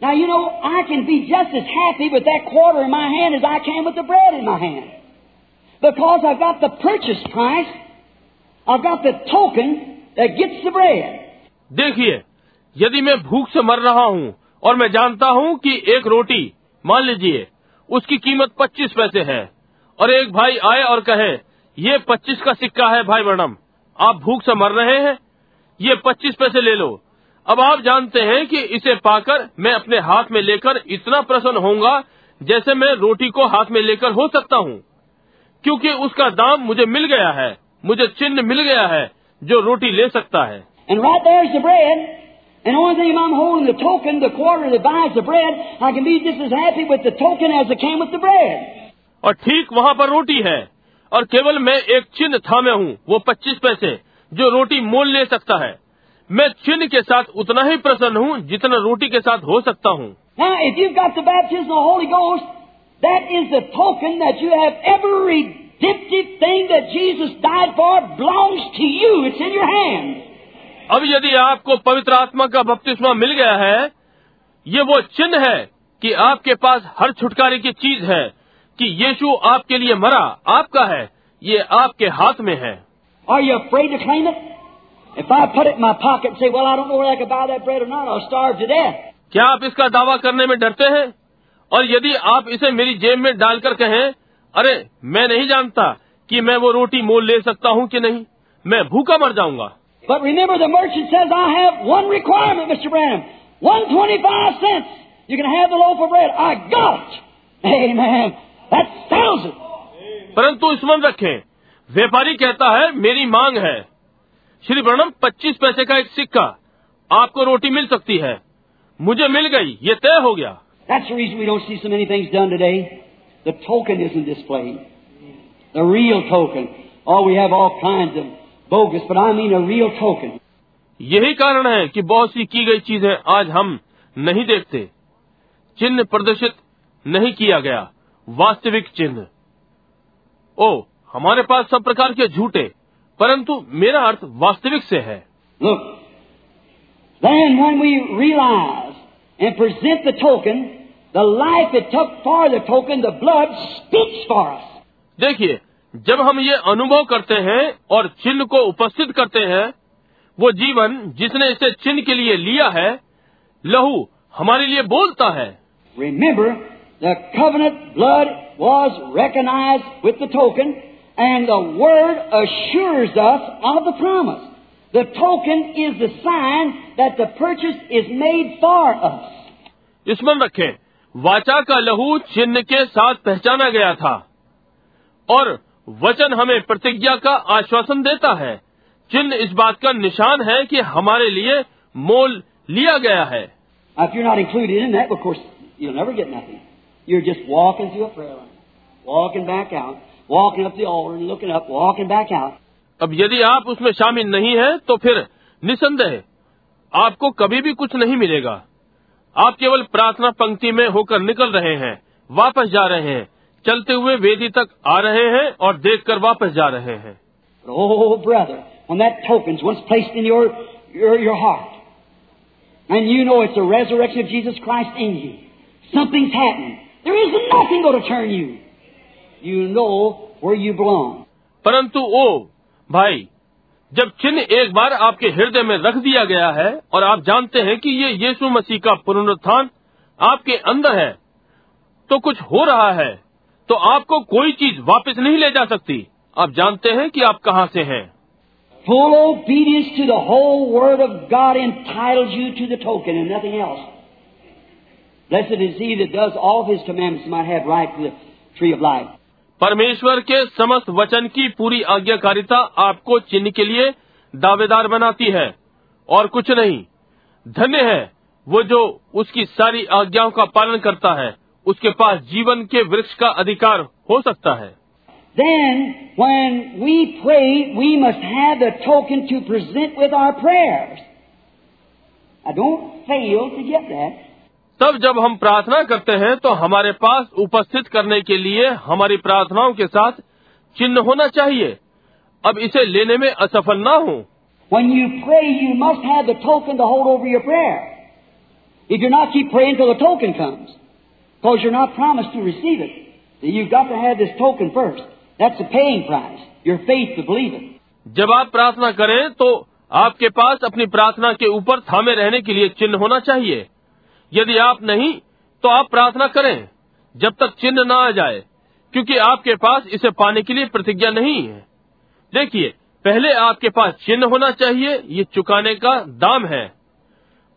Now, you know, I can be just as happy with that quarter in my hand as I can with the bread in my hand. Because I've got the purchase price, I've got the token that gets the bread. देखिए यदि मैं भूख से मर रहा हूँ और मैं जानता हूँ कि एक रोटी मान लीजिए उसकी कीमत 25 पैसे है और एक भाई आए और कहे ये 25 का सिक्का है भाई वर्णम आप भूख से मर रहे हैं ये 25 पैसे ले लो अब आप जानते हैं कि इसे पाकर मैं अपने हाथ में लेकर इतना प्रसन्न होऊँगा जैसे मैं रोटी को हाथ में लेकर हो सकता हूँ। क्योंकि उसका दाम मुझे मिल गया है मुझे चिन्ह मिल गया है जो रोटी ले सकता है। और ठीक वहाँ पर रोटी है और केवल मैं एक चिन्ह थामे हूँ वो पच्चीस पैसे जो रोटी मोल ले सकता है। मैं चिन्ह के साथ उतना ही प्रसन्न हूँ जितना रोटी के साथ हो सकता हूँ। अब यदि आपको पवित्र आत्मा का बपतिस्मा मिल गया है ये वो चिन्ह है कि आपके पास हर छुटकारे की चीज़ है कि यीशु आपके लिए मरा आपका है ये आपके हाथ में है। Are you afraid to claim? क्या आप इसका दावा करने में डरते हैं? और यदि आप इसे मेरी जेब में डालकर कहें अरे मैं नहीं जानता कि मैं वो रोटी मोल ले सकता हूँ कि नहीं मैं भूखा मर जाऊँगा। परंतु इस मन रखें व्यापारी कहता है मेरी मांग है। श्री ब्रणम पच्चीस पैसे का एक सिक्का। आपको रोटी मिल सकती है। मुझे मिल गई ये तय हो गया। यही कारण है कि बहुत सी की गई चीज़ें आज हम नहीं देखते। चिन्ह प्रदर्शित नहीं किया गया। वास्तविक चिन्ह। ओ हमारे पास सब प्रकार के झूठे परंतु मेरा अर्थ वास्तविक से है। देखिए जब हम ये अनुभव करते हैं और चिन्ह को उपस्थित करते हैं वो जीवन जिसने इसे चिन्ह के लिए लिया है लहू हमारे लिए बोलता है। Remember the covenant blood was recognize with the token and the word assures us of the promise. The token is the sign that the purchase is made for us. स्मरण रखें वाचा का लहू चिन्ह के साथ पहचाना गया था और वचन हमें प्रतिज्ञा का आश्वासन देता है चिन्ह इस बात का निशान है कि हमारे लिए मोल लिया गया है Now, if you're not included in that, of course, you'll never get nothing. You're just walking through a prayer line, walking back out, walking up the altar and looking up, walking back out. अब यदि आप उसमें शामिल नहीं हैं, तो फिर निसंदेह आपको कभी भी कुछ नहीं मिलेगा आप केवल प्रार्थना पंक्ति में होकर निकल रहे हैं वापस जा रहे हैं चलते हुए वेदी तक आ रहे हैं और देखकर वापस जा रहे हैं oh, brother, when that token's once placed in your, your, your heart, and you know it's the resurrection of Jesus Christ in you, something's happening. There is nothing going to turn you. You know where you belong. परंतु ओ भाई जब चिन्ह एक बार आपके हृदय में रख दिया गया है और आप जानते हैं कि ये यीशु मसीह का पुनरुत्थान आपके अंदर है तो कुछ हो रहा है तो आपको कोई चीज़ वापस नहीं ले जा सकती आप जानते हैं कि आप कहाँ से हैं Full obedience to the whole Word of God entitles you to the token and nothing else. Blessed is he that does all of his commandments might have right to the tree of life. परमेश्वर के समस्त वचन की पूरी आज्ञाकारिता आपको चिन्ह के लिए दावेदार बनाती है और कुछ नहीं धन्य है वो जो उसकी सारी आज्ञाओं का पालन करता है उसके पास जीवन के वृक्ष का अधिकार हो सकता है Then, when we pray, we must have the token to present with our prayers. I don't fail to get that. तब जब हम प्रार्थना करते हैं तो हमारे पास उपस्थित करने के लिए हमारी प्रार्थनाओं के साथ चिन्ह होना चाहिए अब इसे लेने में असफल ना हो When you pray, you must have the token to hold over your prayer. If you're not, keep praying until the token comes. Because you're not promised to receive it. You've got to have this token first. That's the paying price. Your faith to believe it. जब आप प्रार्थना करें तो आपके पास अपनी प्रार्थना के ऊपर थामे रहने के लिए चिन्ह होना चाहिए यदि आप नहीं तो आप प्रार्थना करें, जब तक चिन्ह ना आ जाए, क्योंकि आपके पास इसे पाने के लिए प्रतिज्ञा नहीं है। देखिए, पहले आपके पास चिन्ह होना चाहिए, ये चुकाने का दाम है।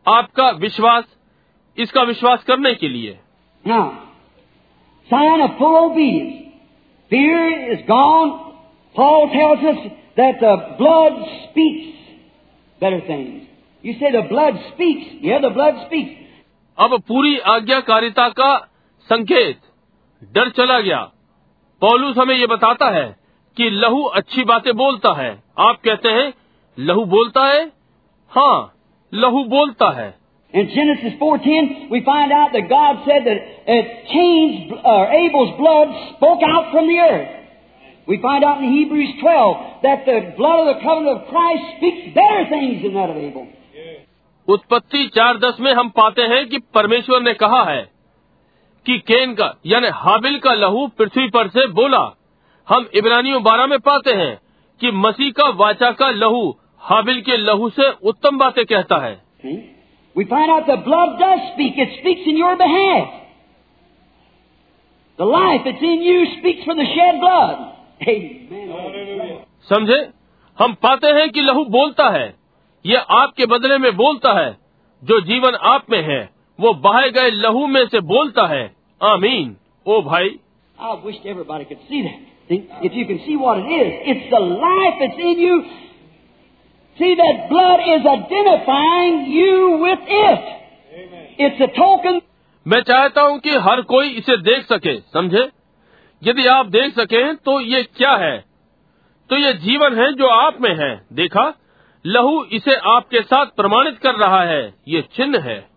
आपका विश्वास, इसका विश्वास करने के लिए। ब्लड स्पीक्स अब पूरी आज्ञाकारिता का संकेत डर चला गया पौलुस हमें ये बताता है कि लहू अच्छी बातें बोलता है आप कहते हैं लहू बोलता है हाँ लहू बोलता है In Genesis 4:10, we find out that God said that uh, Cain's, uh, Abel's blood spoke out from the earth. We find out in Hebrews 12 that the blood of the covenant of Christ speaks better things than that of Abel. उत्पत्ति चार दस में हम पाते हैं कि परमेश्वर ने कहा है कि केन का यानी हाबिल का लहू पृथ्वी पर से बोला हम इब्रानियों बारह में पाते हैं कि मसीह का वाचा का लहू हाबिल के लहू से उत्तम बातें कहता है See? We find out the blood does speak. It speaks in your behalf. The life that's in you speaks for the shed blood. Amen. समझे हम पाते हैं कि लहू बोलता है यह आपके बदले में बोलता है। जो जीवन आप में है वो बहे गए लहू में से बोलता है। आमीन। ओ भाई। मैं चाहता हूँ कि हर कोई इसे देख सके समझे? यदि आप देख सके तो ये क्या है? तो ये जीवन है जो आप में है। देखा? लहू इसे आपके साथ प्रमाणित कर रहा है। ये चिन्ह है।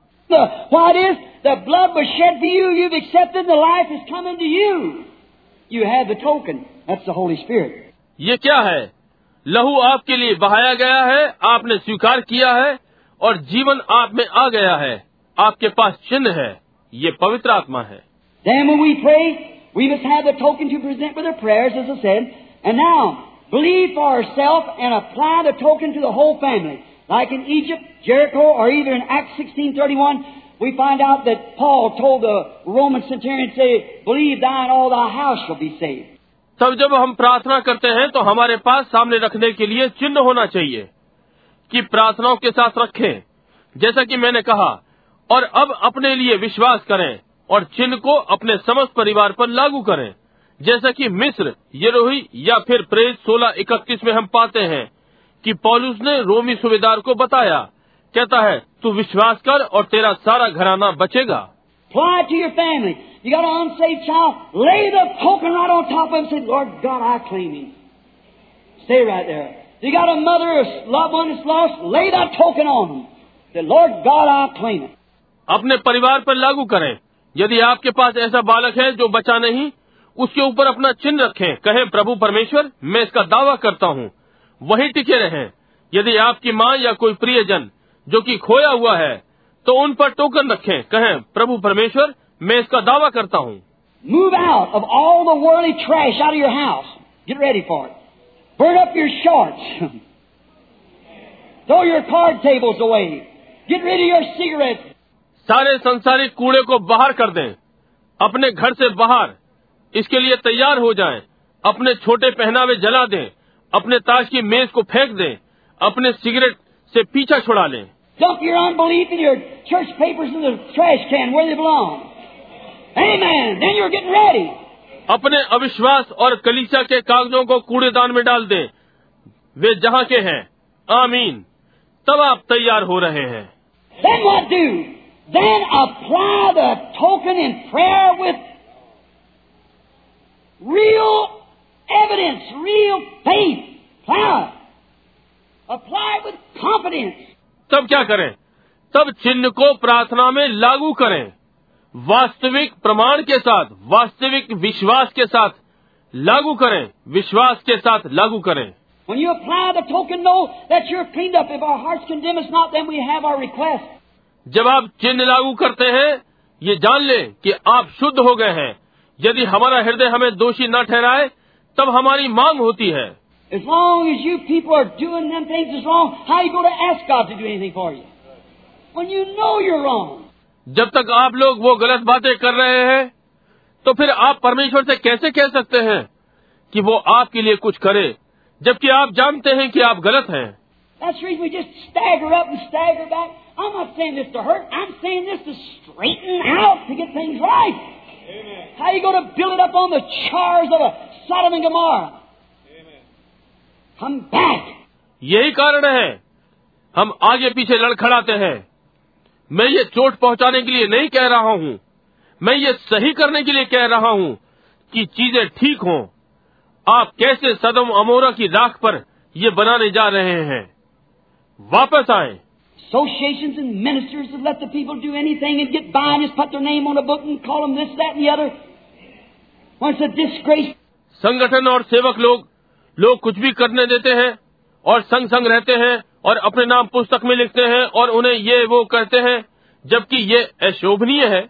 ये क्या है? लहू आपके लिए बहाया गया है आपने स्वीकार किया है और जीवन आप में आ गया है। आपके पास चिन्ह है। ये पवित्र आत्मा है। Then when we pray, we must have the token to present with our prayers, as I said. And now, believe for ourselves and apply the token to the whole family. Like in Egypt, Jericho, or either in Acts 16.31, we find out that Paul told the Roman centurion, say, believe thou and all thy house shall be saved. तब जब हम प्रार्थना करते हैं तो हमारे पास सामने रखने के लिए चिन्ह होना चाहिए कि प्रार्थनाओं के साथ रखें जैसा कि मैंने कहा और अब अपने लिए विश्वास करें और चिन्ह को अपने समस्त परिवार पर लागू करें जैसा कि मिस्र ये या फिर प्रेस सोलह इकतीस में हम पाते हैं कि पॉलुस ने रोमी सुबेदार को बताया कहता है तू विश्वास कर और तेरा सारा घराना बचेगा। अपने परिवार पर लागू करें। यदि आपके पास ऐसा बालक है जो बचा नहीं उसके ऊपर अपना चिन्ह रखें कहें प्रभु परमेश्वर मैं इसका दावा करता हूँ वहीं टिके रहें यदि आपकी माँ या कोई प्रियजन जो कि खोया हुआ है तो उन पर टोकन रखें कहें प्रभु परमेश्वर मैं इसका दावा करता हूँ Move out of all the worldly trash out of your house. Get ready for it. Burn up your shorts. [laughs] Throw your card tables away. Get rid of your cigarettes. सारे संसारिक कूड़े को बाहर कर दें अपने घर से बाहर इसके लिए तैयार हो जाएँ अपने छोटे पहनावे जला दें अपने ताश की मेज को फेंक दें अपने सिगरेट से पीछा छुड़ा लें Dump your unbelief and your church papers in the trash can where they belong. Amen. Then you're getting ready. अपने अविश्वास और कलीसिया के कागजों को कूड़ेदान में डाल दें वे जहाँ के हैं आमीन तब आप तैयार हो रहे हैं Then what do? Then apply the token in prayer with real evidence, real faith. Power. Apply with confidence. तब क्या करें तब चिन्ह को प्रार्थना में लागू करें वास्तविक प्रमाण के साथ वास्तविक विश्वास के साथ लागू करें विश्वास के साथ लागू करें token, not, जब आप चिन्ह लागू करते हैं ये जान लें कि आप शुद्ध हो गए हैं यदि हमारा हृदय हमें दोषी न ठहराए तब हमारी मांग होती है। जब तक आप लोग वो गलत बातें कर रहे हैं तो फिर आप परमेश्वर से कैसे कह सकते हैं कि वो आपके लिए कुछ करे जबकि आप जानते हैं कि आप गलत हैं? Right. How are you going to build it up on the chars of a Sodom and Gomorrah? Come back. यही कारण है हम आगे पीछे लड़खड़ाते हैं। मैं ये चोट पहुँचाने के लिए नहीं कह रहा हूँ। मैं ये सही करने के लिए कह रहा हूँ कि चीज़ें ठीक हों। आप कैसे सदम अमोरा की राख पर ये बनाने जा रहे हैं। वापस आए। Associations and ministers that let the people do anything and get by and just put their name on a book and call them this, that, and the other. When it's a disgrace. संगठन और सेवक लोग लोग कुछ भी करने देते हैं और संग संग रहते हैं और अपने नाम पुस्तक में लिखते हैं और उन्हें ये वो कहते हैं जबकि ये अशोभनीय है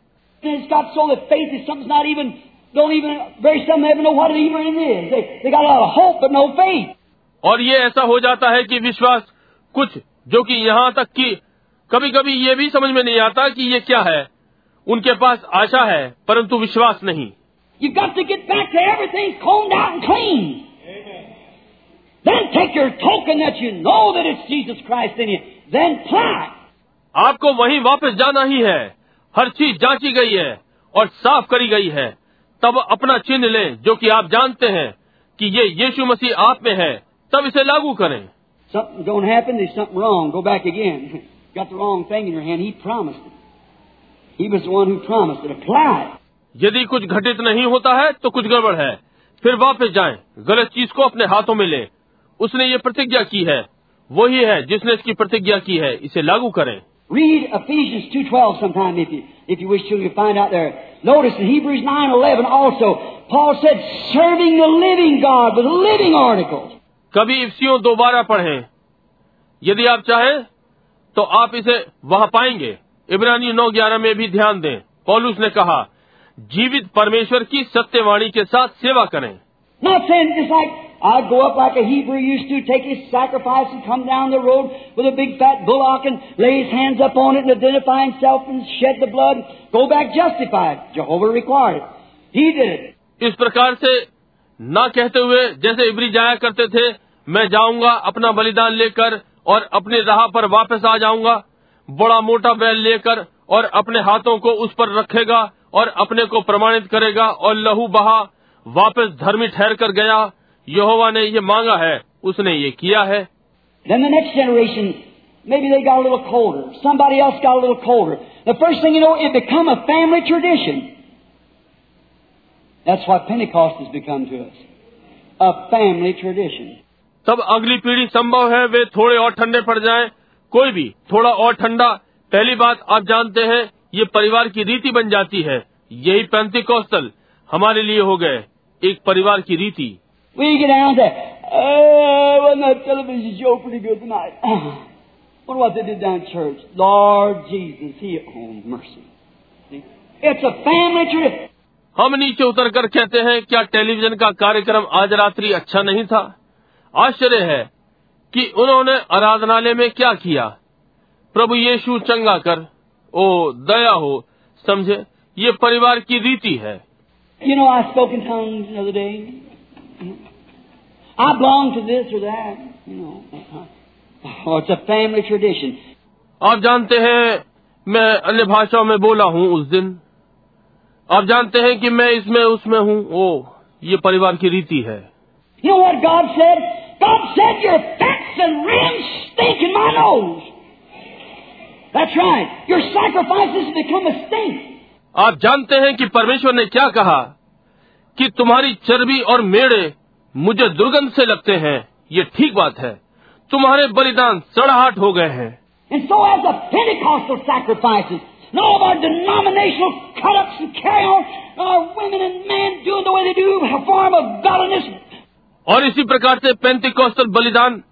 it's got so that faith is something's not even, don't even, very some even know what it even is. They, they got a lot of hope but no faith. और ये ऐसा हो जाता है कि विश्वास कुछ जो कि यहाँ तक कि कभी कभी ये भी समझ में नहीं आता कि ये क्या है उनके पास आशा है परंतु विश्वास नहीं You've got to get back to everything combed out and clean. Then take your token that you know that it's Jesus Christ in you. Then apply. आपको वहीं वापस जाना ही है हर चीज़ जांची गई है और साफ़ करी गई है तब अपना चिन्ह लें जो कि आप जानते हैं कि ये यीशु मसीह आप में है तब इसे लागू करें Something don't happen, there's something wrong. Go back again. [laughs] Got the wrong thing in your hand. He promised it. He was the one who promised it. Apply it. यदि कुछ घटित नहीं होता है तो कुछ गड़बड़ है फिर वापस जाएं गलत चीज को अपने हाथों में लें उसने ये प्रतिज्ञा की है वही है जिसने इसकी प्रतिज्ञा की है इसे लागू करें Read Ephesians 2.12 sometime if you, if you wish to. You'll find out there. Notice in Hebrews 9.11 also, Paul said, serving the living God with living articles. कभी इफ्सियों दोबारा पढ़ें। यदि आप चाहें तो आप इसे वहाँ पाएँगे। इब्रानी नौ ग्यारह में भी ध्यान दें। पॉलूस ने कहा जीवित परमेश्वर की सत्यवाणी के साथ सेवा करें। इस प्रकार से ना कहते हुए जैसे इबरी जाया करते थे मैं जाऊँगा अपना बलिदान लेकर और अपने राह पर वापस आ जाऊँगा। बड़ा मोटा बैल लेकर और अपने हाथों को उस पर रखेगा और अपने को प्रमाणित करेगा और लहू बहा वापस धर्मी ठहर कर गया। यहोवा ने ये मांगा है उसने ये किया है। First thing you know, it become a family tradition. That's what Pentecost has become to us. A family tradition. तब अगली पीढ़ी संभव है वे थोड़े और ठंडे पड़ जाएं, कोई भी थोड़ा और ठंडा पहली बात आप जानते हैं ये परिवार की रीति बन जाती है यही पैंती कौशल हमारे लिए हो गए एक परिवार की रीति We get down to, oh, wasn't that television show pretty good tonight? Wonder what they did down in church. Lord Jesus, He, oh, mercy. See? It's a family tradition. हम नीचे उतर कर कहते हैं क्या टेलीविज़न का कार्यक्रम आज रात्रि अच्छा नहीं था आश्चर्य है कि उन्होंने आराधनालय में क्या किया प्रभु यीशु चंगा कर ओ दया हो समझे ये परिवार की रीति है You know, I spoke in tongues the other day. I belong to this or that. You know, oh, it's a family tradition. आप जानते हैं मैं अन्य भाषाओं में बोला हूँ उस दिन आप जानते हैं कि मैं इसमें उसमें हूँ ओ ये परिवार की रीति है You know what God said? God said your fats and rams stink in my nose. That's right. Your sacrifices become a stink. आप जानते हैं कि परमेश्वर ने क्या कहा कि तुम्हारी चर्बी और मेड़े मुझे दुर्गंध से लगते हैं ये ठीक बात है तुम्हारे बलिदान सड़ाहट हो गए हैं And so as the Pentecostal sacrifices, and all of our denominational cut-ups and carry-on, our women and men doing the way they do, a form of godliness. और इसी प्रकार से पैंतीकौशल बलिदान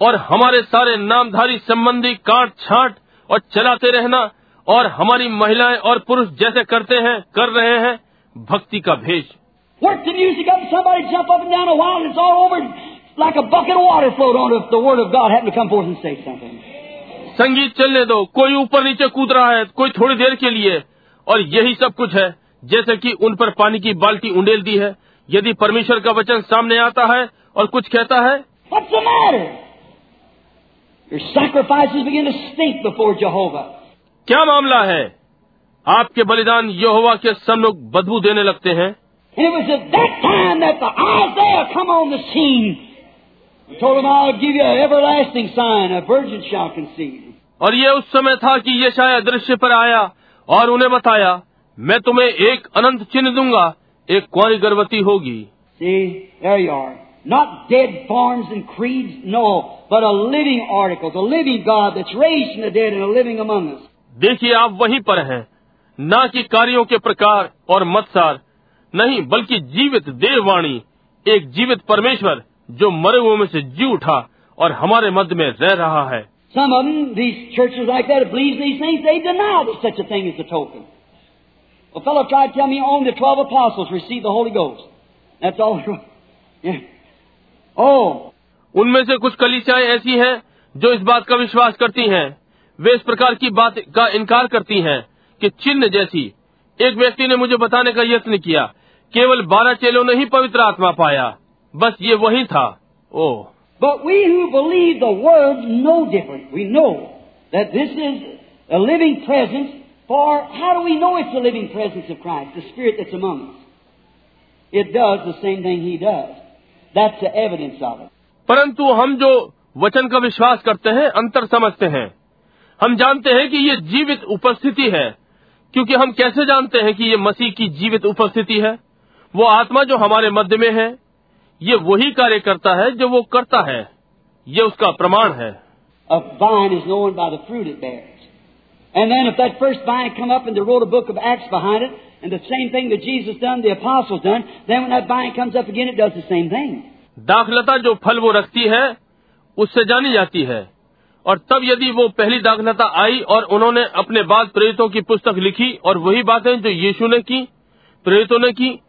और हमारे सारे नामधारी संबंधी काट छाट और चलाते रहना और हमारी महिलाएँ और पुरुष जैसे करते हैं कर रहे हैं भक्ति का भेष Work the music up, somebody jump up and down a while, and it's all over like a bucket of water float on if the Word of God happened to come forth and say something. संगीत चलने दो कोई ऊपर नीचे कूद रहा है कोई थोड़ी देर के लिए। और यही सब कुछ है जैसे कि उन पर पानी की बाल्टी उंडेल दी है। यदि परमेश्वर का वचन सामने आता है और कुछ कहता है क्या मामला है? आपके बलिदान यहोवा के सब लोग बदबू देने लगते हैं। Told him, I'll give you an everlasting sign, a virgin shall conceive. और ये उस समय था कि ये शायद दृश्य पर आया और उन्हें बताया मैं तुम्हें एक अनंत चिन्ह दूँगा एक कुंवारी गर्भवती होगी See, there you are. Not dead forms and creeds, no, but a living article, the living God that's raised from the dead and a living among us. देखिए आप वहीं पर हैं ना कि कार्यों के प्रकार और मतसार नहीं बल्कि जीवित देववाणी एक जीवित परमेश्वर जो मरे हुए में से जी उठा और हमारे मध्य में रह रहा है Some of them, these churches like that, that believes these things, they deny that such a thing is a token. A fellow tried to tell me only the twelve apostles received the Holy Ghost. That's all. Yeah. Oh, उनमें से कुछ कलिसियाएँ ऐसी हैं जो इस बात का विश्वास करती हैं वे इस प्रकार की बात का इनकार करती हैं कि चिन्ह जैसी एक व्यक्ति ने मुझे बताने का यत्न किया केवल बारह चेलों ने ही पवित्र आत्मा पाया बस ये वही था ओह But we who believe the Word know different. We know that this is a living presence for, how do we know it's the living presence of Christ, the Spirit that's among us? It does the same thing He does. That's the evidence of it. परंतु हम जो वचन का विश्वास करते हैं अंतर समझते हैं हम जानते हैं कि ये जीवित उपस्थिति है क्योंकि हम कैसे जानते हैं कि ये मसीह की जीवित उपस्थिति है वो आत्मा जो हमारे मध्य में है ये वही कार्य करता है जो वो करता है। ये उसका प्रमाण है। दाखलता जो फल वो रखती है उससे जानी जाती है। और तब यदि वो पहली दाखलता आई और उन्होंने अपने बाद प्रेरितों की पुस्तक लिखी और वही बातें जो यीशु ने की प्रेरितों ने की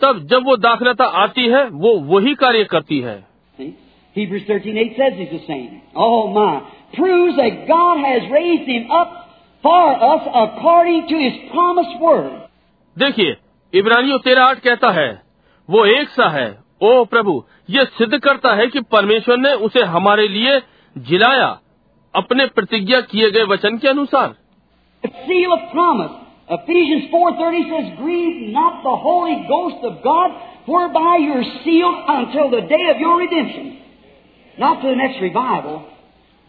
तब जब वो दाखिलता आती है वो वही कार्य करती है। देखिए इब्रानियों तेरा आठ कहता है वो एक सा है ओ प्रभु ये सिद्ध करता है कि परमेश्वर ने उसे हमारे लिए जिलाया अपने प्रतिज्ञा किए गए वचन के अनुसार। Seal of promise Ephesians 4.30 says, Grieve not the Holy Ghost of God, whereby you're sealed until the day of your redemption. Not to the next revival,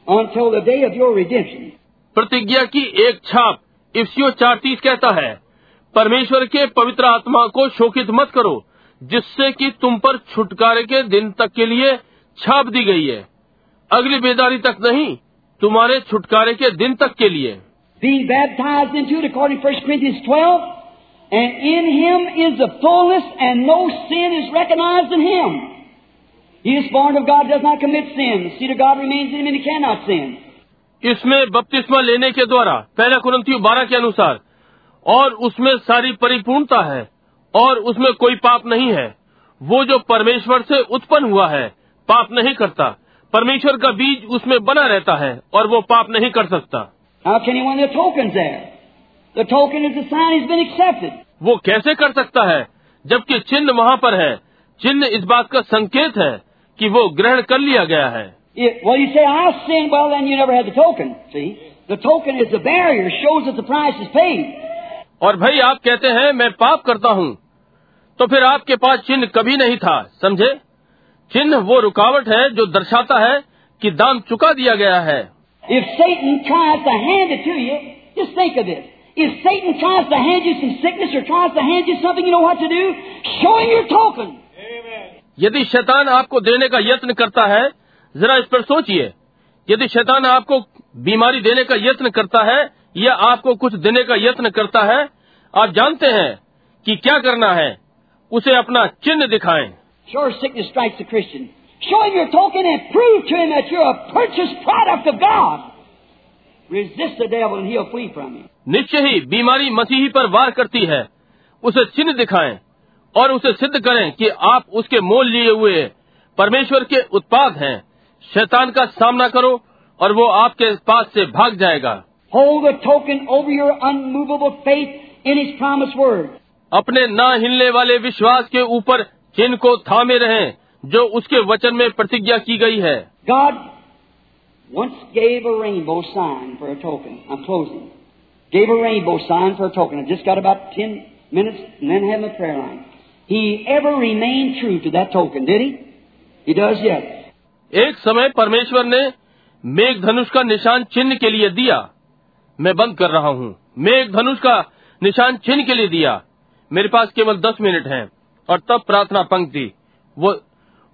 until the day of your redemption. प्रतिज्ञा की एक छाप इफ्सियो चार तीस कहता है परमेश्वर के पवित्र आत्मा को शोकित मत करो जिससे कि तुम पर छुटकारे के दिन तक के लिए छाप दी गई है अगली बेदारी तक नहीं तुम्हारे छुटकारे के दिन तक के लिए Being baptized into it according to 1 Corinthians 12, and in him is the fullness, and no sin is recognized in him. He is born of God, does not commit sin. The seed of God remains in him, and he cannot sin. इसमें बपतिस्मा लेने के द्वारा पहला कुरंथियो बारह के अनुसार और उसमें सारी परिपूर्णता है और उसमें कोई पाप नहीं है वो जो परमेश्वर से उत्पन्न हुआ है पाप नहीं करता परमेश्वर का बीज उसमें बना रहता है और वो पाप नहीं कर सकता How can he win the tokens there? The token is the sign he's been accepted. वो कैसे कर सकता है? जबकि चिन्ह वहाँ पर है। चिन्ह इस बात का संकेत है कि वो ग्रहण कर लिया गया है। और भाई आप कहते हैं मैं पाप करता हूँ। तो फिर आपके पास चिन्ह कभी नहीं था समझे? चिन्ह वो रुकावट है जो दर्शाता है कि दाम चुका दिया गया है। If Satan tries to hand it to you, just think of this. If Satan tries to hand you some sickness or tries to hand you something you know what to do, show him your token. यदि शैतान आपको देने का यत्न करता है जरा इस पर सोचिए यदि शैतान आपको बीमारी देने का यत्न करता है या आपको कुछ देने का यत्न करता है आप जानते हैं कि क्या करना है उसे अपना चिन्ह दिखाएँ Sure, sickness strikes a Christian. Show him your token and prove to him that you're a purchased product of God. Resist the devil and he'll flee from you. निश्चय ही बीमारी मसीही पर वार करती है उसे चिन्ह दिखाएँ और उसे सिद्ध करें कि आप उसके मोल लिए हुए परमेश्वर के उत्पाद हैं शैतान का सामना करो और वो आपके पास से भाग जाएगा Hold the token over your unmovable faith in his promised word. अपने ना हिलने वाले विश्वास के ऊपर चिन्ह को थामे रहें जो उसके वचन में प्रतिज्ञा की गई है। एक समय परमेश्वर ने मेघ धनुष का निशान चिन्ह के लिए दिया। मैं बंद कर रहा हूँ। मेघ धनुष का निशान चिन्ह के लिए दिया। मेरे पास केवल दस मिनट हैं और तब प्रार्थना पंक्ति। वो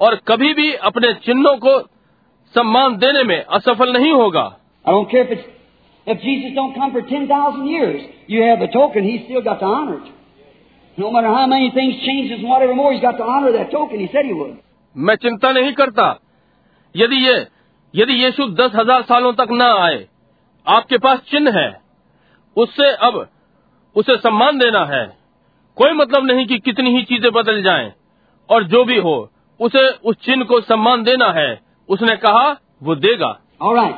और कभी भी अपने चिन्हों को सम्मान देने में असफल नहीं होगा। मैं चिंता नहीं करता। यदि ये यदि यीशु दस हज़ार सालों तक न आए आपके पास चिन्ह है उससे अब उसे सम्मान देना है। कोई मतलब नहीं कि कितनी ही चीज़ें बदल जाएँ और जो भी हो उसे उस चिन्ह को सम्मान देना है उसने कहा वो देगा All right.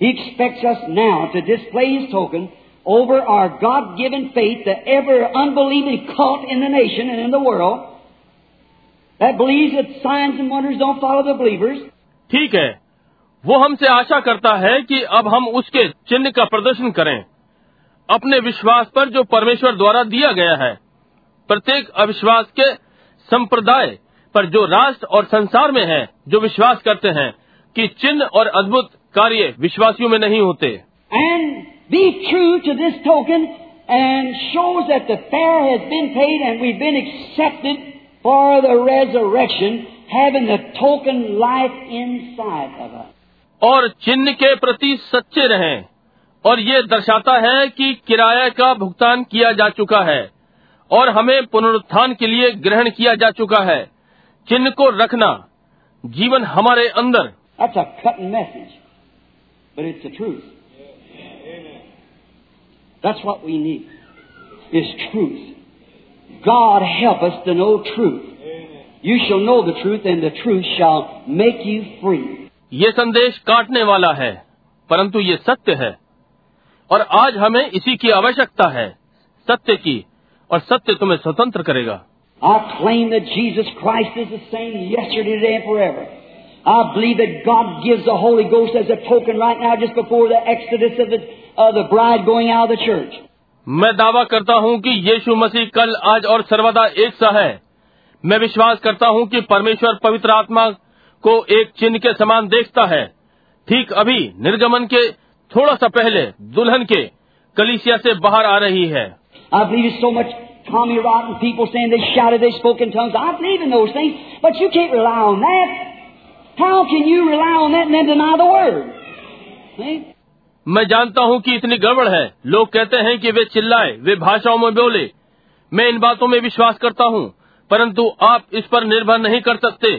He expects us now to display his token over our God-given faith, the ever unbelieving cult in the nation and in the world that believes that signs and wonders don't follow the believers. ठीक है वो हमसे आशा करता है कि अब हम उसके चिन्ह का प्रदर्शन करें अपने विश्वास पर जो परमेश्वर द्वारा दिया गया है प्रत्येक अविश्वास के संप्रदाय पर जो राष्ट्र और संसार में है जो विश्वास करते हैं कि चिन्ह और अद्भुत कार्य विश्वासियों में नहीं होते। और चिन्ह के प्रति सच्चे रहें। और ये दर्शाता है कि किराए का भुगतान किया जा चुका है और हमें पुनरुत्थान के लिए ग्रहण किया जा चुका है। चिन्ह को रखना जीवन हमारे अंदर। मैसेज ये संदेश काटने वाला है परंतु ये सत्य है। और आज हमें इसी की आवश्यकता है सत्य की और सत्य तुम्हें स्वतंत्र करेगा। I claim that Jesus Christ is the same yesterday, today, and forever. I believe that God gives the Holy Ghost as a token right now just before the exodus of the, uh, the bride going out of the church. मैं दावा करता हूँ कि यीशु मसीह कल आज और सर्वदा एक सा है मैं विश्वास करता हूँ कि परमेश्वर पवित्र आत्मा को एक चिन्ह के समान देखता है ठीक अभी निर्गमन के थोड़ा सा पहले दुल्हन के कलिसिया से बाहर आ रही है I believe so much Tommy Rotten people saying they shouted, they spoke in tongues. I believe in those things, but you can't rely on that. How can you rely on that and then deny the Word? See? मैं जानता हूँ कि इतनी गड़बड़ है लोग कहते हैं कि वे चिल्लाए वे भाषाओं में बोले मैं इन बातों में विश्वास करता हूँ परंतु आप इस पर निर्भर नहीं कर सकते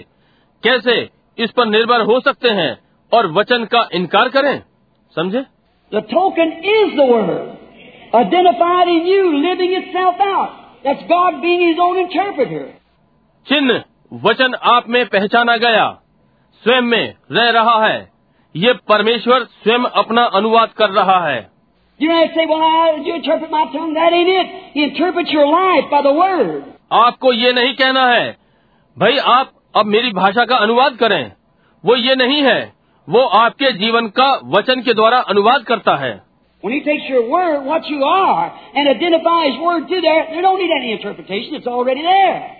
कैसे इस पर निर्भर हो सकते हैं और वचन का इनकार करें समझे The token is the Word, identified in you, living itself out. That's God being His own interpreter. चिन्ह वचन आप में पहचाना गया स्वयं में रह रहा है ये परमेश्वर स्वयं अपना अनुवाद कर रहा है You to say, well, did you interpret my tongue? That ain't it. He interprets your life by the Word. आपको ये नहीं कहना है भाई आप अब मेरी भाषा का अनुवाद करें वो ये नहीं है वो आपके जीवन का वचन के द्वारा अनुवाद करता है When He takes your Word, what you are, and identifies Word to there, you don't need any interpretation. It's already there.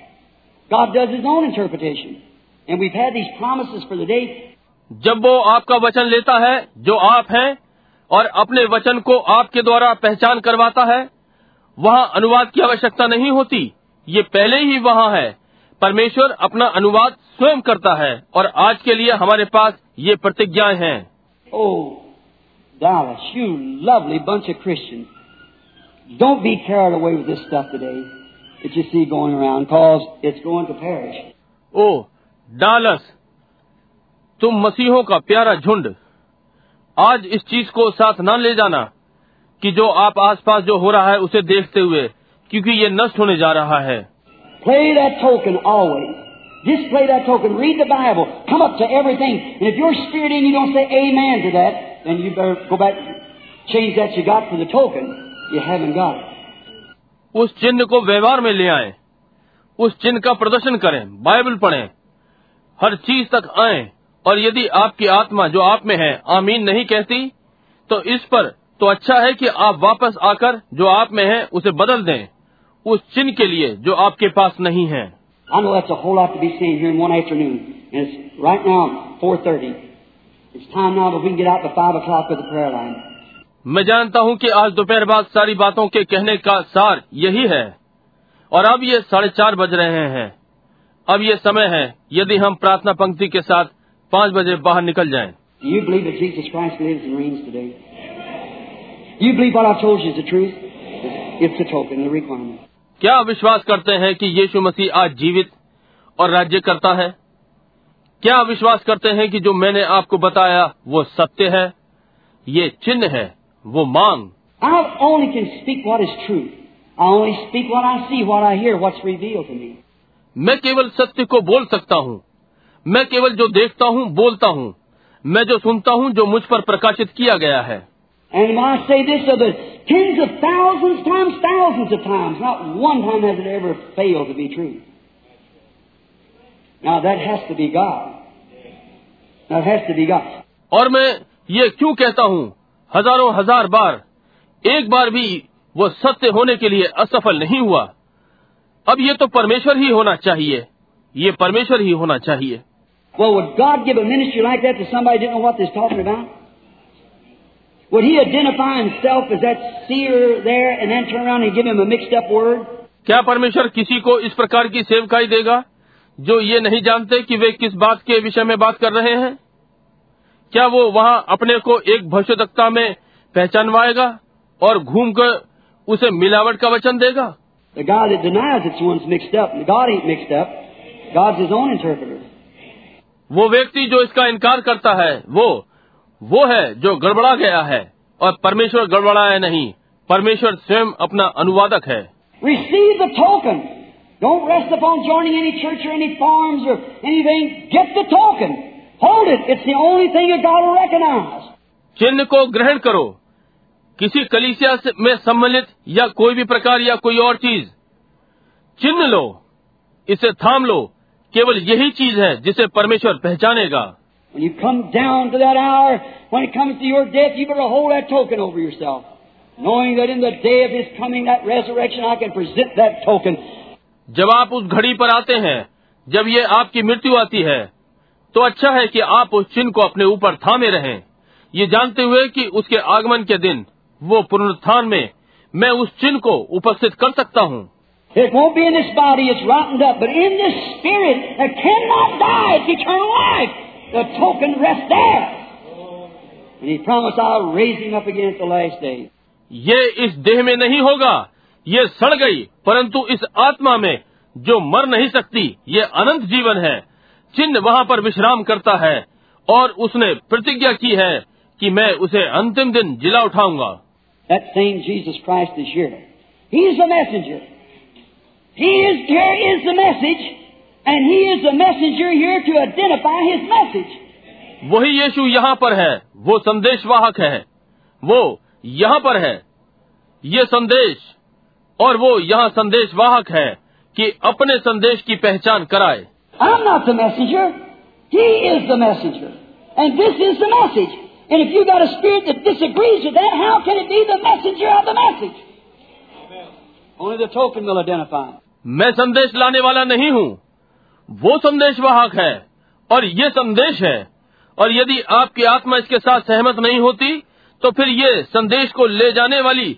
God does His own interpretation. And we've had these promises for the day. जब वो आपका वचन लेता है जो आप हैं और अपने वचन को आपके द्वारा पहचान करवाता है वहाँ अनुवाद की आवश्यकता नहीं होती ये पहले ही वहाँ है परमेश्वर अपना अनुवाद स्वयं करता है और आज के लिए हमारे पास ये प्रतिज्ञाएँ हैं Oh, Dallas, you lovely bunch of Christians. Don't be carried away with this stuff today that you see going around, cause it's going to perish. O Dallas तुम मसीहों का प्यारा झुंड आज इस चीज को साथ न ले जाना कि जो आप आसपास जो हो रहा है उसे देखते हुए क्योंकि ये नष्ट होने जा रहा है Play that token always. Just play that token. Read the Bible. Come up to everything. And if your spirit in you don't say amen to that, then you better go back change that you got for the token. You haven't got उस चिन्ह को व्यवहार में ले आए। उस चिन्ह का प्रदर्शन करें बाइबल पढ़ें, हर चीज़ तक आए और यदि आपकी आत्मा जो आप में है आमीन नहीं कहती तो इस पर तो अच्छा है कि आप वापस आकर जो आप में है उसे बदल दें। उस चिन्ह के लिए जो आपके पास नहीं है। मैं जानता हूँ की आज दोपहर बाद सारी बातों के कहने का सार यही है। और अब ये साढ़े चार बज रहे हैं। अब ये समय है यदि हम प्रार्थना पंक्ति के साथ पाँच बजे बाहर निकल जाए। क्या विश्वास करते हैं कि यीशु मसीह आज जीवित और राज्य करता है? क्या विश्वास करते हैं कि जो मैंने आपको बताया वो सत्य है? ये चिन्ह है वो मांग। मैं केवल सत्य को बोल सकता हूँ। मैं केवल जो देखता हूँ बोलता हूँ। मैं जो सुनता हूँ जो मुझ पर प्रकाशित किया गया है। Times, not one time has it ever failed to be true. और मैं ये क्यों कहता हूँ? हज़ारों हज़ार बार। एक बार भी वो सत्य होने के लिए असफल नहीं हुआ। अब ये तो परमेश्वर ही होना चाहिए। ये परमेश्वर ही होना चाहिए। क्या परमेश्वर किसी को इस प्रकार की सेवकाई देगा? जो ये नहीं जानते कि वे किस बात के विषय में बात कर रहे हैं क्या वो वहाँ अपने को एक भविष्यवक्ता में पहचानवाएगा और घूमकर उसे मिलावट का वचन देगा The guy that denies it's one's mixed up. God ain't mixed up. God's His own interpreter. वो व्यक्ति जो इसका इनकार करता है वो वो है जो गड़बड़ा गया है और परमेश्वर गड़बड़ाया नहीं परमेश्वर स्वयं अपना अनुवादक है Receive the token. Don't rest upon joining any church or any farms or anything. Get the token. Hold it. It's the only thing that God will recognize. चिन्ह को ग्रहण करो किसी कलीसिया से- में सम्मिलित या कोई भी प्रकार या कोई और चीज चिन्ह लो इसे थाम लो केवल यही चीज है जिसे परमेश्वर पहचानेगा When you come down to that hour, when it comes to your death, you better hold that token over yourself. Knowing that in the day of His coming, that resurrection, I can present that token. जब आप उस घड़ी पर आते हैं जब ये आपकी मृत्यु आती है तो अच्छा है कि आप उस चिन्ह को अपने ऊपर थामे रहें ये जानते हुए कि उसके आगमन के दिन वो पुनरुत्थान में मैं उस चिन्ह को उपस्थित कर सकता हूँ It won't be in this body, it's rotted up, but in this spirit that cannot die, it's eternal life. The token rests there. And He promised I'll raise him up again at the last day. ये इस देह में नहीं होगा ये सड़ गई परंतु इस आत्मा में जो मर नहीं सकती ये अनंत जीवन है। चिन्ह वहाँ पर विश्राम करता है और उसने प्रतिज्ञा की है कि मैं उसे अंतिम दिन जिला उठाऊँगा। वही यीशु यहाँ पर है वो संदेशवाहक है। वो यहाँ पर है। ये संदेश और वो यहाँ संदेश वाहक है कि अपने संदेश की पहचान कराए। मैं संदेश लाने वाला नहीं हूँ। वो संदेश वाहक है और ये संदेश है। और यदि आपकी आत्मा इसके साथ सहमत नहीं होती तो फिर ये संदेश को ले जाने वाली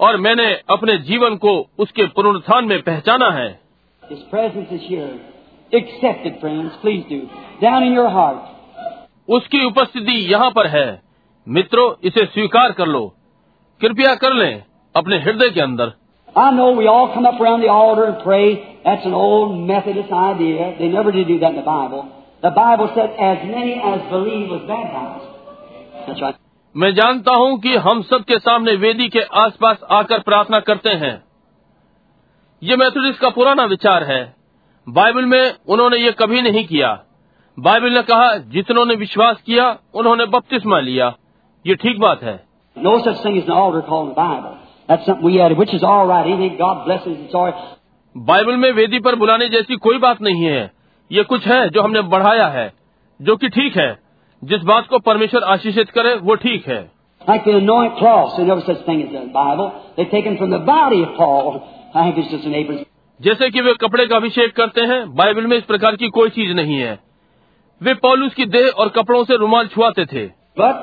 और मैंने अपने जीवन को उसके पुनरुत्थान में पहचाना है। उसकी उपस्थिति यहाँ पर है। मित्रों इसे स्वीकार कर लो। कृपया कर लें अपने हृदय के अंदर। मैं जानता हूँ कि हम सबके सामने वेदी के आसपास आकर प्रार्थना करते हैं। ये मेथोडिस्ट का पुराना विचार है। बाइबल में उन्होंने ये कभी नहीं किया। बाइबल ने कहा जितनों ने विश्वास किया उन्होंने बपतिस्मा लिया। ये ठीक बात है। No such thing as an altar called in the Bible. That's something we added, which is all right. Anything God blesses, it's all right. Bible में वेदी पर बुलाने जैसी कोई बात नहीं है। ये कुछ है जो हमने बढ़ाया है जो कि ठीक है। जिस बात को परमेश्वर आशीषित करे वो ठीक है। जैसे कि वे कपड़े का अभिषेक करते हैं बाइबल में इस प्रकार की कोई चीज़ नहीं है। वे पॉलूस की देह और कपड़ों से रुमाल छुआते थे। But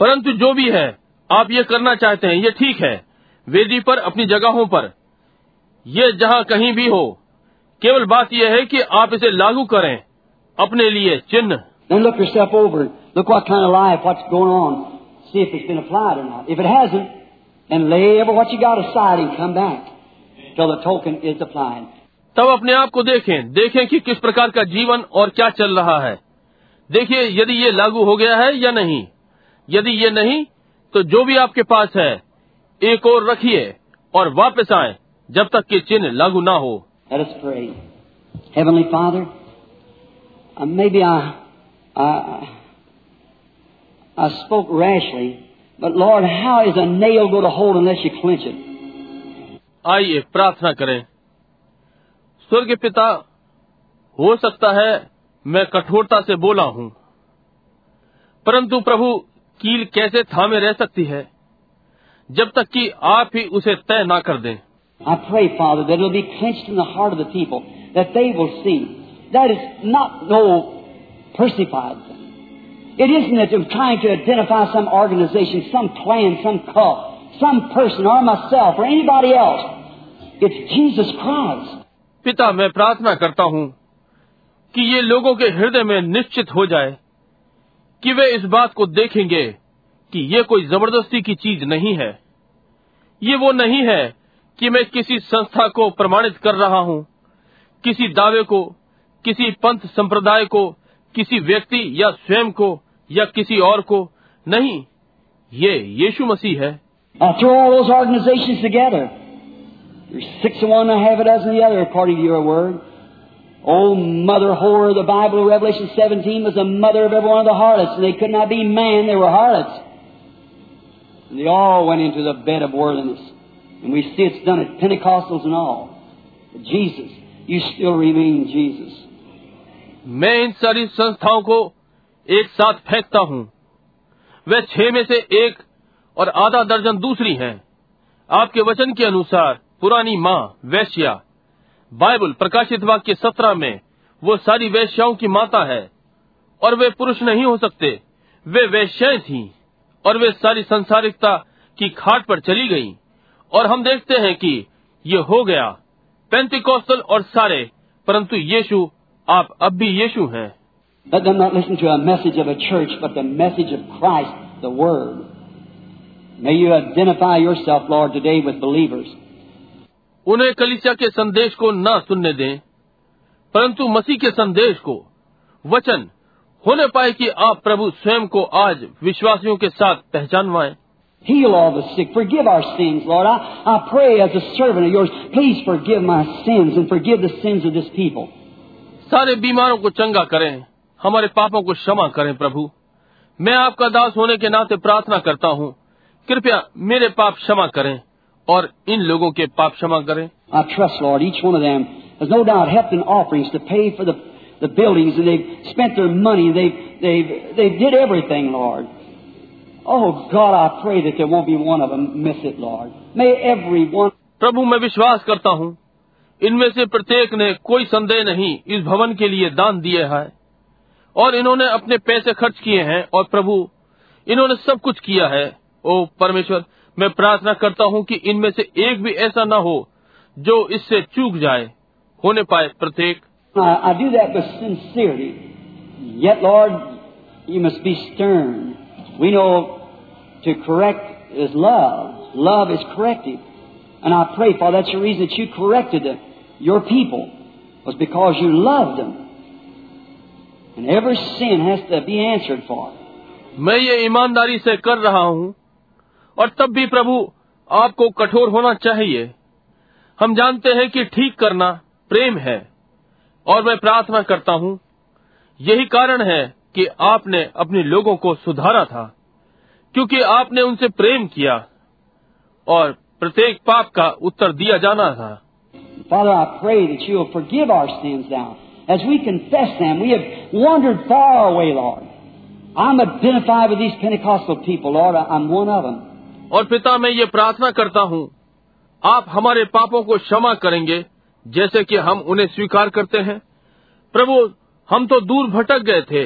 परंतु जो भी है आप ये करना चाहते हैं ये ठीक है। वेदी पर अपनी जगहों पर। ये जहाँ कहीं भी हो केवल बात यह है कि आप इसे लागू करें अपने लिए चिन्ह। तब अपने आप को देखें। देखें कि किस प्रकार का जीवन और क्या चल रहा है। देखिए यदि ये लागू हो गया है या नहीं। यदि ये नहीं तो जो भी आपके पास है एक और रखिए और वापस आए जब तक कि चिन्ह लागू ना हो। Let us pray. Heavenly Father, uh, maybe I, I, I spoke rashly, but Lord, how is a nail going to hold unless you clench it? आइए प्रार्थना करें स्वर्ग पिता हो सकता है मैं कठोरता से बोला हूँ परंतु प्रभु कील कैसे थामे रह सकती है जब तक कि आप ही उसे तय ना कर दें I pray, Father, that it'll be clenched in the heart of the people, that they will see that it's not no personified thing. It isn't that they're trying to identify some organization, some clan, some cult, some person, or myself, or anybody else. It's Jesus Christ. पिता मैं प्रार्थना करता हूँ कि ये लोगों के हृदय में निश्चित हो जाए कि वे इस बात को देखेंगे कि ये कोई जबरदस्ती की चीज नहीं है ये वो नहीं है कि मैं किसी संस्था को प्रमाणित कर रहा हूँ किसी दावे को किसी पंथ संप्रदाय को किसी व्यक्ति या स्वयं को या किसी और को नहीं ये यीशु मसीह है Now throw all those organizations together. There's six of one and half a dozen of the other, according to your word. Old mother whore of the Bible, Revelation 17, was the mother of every one of the harlots, and they could not be man, they were harlots. And they all went into the bed of worldliness. And we see it's done at Pentecostals and all. But Jesus, you still remain Jesus. मैं इन सारी संस्थाओं को एक साथ फेंकता हूँ वे छह में से एक और आधा दर्जन दूसरी हैं आपके वचन के अनुसार पुरानी माँ वैश्या बाइबल प्रकाशित वाक्य सत्रह में वो सारी वैश्याओं की माता है और वे पुरुष नहीं हो सकते वे वैश्याएँ थीं और वे सारी संसारिकता की खाट पर चली गईं और हम देखते हैं कि ये हो गया पेंतिकोस्तल और सारे परंतु यीशु आप अब भी यीशु हैं Let them not listen to a message of a church, but the message of Christ, the Word. May you identify yourself, Lord, today with believers. उन्हें कलिसिया के संदेश को न सुनने दें परंतु मसीह के संदेश को वचन होने पाए कि आप प्रभु स्वयं को आज विश्वासियों के साथ पहचानवाएँ Heal all the sick. Forgive our sins, Lord. I, I pray as a servant of yours, please forgive my sins and forgive the sins of this people. सारे बीमारों को चंगा करें हमारे पापों को क्षमा करें प्रभु मैं आपका दास होने के नाते प्रार्थना करता हूँ कृपया मेरे पाप क्षमा करें और इन लोगों के पाप क्षमा करें I trust, Lord, each one of them has no doubt helped in offerings to pay for the, the buildings, and they've spent their money. They've, they've, they did everything, Lord. Oh, God, I pray that there won't be one of them miss it, Lord. May every one. प्रभु मैं विश्वास करता हूँ इनमें से प्रत्येक ने कोई संदेह नहीं इस भवन के लिए दान दिए है और इन्होंने अपने पैसे खर्च किए हैं और प्रभु इन्होंने सब कुछ किया है ओ परमेश्वर मैं प्रार्थना करता हूँ कि इनमें से एक भी ऐसा न हो जो इससे चूक जाए होने पाए प्रत्येक I, We know to correct is love. Love is corrective. And I pray, Father, that's the reason that you corrected the, your people, was because you loved them. And every sin has to be answered for. मैं ये ईमानदारी से कर रहा हूँ और तब भी प्रभु आपको कठोर होना चाहिए हम जानते हैं कि ठीक करना प्रेम है और मैं प्रार्थना करता हूँ यही कारण है कि आपने अपने लोगों को सुधारा था क्योंकि आपने उनसे प्रेम किया और प्रत्येक पाप का उत्तर दिया जाना था Father, I pray that you will forgive our sins now. As we confess them, we have wandered far away, Lord. I'm identified with these Pentecostal people, Lord. I'm one of them. और पिता मैं ये प्रार्थना करता हूँ आप हमारे पापों को क्षमा करेंगे जैसे कि हम उन्हें स्वीकार करते हैं प्रभु हम तो दूर भटक गए थे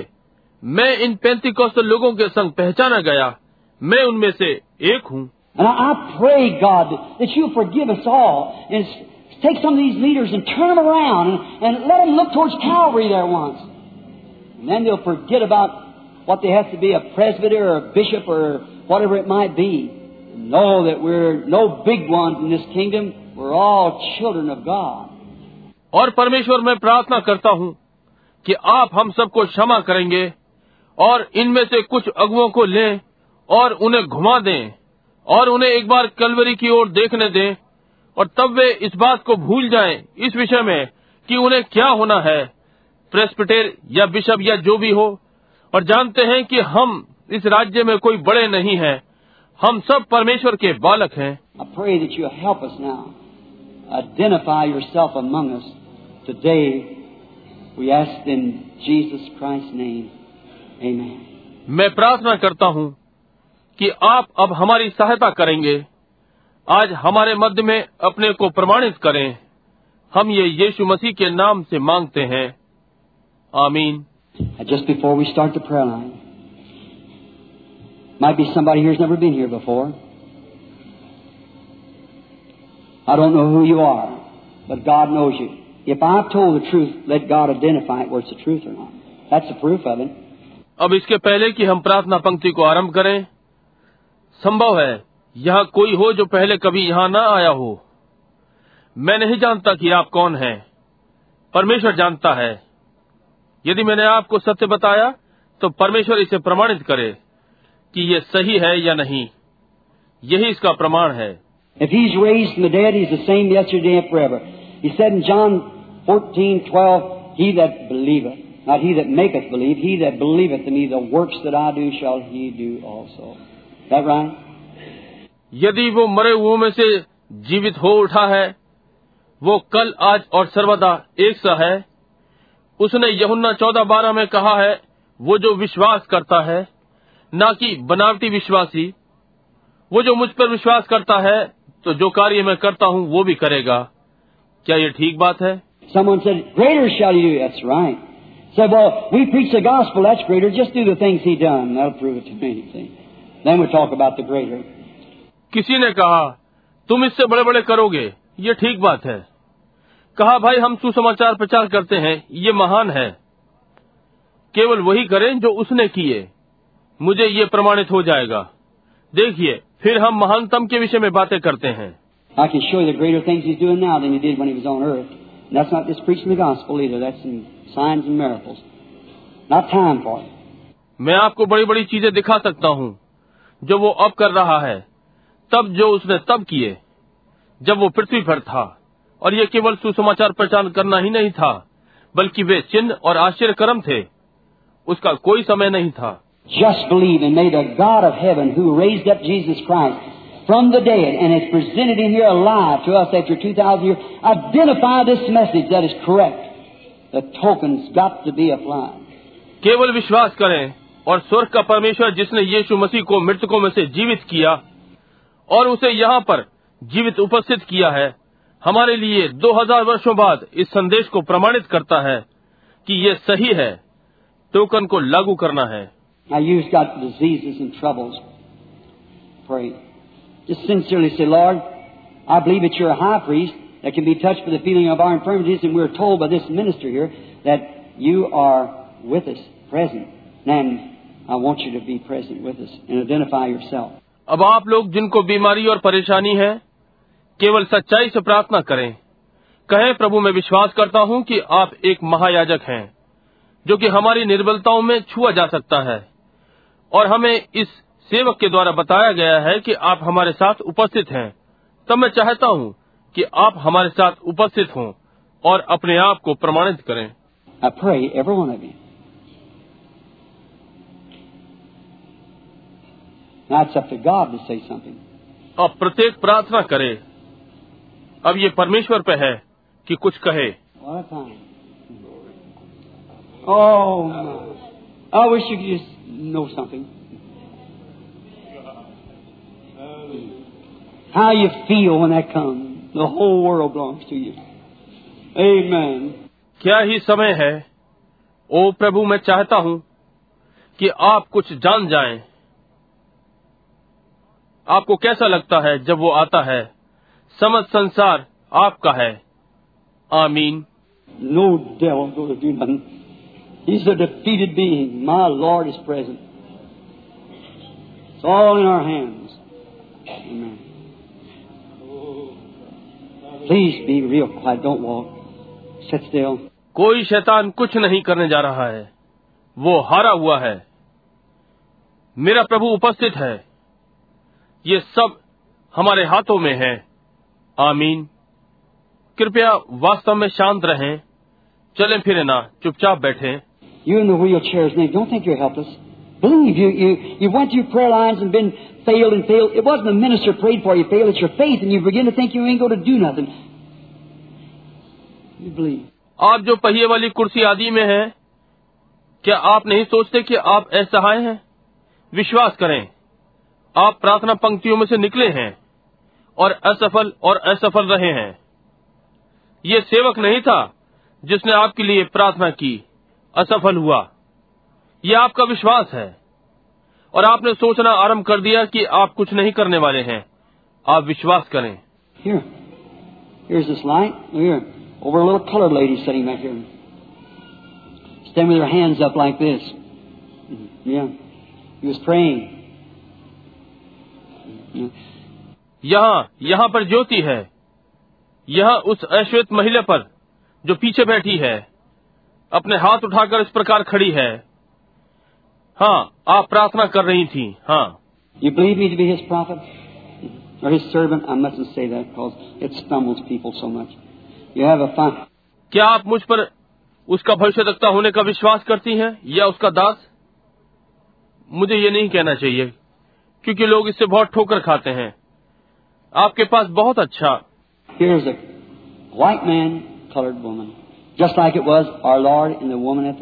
मैं इन पैंतीकोस्त लोगों के संग पहचाना गया मैं उनमें से एक हूँ And I, pray, God, that you forgive us all and take some of these leaders and turn them around and, and let them look towards Calvary there once. And then they'll forget about what they have to be a presbyter or a bishop or whatever it might be. Know that we're no big ones in this kingdom. We're all children of God. और परमेश्वर मैं प्रार्थना करता हूँ कि आप हम सबको क्षमा करेंगे और इनमें से कुछ अगुओं को लें और उन्हें घुमा दें और उन्हें एक बार कलवरी की ओर देखने दें और तब वे इस बात को भूल जाएँ इस विषय में कि उन्हें क्या होना है प्रेस्पिटेर या बिशप या जो भी हो, और जानते हैं कि हम इस राज्य में कोई बड़े नहीं हैं हम सब परमेश्वर के बालक हैं today. We ask in Jesus Christ's name. मैं प्रार्थना करता हूँ कि आप अब हमारी सहायता करेंगे आज हमारे मध्य में अपने को प्रमाणित करें हम ये यीशु मसीह के नाम से मांगते हैं आमीन just before we start the prayer line, might be somebody here who's never been here before. I don't know who you are, but God knows you. If I've told the truth, let God identify it where it's the truth or not. That's the proof of it. अब इसके पहले कि हम प्रार्थना पंक्ति को आरंभ करें संभव है यहाँ कोई हो जो पहले कभी यहाँ न आया हो। मैं नहीं जानता कि आप कौन हैं। परमेश्वर जानता है। यदि मैंने आपको सत्य बताया तो परमेश्वर इसे प्रमाणित करे कि ये सही है या नहीं। यही इसका प्रमाण है। John 14, 12, He that believeth, not he that maketh believe, he that believeth in me, the works that I do shall he do also. Is that right? यदि वो मरे हुओं में से जीवित हो उठा है वो कल आज और सर्वदा एक सा है उसने यहुन्ना चौदह बारह में कहा है वो जो विश्वास करता है ना कि बनावटी विश्वासी वो जो मुझ पर विश्वास करता है तो जो कार्य मैं करता हूँ वो भी करेगा क्या ये ठीक बात है Someone said, Greater shall you do. That's right. Said, Well, we preach the gospel, that's greater. Just do the things he done. That'll prove it to me. See? Then we talk about the greater. किसी ने कहा तुम इससे बड़े बड़े करोगे ये ठीक बात है कहा भाई हम सुसमाचार प्रचार करते हैं ये महान है केवल वही करें जो उसने किए मुझे ये प्रमाणित हो जाएगा देखिए फिर हम महानतम के विषय में बातें करते हैं I can show you the greater things he's doing now than he did when he was on earth. And that's not just preaching the gospel either. That's in मैं आपको बड़ी बड़ी चीज़ें दिखा सकता हूँ। जो वो अब कर रहा है तब जो उसने तब किए जब वो पृथ्वी पर था और ये केवल सुसमाचार प्रचार करना ही नहीं था बल्कि वे चिन्ह और आश्चर्य कर्म थे उसका कोई समय नहीं था। Just believe in made a of heaven who raised up Jesus Christ from the dead and is presented in your life to us at your 2000 identify this message that is correct केवल विश्वास करें और स्वर्ग का परमेश्वर जिसने यीशु मसीह को मृतकों में से जीवित किया और उसे यहाँ पर जीवित उपस्थित किया है हमारे लिए 2000 वर्षों बाद इस संदेश को प्रमाणित करता है कि ये सही है। टोकन को लागू करना है। I believe it's your high priest. That can be touched with the feeling of our infirmities, and we're told by this minister here that you are with us, present. And I want you to be present with us and identify yourself. अब आप लोग जिनको बीमारी और परेशानी है केवल सच्चाई से प्रार्थना करें कहें प्रभु मैं विश्वास करता हूँ कि आप एक महायाजक हैं जो कि हमारी निर्बलताओं में छुआ जा सकता है और हमें इस सेवक के द्वारा बताया गया है कि आप हमारे साथ उपस्थित हैं तब मैं चाहता हूँ कि आप हमारे साथ उपस्थित हों और अपने आप को प्रमाणित करें। अब प्रत्येक प्रार्थना करे। अब ये परमेश्वर पे है कि कुछ कहे। How you feel when that comes. क्या ही समय है ओ प्रभु मैं चाहता हूँ कि आप कुछ जान जाएँ। आपको कैसा लगता है जब वो आता है? समझ संसार आपका है। आमीन। No devil in our please be real quiet don't walk sit still कोई शैतान कुछ नहीं करने जा रहा है। वो हारा हुआ है। मेरा प्रभु उपस्थित है। ये सब हमारे हाथों में है। आमीन। कृपया वास्तव में शांत रहें। चलें फिरें ना चुपचाप बैठें। यू नो हुई अच्छे chairs name don't think you are helpless Believe you, you, you went through prayer lines and been failed and failed. It wasn't the minister prayed for you failed, it's your faith, and you begin to think you ain't going to do nothing. You believe. आप जो पहिए वाली कुर्सी आदि में हैं क्या आप नहीं सोचते कि आप असहाय हैं विश्वास करें आप प्रार्थना पंक्तियों में से निकले हैं और असफल और असफल रहे हैं ये सेवक नहीं था जिसने आपके लिए प्रार्थना की असफल हुआ यह आपका विश्वास है। और आपने सोचना आरंभ कर दिया कि आप कुछ नहीं करने वाले हैं। आप विश्वास करें। यहाँ यहाँ पर ज्योति है। यहाँ उस अश्वेत महिला पर जो पीछे बैठी है अपने हाथ उठाकर इस प्रकार खड़ी है। हाँ आप प्रार्थना कर रही थी हाँ। यू बिलीव मी बी क्या आप मुझ पर उसका भविष्य तकता होने का विश्वास करती हैं या उसका दास? मुझे ये नहीं कहना चाहिए क्योंकि लोग इससे बहुत ठोकर खाते हैं। आपके पास बहुत अच्छा। Here's man third man, colored woman, just like it was our Lord and the woman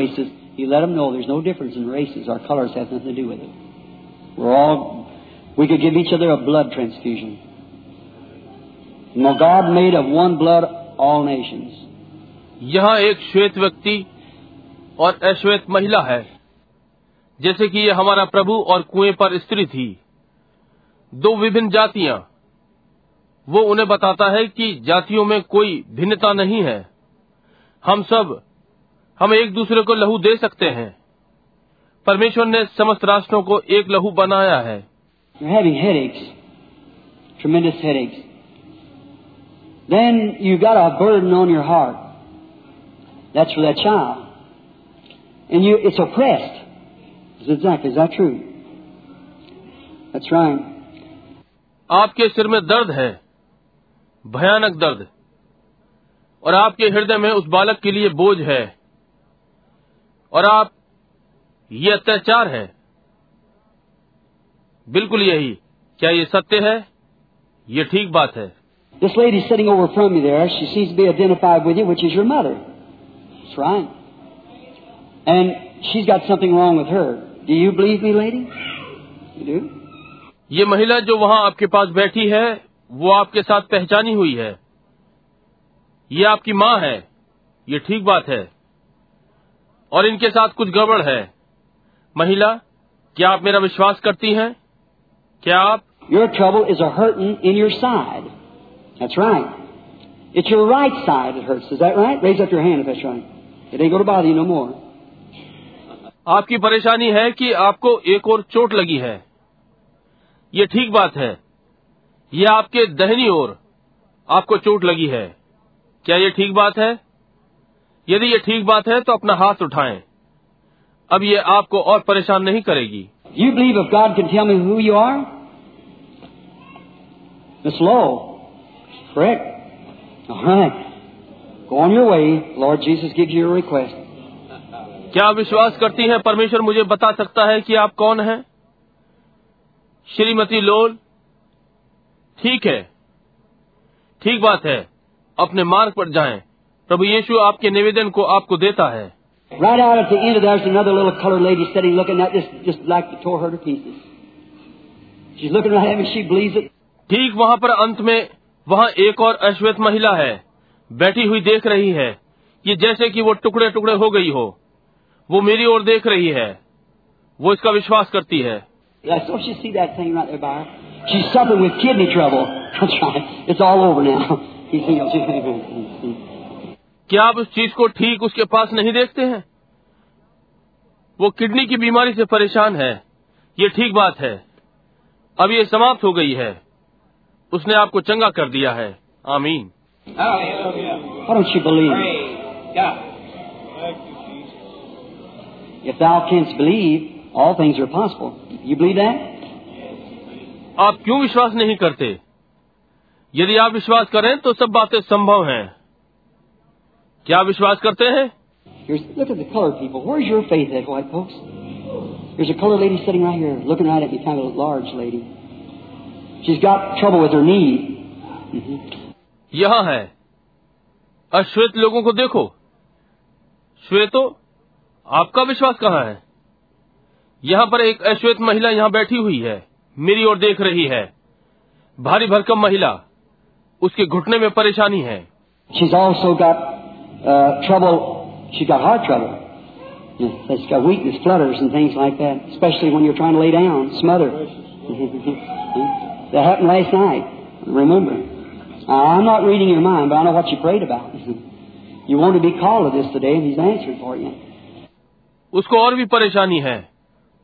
at He let them know there's no difference in races. Our colors have nothing to do with it. We're all, we could give each other a blood transfusion. God made of one blood all nations. यहाँ एक श्वेत व्यक्ति और अश्वेत महिला है जैसे कि ये हमारा प्रभु और कुएँ पर स्त्री थी दो विभिन्न जातियाँ वो उन्हें बताता है कि जातियों में कोई भिन्नता नहीं है हम सब हम एक दूसरे को लहू दे सकते हैं। परमेश्वर ने समस्त राष्ट्रों को एक लहू बनाया है। आपके सिर में दर्द है। भयानक दर्द। और आपके हृदय में उस बालक के लिए बोझ है। और आप ये अत्याचार है बिल्कुल यही क्या ये सत्य है ये ठीक बात है This lady sitting over from you there, she seems to be identified with you, which is your mother. That's right. And she's got something wrong with her. Do you believe me, lady? You do? ये महिला जो वहाँ आपके पास बैठी है वो आपके साथ पहचानी हुई है ये आपकी माँ है ये ठीक बात है और इनके साथ कुछ गड़बड़ है। महिला क्या आप मेरा विश्वास करती हैं? क्या आप? Your trouble is a in your side it's your right side आपकी परेशानी है कि आपको एक और चोट लगी है। ये ठीक बात है। ये आपके दहनी ओर आपको चोट लगी है। क्या ये ठीक बात है? यदि ये ठीक बात है तो अपना हाथ उठाए। अब ये आपको और परेशान नहीं करेगी। You believe God can tell me who you are slow freak go on your Lord Jesus gives request क्या विश्वास करती है? परमेश्वर मुझे बता सकता है कि आप कौन हैं? श्रीमती लोल ठीक है। ठीक बात है। अपने मार्ग पर जाएँ। प्रभु यीशु आपके निवेदन को आपको देता है। ठीक वहाँ पर अंत में वहाँ एक और अश्वेत महिला है बैठी हुई देख रही है कि जैसे कि वो टुकड़े टुकड़े हो गई हो। वो मेरी ओर देख रही है वो इसका विश्वास करती है। Yeah, so [laughs] [laughs] क्या आप उस चीज़ को ठीक उसके पास नहीं देखते हैं वो किडनी की बीमारी से परेशान है ये ठीक बात है अब ये समाप्त हो गई है उसने आपको चंगा कर दिया है आमीन Hallelujah. Why don't you believe? Praise God. If thou canst believe, all things are possible. You believe that? आप क्यों विश्वास नहीं करते यदि आप विश्वास करें तो सब बातें संभव हैं क्या विश्वास करते हैं Here's, look at the colored people. Where's your faith at, white folks? There's a colored lady sitting right here, looking right at me, kind of a large lady. She's got trouble with her knee. Mhm. यहाँ है अश्वेत लोगों को देखो श्वेतो आपका विश्वास कहाँ है यहाँ पर एक अश्वेत महिला यहाँ बैठी हुई है मेरी ओर देख रही है भारी भरकम महिला उसके घुटने में परेशानी है She's also got uh, trouble. She's got heart trouble. Yeah, She's got weakness, flutters, and things like that. Especially when you're trying to lay down, smother. that [laughs] happened last night. Remember? Now, I'm not reading your mind, but I know what you prayed about. [laughs] you wanted to be called to this today, and He's answered for you. उसको और भी परेशानी है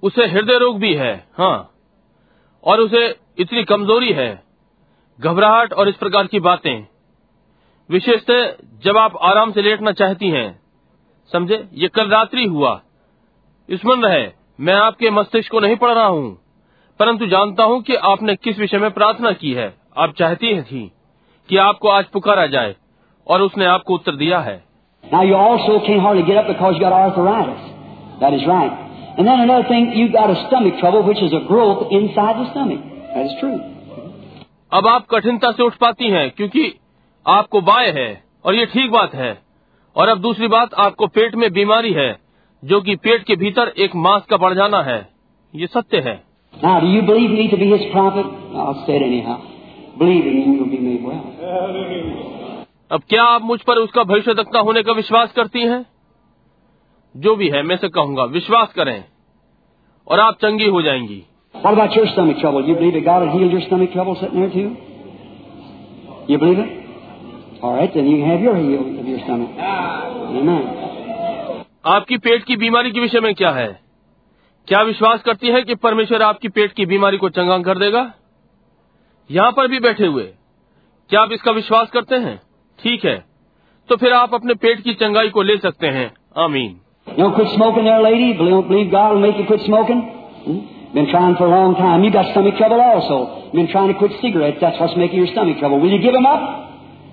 उसे हृदय रोग भी है हाँ और उसे इतनी कमजोरी है घबराहट और इस प्रकार की बातें विशेषत जब आप आराम से लेटना चाहती हैं। समझे? ये कल रात्रि हुआ। स्मरण रहे। मैं आपके मस्तिष्क को नहीं पढ़ रहा हूँ। परंतु जानता हूँ कि आपने किस विषय में प्रार्थना की है। आप चाहती हैं थी कि आपको आज पुकारा जाए और उसने आपको उत्तर दिया है। अब आप कठिनता से उठ पाती हैं क्योंकि आपको बाय है और ये ठीक बात है और अब दूसरी बात आपको पेट में बीमारी है जो कि पेट के भीतर एक मांस का बढ़ जाना है ये सत्य है Now, do you believe me to be His prophet? I'll say it anyhow. Believing you will be made well. अब क्या आप मुझ पर उसका भविष्यवक्ता होने का विश्वास करती हैं जो भी है मैं से कहूँगा विश्वास करें और आप चंगी हो जाएँगी What about your stomach trouble? You believe that God had healed your stomach trouble sitting there too? You believe it? All right, then you have your heal of your stomach. Amen. आपकी पेट की बीमारी के विषय में क्या है? क्या विश्वास करती है कि परमेश्वर आपकी पेट की बीमारी को चंगा कर देगा? यहाँ पर भी बैठे हुए क्या आप इसका विश्वास करते हैं? ठीक है तो फिर आप अपने पेट की चंगाई को ले सकते हैं। आमीन। You know,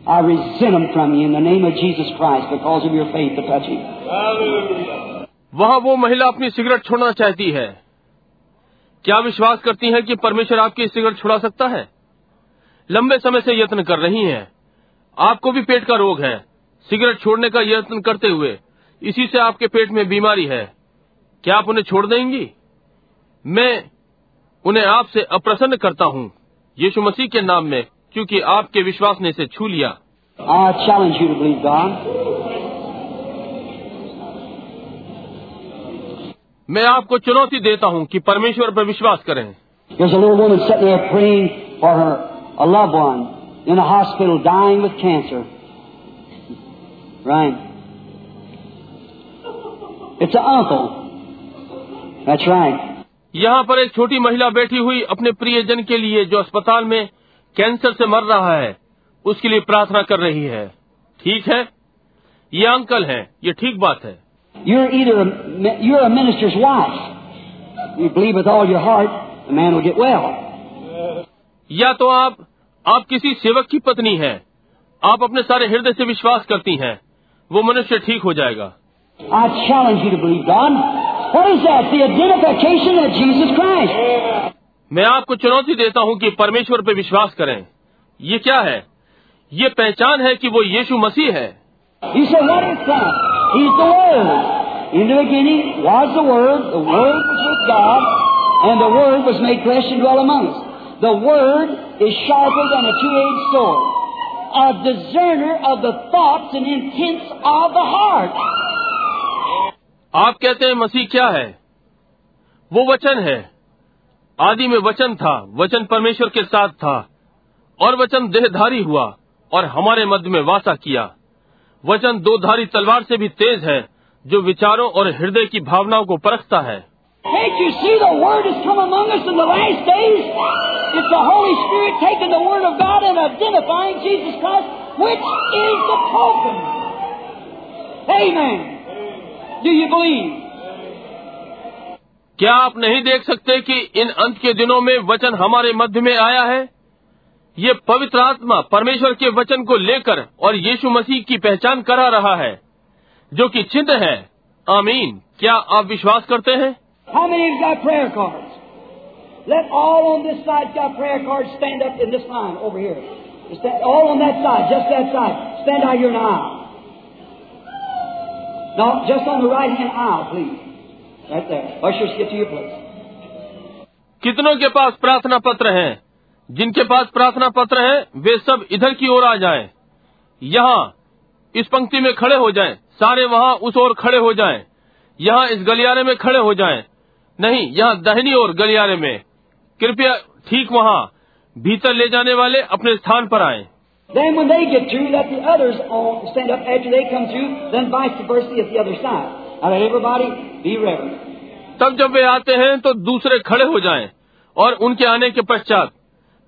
I resent them from you in the name of Jesus Christ because of your faith to touch Him. वहाँ वो महिला अपनी सिगरेट छोड़ना चाहती है। क्या विश्वास करती है कि परमेश्वर आपकी सिगरेट छुड़ा सकता है? लंबे समय से यत्न कर रही हैं। आपको भी पेट का रोग है। सिगरेट छोड़ने का यत्न करते हुए इसी से आपके पेट में बीमारी है। क्या आप उन्हें छोड़ देंगी? मैं उन्हें आपसे अप्रसन्न करता हूँ। यीशु मसीह के नाम में क्योंकि आपके विश्वास ने इसे छू लिया। मैं आपको चुनौती देता हूँ कि परमेश्वर पर विश्वास करें। यहाँ पर एक छोटी महिला बैठी हुई अपने प्रियजन के लिए जो अस्पताल में कैंसर से मर रहा है उसके लिए प्रार्थना कर रही है। ठीक है? ये अंकल है ये ठीक बात है। या तो आप आप किसी सेवक की पत्नी हैं, आप अपने सारे हृदय से विश्वास करती हैं, वो मनुष्य ठीक हो जाएगा। अच्छा मैं आपको चुनौती देता हूँ कि परमेश्वर पर विश्वास करें। ये क्या है? ये पहचान है कि वो यीशु मसीह है। A आप कहते हैं मसीह क्या है? वो वचन है। आदि में वचन था, वचन परमेश्वर के साथ था, और वचन देहधारी हुआ, और हमारे मध्य में वासा किया। वचन दो धारी तलवार से भी तेज है, जो विचारों और हृदय की भावनाओं को परखता है। Do you believe? क्या आप नहीं देख सकते कि इन अंत के दिनों में वचन हमारे मध्य में आया है? ये पवित्र आत्मा परमेश्वर के वचन को लेकर और यीशु मसीह की पहचान करा रहा है, जो कि चिन्ह है। आमीन। क्या आप विश्वास करते हैं? कितनों के पास प्रार्थना पत्र है जिनके पास प्रार्थना पत्र है वे सब इधर की ओर आ जाएँ। यहाँ इस पंक्ति में खड़े हो जाएँ। सारे वहाँ उस ओर खड़े हो जाएँ। यहाँ इस गलियारे में खड़े हो जाएँ। नहीं यहाँ दहनी ओर गलियारे में कृपया ठीक वहाँ भीतर ले जाने वाले अपने स्थान पर आए तब जब वे आते हैं तो दूसरे खड़े हो जाएँ और उनके आने के पश्चात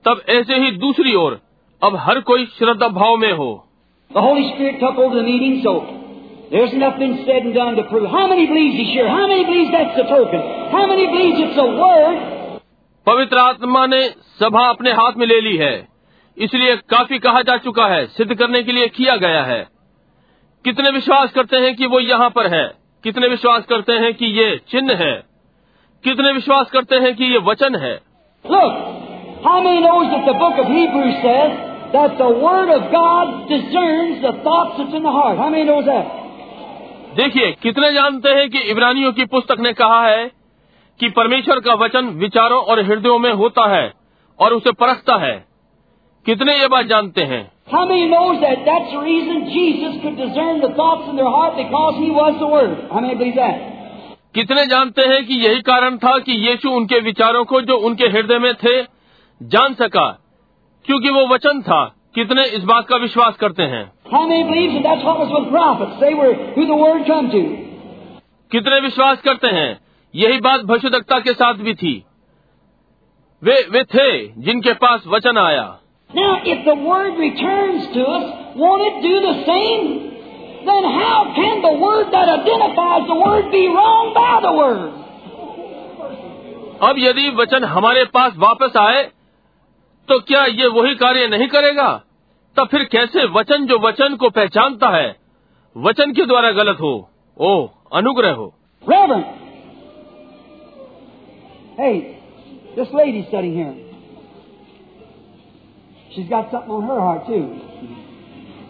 तब ऐसे ही दूसरी ओर अब हर कोई श्रद्धा भाव में हो। पवित्र आत्मा ने सभा अपने हाथ में ले ली है। इसलिए काफ़ी कहा जा चुका है सिद्ध करने के लिए किया गया है। कितने विश्वास करते हैं कि वो यहाँ पर है? कितने विश्वास करते हैं कि ये चिन्ह है कितने विश्वास करते हैं कि ये वचन है Look, how many knows that the book of Hebrews says that the Word of God discerns the thoughts that's in the heart? How many knows that? देखिए कितने जानते हैं कि इब्रानियों की पुस्तक ने कहा है कि परमेश्वर का वचन विचारों और हृदयों में होता है और उसे परखता है कितने ये बात जानते हैं How many knows that that's the reason Jesus could discern the thoughts in their heart because He was the Word? How many believes that? कितने जानते हैं कि यही कारण था कि यीशु उनके विचारों को जो उनके हृदय में थे जान सका क्योंकि वो वचन था कितने इस बात का विश्वास करते हैं How many believes that that's what was with prophets? They were who the Word come to. कितने विश्वास करते हैं यही बात भविष्यदक्ता के साथ भी थी वे वे थे जिनके पास वचन आया Now, if the Word returns to us, won't it do the same? Then how can the Word that identifies the Word be wrong by the Word? अब यदि वचन हमारे पास वापस आए तो क्या ये वही कार्य नहीं करेगा तब फिर कैसे वचन जो वचन को पहचानता है वचन के द्वारा गलत हो ओ अनुग्रह हो Reverend, hey, this lady sitting here, She's got something on her heart too.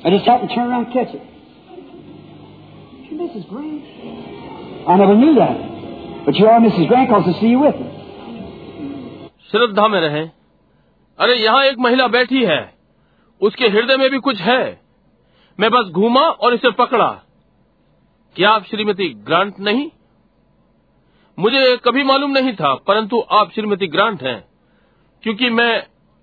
I just happened to turn around and catch it. You're Mrs. Grant. I never knew that. But you are Mrs. Grant because I see you with me. श्रद्धा में रहें अरे यहाँ एक महिला बैठी है उसके हृदय में भी कुछ है मैं बस घूमा और इसे पकड़ा क्या आप श्रीमती ग्रांट नहीं मुझे कभी मालूम नहीं था परंतु आप श्रीमती ग्रांट हैं क्योंकि मैं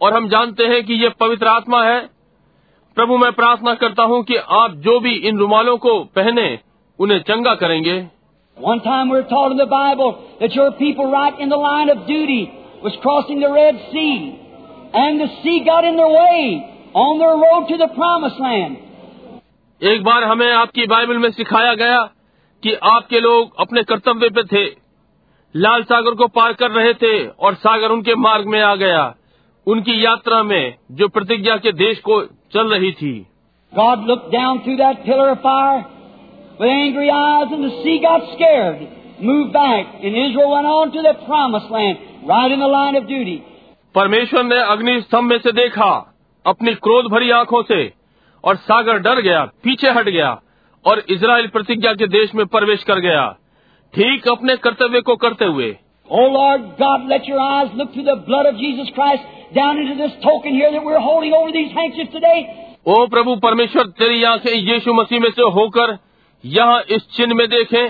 और हम जानते हैं कि यह पवित्र आत्मा है। प्रभु मैं प्रार्थना करता हूँ कि आप जो भी इन रुमालों को पहने उन्हें चंगा करेंगे। एक बार हमें आपकी बाइबल में सिखाया गया कि आपके लोग अपने कर्तव्य पे थे। लाल सागर को पार कर रहे थे और सागर उनके मार्ग में आ गया। उनकी यात्रा में जो प्रतिज्ञा के देश को चल रही थी God looked down through that pillar of fire with angry eyes, and the sea got scared, moved back, and Israel went on to the Promised Land, right in the line of duty. परमेश्वर ने अग्नि स्तंभ में से देखा अपनी क्रोध भरी आँखों से और सागर डर गया पीछे हट गया और इज़राइल प्रतिज्ञा के देश में प्रवेश कर गया ठीक अपने कर्तव्य को करते हुए Oh Lord God, let your eyes look through the blood of Jesus Christ down into this token here that we're holding over these handkerchiefs today. ओ प्रभु परमेश्वर तेरी आंखें यीशु मसीह में से होकर यहाँ इस चिन्ह में देखें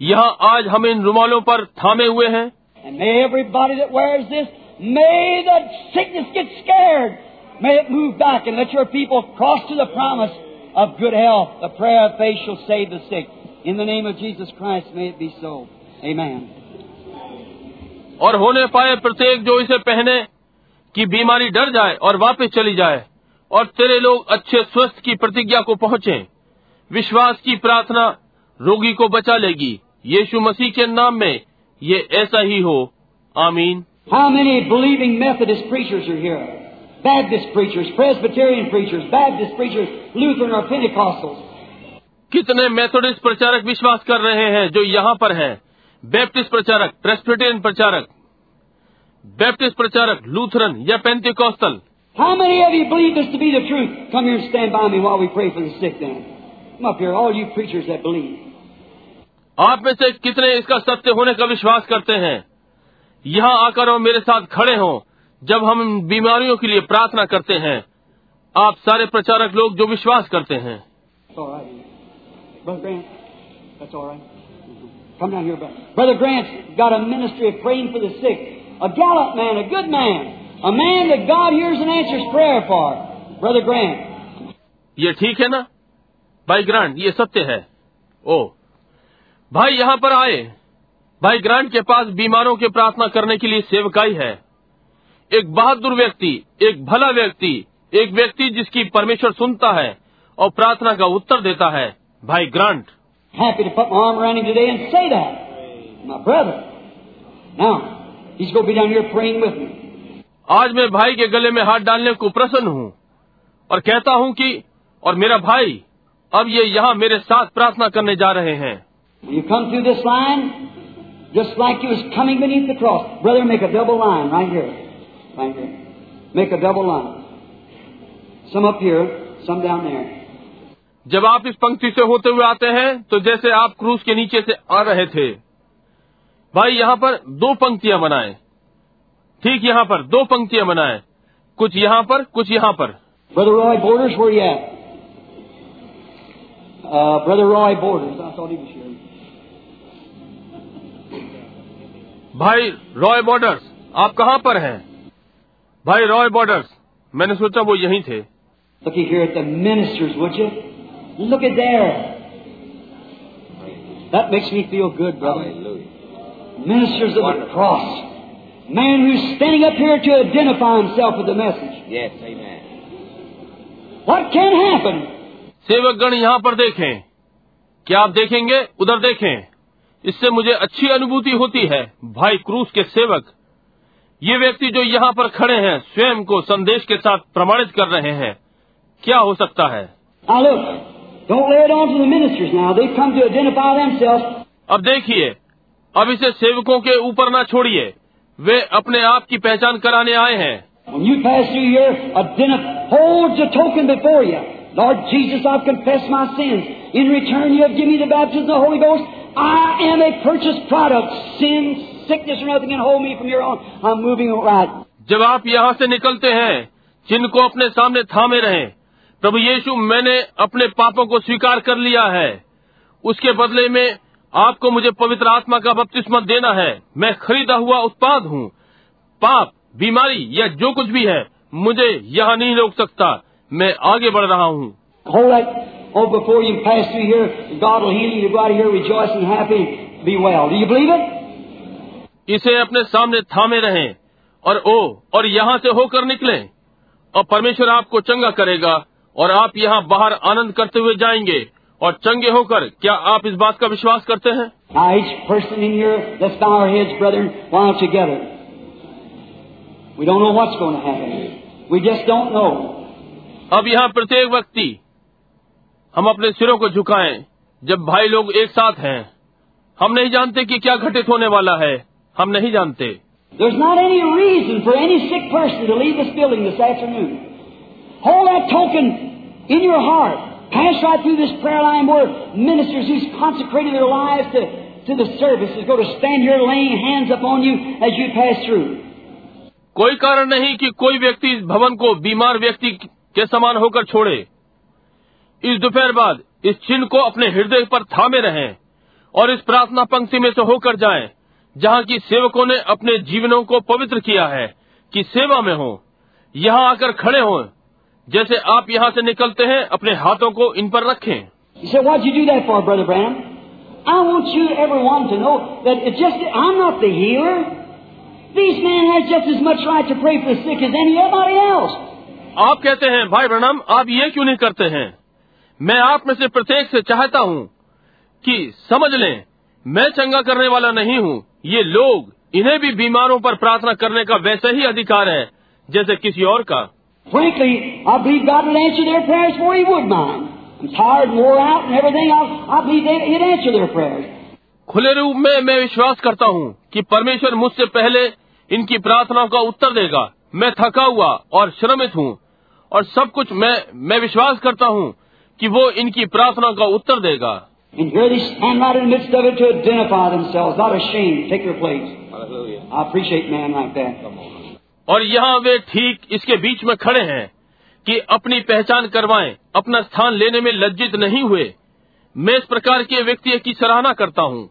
यहाँ आज हम इन रुमालों पर थामे हुए हैं And may everybody that wears this, may that sickness get scared. May it move back and let your people cross to the promise of good health. The prayer of faith shall save the sick. In the name of Jesus Christ, may it be so. Amen. और होने पाए प्रत्येक जो इसे पहने कि बीमारी डर जाए और वापस चली जाए और तेरे लोग अच्छे स्वस्थ की प्रतिज्ञा को पहुँचे। विश्वास की प्रार्थना रोगी को बचा लेगी। यीशु मसीह के नाम में ये ऐसा ही हो। आमीन। How many believing Methodist preachers are here? Baptist preachers, Presbyterian preachers, Baptist preachers, Lutheran or Pentecostals. कितने मेथोडिस्ट प्रचारक विश्वास कर रहे हैं जो यहाँ पर हैं? बैप्टिस्ट प्रचारक प्रेस्बिटेरियन प्रचारक बैप्टिस्ट प्रचारक लूथरन या Pentecostal How many of you believe this to be the truth? Come here and stand by me while we pray for the sick then. Come up here, all you preachers that believe. आप में से कितने इसका सत्य होने का विश्वास करते हैं यहाँ आकर और मेरे साथ खड़े हों जब हम बीमारियों के लिए प्रार्थना करते हैं आप सारे प्रचारक लोग जो विश्वास करते हैं. Brother Grant's got a ministry of praying for the sick. A gallant man, a good man. A man that God hears and answers prayer for. Brother Grant. ये ठीक है ना भाई ग्रांट ये सत्य है ओ भाई यहाँ पर आए भाई ग्रांट के पास बीमारों के प्रार्थना करने के लिए सेवकाई है एक बहादुर व्यक्ति एक भला व्यक्ति एक व्यक्ति जिसकी परमेश्वर सुनता है और प्रार्थना का उत्तर देता है भाई Grant Happy to put my arm around him today and say that. My brother. Now, he's going to be down here praying with me. आज मैं भाई के गले में हाथ डालने को प्रसन्न हूँ और कहता हूँ कि और मेरा भाई अब ये यहाँ मेरे साथ प्रार्थना करने जा रहे हैं you come through this line, just like you was coming beneath the cross. Brother, make a double line right here. Right here. Make a double line. Some up here, some down there. जब आप इस पंक्ति से होते हुए आते हैं तो जैसे आप क्रूस के नीचे से आ रहे थे भाई यहाँ पर दो पंक्तियाँ बनाए ठीक यहाँ पर दो पंक्तियाँ बनाए कुछ यहाँ पर कुछ यहाँ पर Brother Roy Borders, where you at? Uh, Brother Roy Borders. I thought he was here. भाई रॉय बॉर्डर्स आप कहाँ पर हैं भाई रॉय बॉर्डर्स मैंने सोचा वो यहीं थे Looky here at the ministers, would you? Look at there. That makes me feel good, brother. Ministers of the cross. Man who's standing up here to identify himself with the message. Yes, amen. What can happen? सेवक गण यहाँ पर देखें क्या आप देखेंगे उधर देखें इससे मुझे अच्छी अनुभूति होती है भाई क्रूस के सेवक ये व्यक्ति जो यहाँ पर खड़े हैं स्वयं को संदेश के साथ प्रमाणित कर रहे हैं क्या हो सकता है Now look, don't lay it on to the ministers now. They've come to identify themselves. अब देखिए अब इसे सेवकों के ऊपर ना छोड़िए वे अपने आप की पहचान कराने आए हैं When you pass through here, identify, hold the token before you. Lord Jesus, I've confessed my sins. In return, you have given me the baptism of the Holy Ghost. I am a purchased product. Sin, sickness, or nothing can hold me from here on. I'm moving right. जब आप यहाँ से निकलते हैं चिन्ह को अपने सामने थामे रहें प्रभु यीशु मैंने अपने पापों को स्वीकार कर लिया है उसके बदले में आपको मुझे पवित्र आत्मा का बपतिस्मा देना है। मैं खरीदा हुआ उत्पाद हूँ। पाप बीमारी या जो कुछ भी है मुझे यहाँ नहीं रोक सकता। मैं आगे बढ़ रहा हूँ। Oh, before you pass through here. God will heal you. To go out of here rejoicing, happy, be well. Do you believe it? इसे अपने सामने थामे रहें और ओ और यहाँ से होकर निकलें। और परमेश्वर आपको चंगा करेगा और आप यहाँ बाहर आनंद करते हुए जाएँगे। और चंगे होकर क्या आप इस बात का विश्वास करते हैं? अब यहाँ प्रत्येक व्यक्ति हम अपने सिरों को झुकाएँ जब भाई लोग एक साथ हैं। हम नहीं जानते कि क्या घटित होने वाला है। हम नहीं जानते। Hold that token in your heart. Pass right through this prayer line where ministers who's consecrated their lives to, to the service is going to stand here laying hands upon you as you pass through. कोई कारण नहीं कि कोई व्यक्ति इस भवन को बीमार व्यक्ति के समान होकर छोड़े इस दोपहर बाद इस चिन्ह को अपने हृदय पर थामे रहें और इस प्रार्थना पंक्ति में से होकर जाएँ जहाँ की सेवकों ने अपने जीवनों को पवित्र किया है कि सेवा में हो यहाँ आकर खड़े हों जैसे आप यहाँ से निकलते हैं अपने हाथों को इन पर रखें। आप कहते हैं भाई प्रणाम आप ये क्यों नहीं करते हैं? मैं आप में से प्रत्येक से चाहता हूँ कि समझ लें मैं चंगा करने वाला नहीं हूँ। ये लोग इन्हें भी बीमारों पर प्रार्थना करने का वैसे ही अधिकार है जैसे किसी और का। Frankly, I believe God would answer their prayers before He would mine. I'm tired and wore out and everything. I, I believe they- He'd answer their prayers. खुले रूप में मैं विश्वास करता हूँ कि परमेश्वर मुझसे पहले इनकी प्रार्थनाओं का उत्तर देगा मैं थका हुआ और श्रमित हूँ और सब कुछ मैं मैं विश्वास करता हूँ कि वो इनकी प्रार्थनाओं का उत्तर देगा And here they stand right in the midst of it to identify themselves, not ashamed, take their place. Hallelujah. I appreciate men like that. और यहाँ वे ठीक इसके बीच में खड़े हैं कि अपनी पहचान करवाएँ, अपना स्थान लेने में लज्जित नहीं हुए। मैं इस प्रकार के व्यक्ति की सराहना करता हूँ।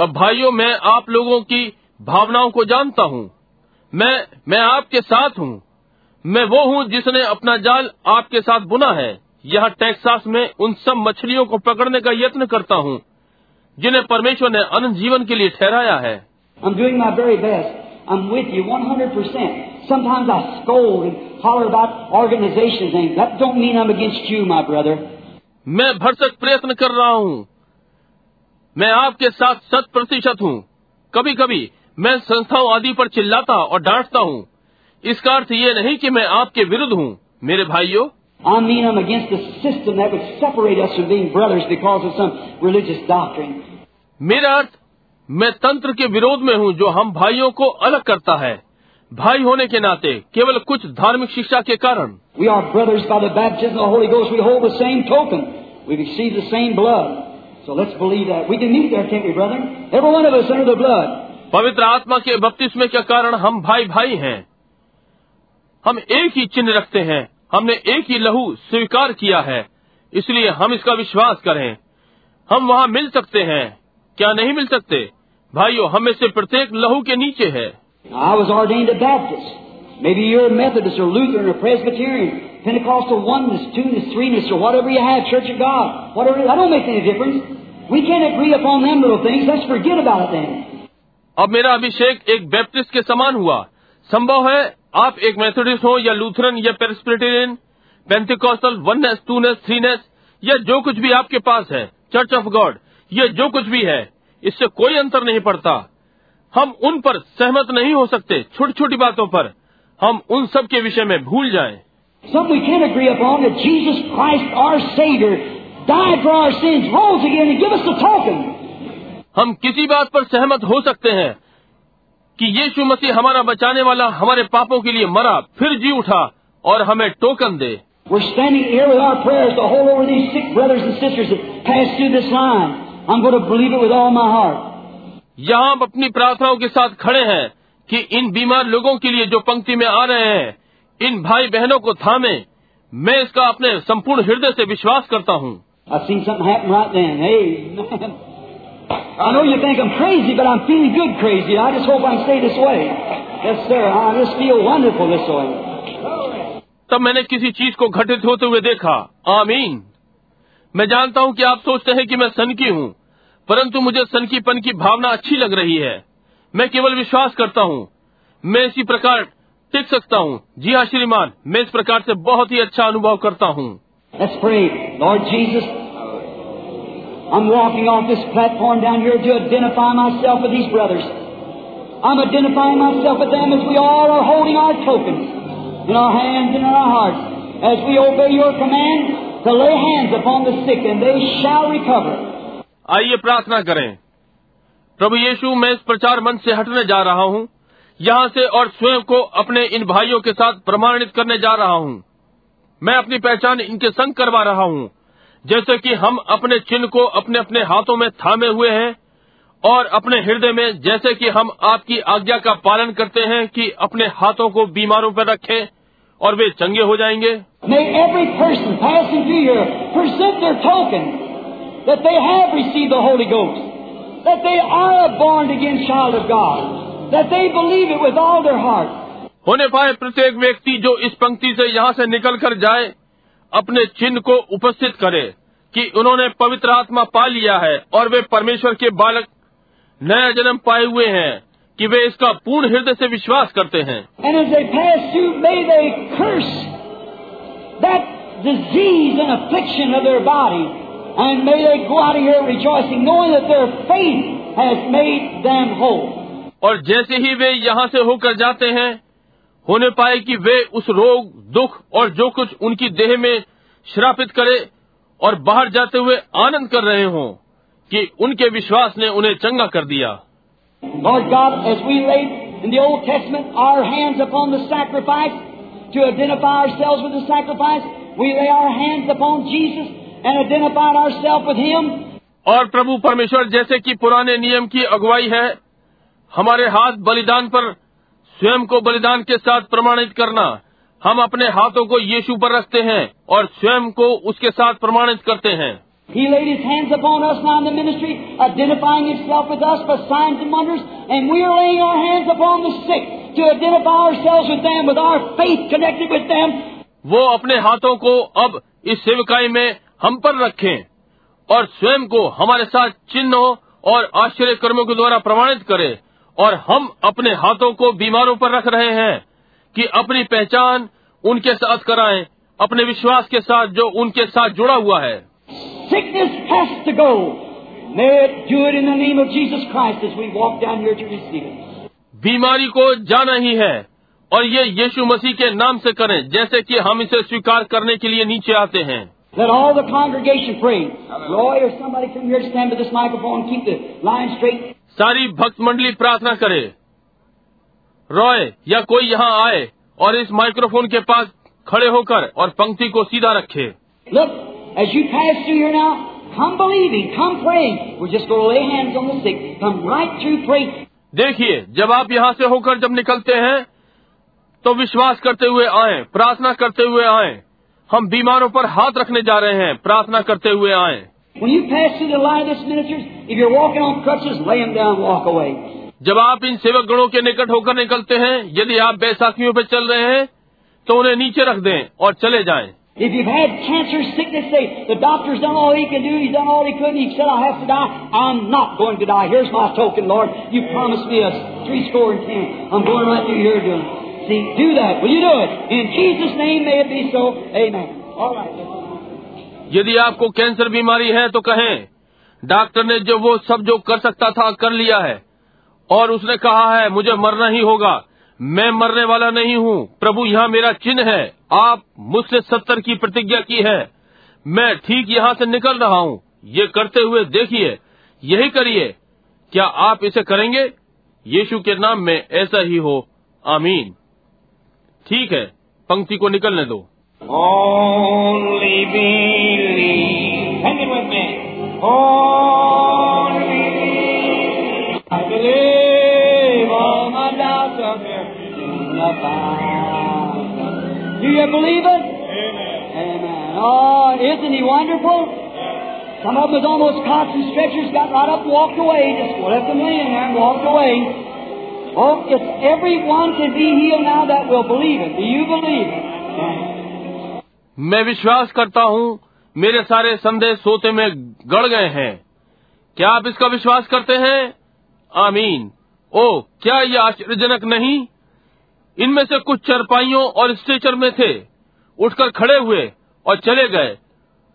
अब भाइयों मैं आप लोगों की भावनाओं को जानता हूँ। मैं मैं आपके साथ हूँ। मैं वो हूँ जिसने अपना जाल आपके साथ बुना है यहाँ टेक्सास में उन सब मछलियों को पकड़ने का यत्न करता हूँ जिन्हें परमेश्वर ने अनंत जीवन के लिए ठहराया है I'm doing my very best. I'm with you 100%. Sometimes I scold and holler about organization things. That don't mean I'm against you, my brother. मैं भरसक प्रयत्न कर रहा हूँ मैं आपके साथ शत प्रतिशत हूँ कभी कभी मैं संस्थाओं आदि पर चिल्लाता और डांटता हूँ इसका अर्थ ये नहीं कि मैं आपके विरुद्ध हूँ मेरे भाइयों। मेरा अर्थ मैं तंत्र के विरोध में हूँ जो हम भाइयों को अलग करता है। भाई होने के नाते केवल कुछ धार्मिक शिक्षा के कारण। पवित्र आत्मा के बपतिस्मे के कारण हम भाई भाई हैं। हम एक ही चिन्ह रखते हैं। हमने एक ही लहू स्वीकार किया है। इसलिए हम इसका विश्वास करें। हम वहाँ मिल सकते हैं। क्या नहीं मिल सकते? भाइयों हम में से प्रत्येक लहू के नीचे है। अब मेरा अभिषेक एक बैप्टिस्ट के समान हुआ। संभव है आप एक मेथोडिस्ट हो या लूथरन या Presbyterian Pentecostal oneness twoness threeness या जो कुछ भी आपके पास है चर्च ऑफ़ गॉड ये जो कुछ भी है इससे कोई अंतर नहीं पड़ता हम उन पर सहमत नहीं हो सकते छोटी छोटी बातों पर हम उन सब के विषय में भूल जाएँ। Something we can agree upon that Jesus Christ, our Savior, died for our sins, rose again, and give us the token. हम किसी बात पर सहमत हो सकते हैं कि यीशु मसीह हमारा बचाने वाला हमारे पापों के लिए मरा फिर जी उठा और हमें टोकन दे। यहाँ अपनी प्रार्थनाओं के साथ खड़े हैं कि इन बीमार लोगों के लिए जो पंक्ति में आ रहे हैं इन भाई बहनों को थामे। मैं इसका अपने संपूर्ण हृदय से विश्वास करता हूँ। [laughs] I know you think I'm crazy, but I'm feeling good crazy. I just hope I stay this way. Yes, sir. I just feel wonderful this way. तब मैंने किसी चीज़ को घटित होते हुए देखा आमीन मैं जानता हूँ कि आप सोचते हैं कि मैं सनकी हूँ परंतु मुझे सनकीपन की भावना अच्छी लग रही है मैं केवल विश्वास करता हूँ मैं इसी प्रकार टिक सकता हूँ जी हाँ श्रीमान मैं इस प्रकार से बहुत ही अच्छा अनुभव करता हूँ I'm walking off this platform down here to identify myself with these brothers. I'm identifying myself with them as we all are holding our tokens in our hands and in our hearts as we obey your command to lay hands upon the sick and they shall recover. आइए प्रार्थना करें प्रभु यीशु मैं इस प्रचार मंच से हटने जा रहा हूँ यहाँ से और स्वयं को अपने इन भाइयों के साथ प्रमाणित करने जा रहा हूँ मैं अपनी पहचान इनके संग करवा रहा हूँ जैसे कि हम अपने चिन्ह को अपने अपने हाथों में थामे हुए हैं और अपने हृदय में जैसे कि हम आपकी आज्ञा का पालन करते हैं कि अपने हाथों को बीमारों पर रखें और वे चंगे हो जाएँगे। होने पाए प्रत्येक व्यक्ति जो इस पंक्ति से यहाँ से निकल कर जाए अपने चिन्ह को उपस्थित करे कि उन्होंने पवित्र आत्मा पा लिया है और वे परमेश्वर के बालक नया जन्म पाए हुए हैं कि वे इसका पूर्ण हृदय से विश्वास करते हैं। और जैसे ही वे यहाँ से होकर जाते हैं होने पाए कि वे उस रोग दुख और जो कुछ उनकी देह में श्रापित करे और बाहर जाते हुए आनंद कर रहे हों कि उनके विश्वास ने उन्हें चंगा कर दिया। और प्रभु परमेश्वर जैसे कि पुराने नियम की अगुवाई है हमारे हाथ बलिदान पर स्वयं को बलिदान के साथ प्रमाणित करना हम अपने हाथों को यीशु पर रखते हैं और स्वयं को उसके साथ प्रमाणित करते हैं He laid His hands upon us now in the ministry, identifying Himself with us by signs and wonders, and we are laying our hands upon the sick to identify ourselves with them, with our faith connected with them. वो अपने हाथों को अब इस सेवकाई में हम पर रखें और स्वयं को हमारे साथ चिन्हों और आश्चर्य कर्मों के द्वारा प्रमाणित करें और हम अपने हाथों को बीमारों पर रख रहे हैं कि अपनी पहचान उनके साथ कराए अपने विश्वास के साथ जो उनके साथ जुड़ा हुआ है। बीमारी को जाना ही है और ये यीशु मसीह के नाम से करें जैसे कि हम इसे स्वीकार करने के लिए नीचे आते हैं। Let all the congregation pray. Roy or somebody come here, stand to this microphone, keep the line straight. सारी भक्त मंडली प्रार्थना करे रॉय या कोई यहाँ आए और इस माइक्रोफोन के पास खड़े होकर और पंक्ति को सीधा रखे Look, as you pass through here now, come believing, come praying. We're just going to lay hands on the sick. Come right through praying. देखिए जब आप यहाँ से होकर जब निकलते हैं तो विश्वास करते हुए आए प्रार्थना करते हुए आए हम बीमारों पर हाथ रखने जा रहे हैं प्रार्थना करते हुए आए When you pass through the line of this ministers, if you're walking on crutches, lay them down, walk away. जब आप इन सेवक गणों के निकट होकर निकलते हैं यदि आप बैसाखियों पर चल रहे हैं तो उन्हें नीचे रख दें और चले जाएं If you've had cancer, sickness, say, the doctor's done all he can do, he's done all he could, and he said, I have to die. I'm not going to die. Here's my token, Lord. You promised me a three score and ten. I'm going right through here doing it. See, do that. Will you do it? In Jesus' name, may it be so. Amen. All right. यदि आपको cancer बीमारी है तो कहें, doctor ने जो वो सब जो कर सकता था कर लिया है। और उसने कहा है, मुझे मरना ही होगा। मैं मरने वाला नहीं हूँ। प्रभु, यहाँ मेरा चिन्ह है। आप मुझसे सत्तर की प्रतिज्ञा की है। मैं ठीक यहाँ से निकल रहा हूँ। ये करते हुए देखिए, यही करिए। क्या आप इसे करेंगे? यीशु के नाम में ऐसा ही हो। आमीन। ठीक है, पंक्ति को निकलने दो। Only believe. Sing it with me. Only believe. I believe all my doubts are buried in the Bible. Do you believe it? Amen. Amen. Oh, isn't he wonderful? Some of them was almost cots and stretchers, got right up walked away. Just left them laying there and walked away. Oh, if everyone can be healed now that will believe it. Do you believe it? मैं विश्वास करता हूँ, मेरे सारे संदेह सोते में गड़ गए हैं। क्या आप इसका विश्वास करते हैं? आमीन। ओ, क्या ये आश्चर्यजनक नहीं? इनमें से कुछ चरपाइयों और स्ट्रेचर में थे। उठकर खड़े हुए और चले गए।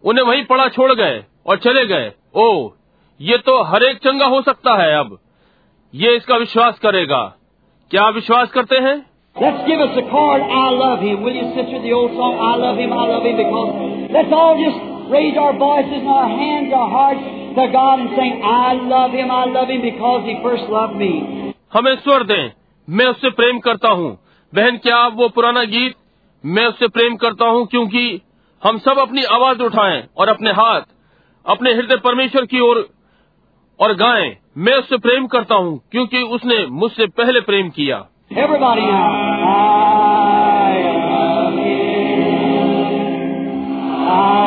उन्हें वहीं पड़ा छोड़ गए और चले गए। ओ, ये तो हर एक चंगा हो सकता है अब। ये इसका विश्वास करेगा। क्या विश्वास करते हैं? Let's give us a chord, I love him. Will you, sister, the old song, I love him, I love him, because let's all just raise our voices and our hands, our hearts to God and sing, I love him, I love him, because he first loved me. हमें स्वर दें मैं उससे प्रेम करता हूँ बहन क्या आप वो पुराना गीत मैं उससे प्रेम करता हूँ क्योंकि हम सब अपनी आवाज़ उठाएँ और अपने हाथ अपने हृदय परमेश्वर की ओर और, और गाएँ मैं उससे प्रेम करता हूँ क्योंकि उसने मुझसे पहले प्रेम किया Everybody now. I. I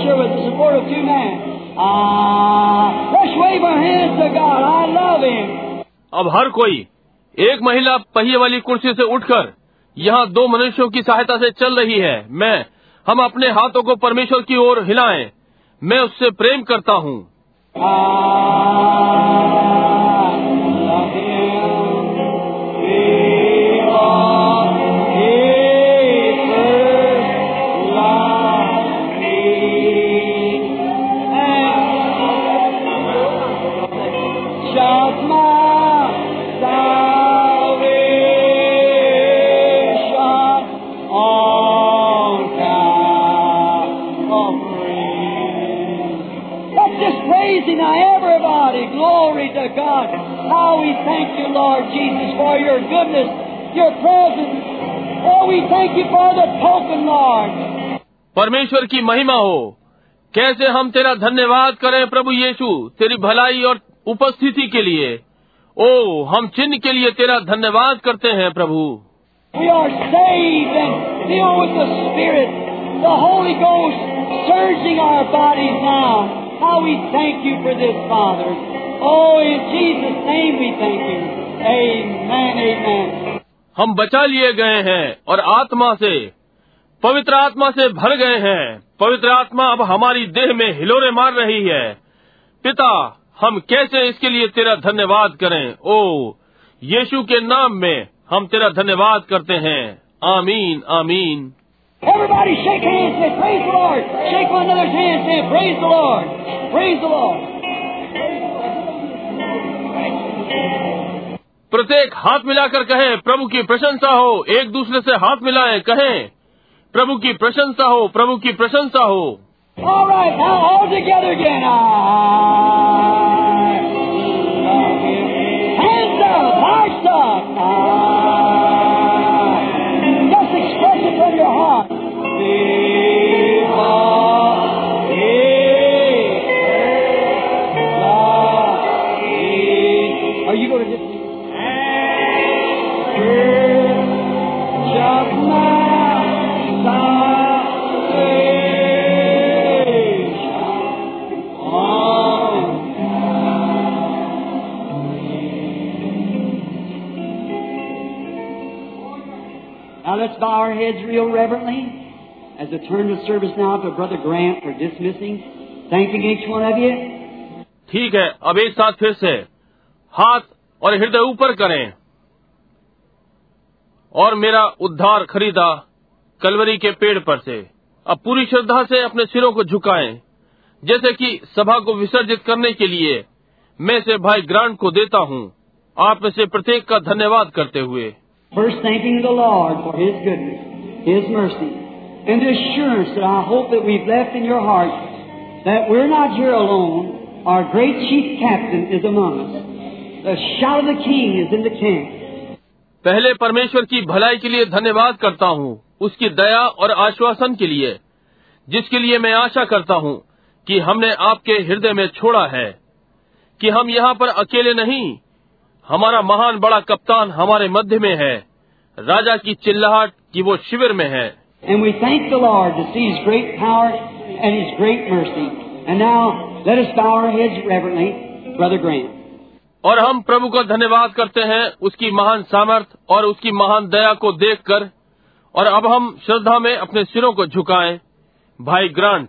with the support of two men. Ah, let's wave our hands to God. I love Him. अब हर कोई एक महिला पहिए वाली कुर्सी से उठकर यहाँ दो मनुष्यों की सहायता से चल रही है मैं हम अपने हाथों को परमेश्वर की ओर हिलाएँ मैं उससे प्रेम करता हूँ God. How we thank you, Lord Jesus, for your goodness, your presence. Oh, we thank you for the token, Lord. परमेश्वर की महिमा हो कैसे हम तेरा धन्यवाद करें प्रभु यीशु तेरी भलाई और उपस्थिति के लिए ओ हम चिन्ह के लिए तेरा धन्यवाद करते हैं प्रभु We are saved and filled with the Spirit, the Holy Ghost surging our bodies now. How we thank you for this, Father. Oh, in Jesus' name we thank you. Amen, amen. हम बचा लिए गए हैं और आत्मा से पवित्र आत्मा से भर गए हैं पवित्र आत्मा अब हमारी देह में हिलोरे मार रही है पिता हम कैसे इसके लिए तेरा धन्यवाद करें ओ यीशु के नाम में हम तेरा धन्यवाद करते हैं आमीन आमीन Everybody shake hands, say, praise the Lord. Shake one another's hand, say, praise the Lord. Praise the Lord. प्रत्येक हाथ मिलाकर कहे प्रभु की प्रशंसा हो एक दूसरे से हाथ मिलाए कहें प्रभु की प्रशंसा हो प्रभु की प्रशंसा हो All right, now all together again. I bow our heads real reverently as I turn the service now to Brother Grant for dismissing. Thanking each one of you. ठीक है, अब एक साथ फिर से हाथ और हृदय ऊपर करें और मेरा उद्धार खरीदा कलवरी के पेड़ पर से अब पूरी श्रद्धा से अपने सिरों को झुकाएँ, जैसे कि सभा को विसर्जित करने के लिए मैं से भाई ग्रांट को देता हूँ आप में से प्रत्येक का धन्यवाद करते हुए First, thanking the Lord for His goodness, His mercy, and the assurance that I hope that we've left in your heart that we're not here alone. Our great chief captain is among us. The shout of the king is in the camp. पहले परमेश्वर की भलाई के लिए धन्यवाद करता हूँ उसकी दया और आश्वासन के लिए जिसके लिए मैं आशा करता हूँ कि हमने आपके हृदय में छोड़ा है कि हम यहाँ पर अकेले नहीं हमारा महान बड़ा कप्तान हमारे मध्य में है। राजा की चिल्लाहट की वो शिविर में है। And we thank the Lord to see His great power and His great mercy. And now, let us bow our heads reverently, Brother Grant. और हम प्रभु का धन्यवाद करते हैं उसकी महान सामर्थ और उसकी महान दया को देखकर। और अब हम श्रद्धा में अपने सिरों को झुकाएँ। भाई ग्रांट।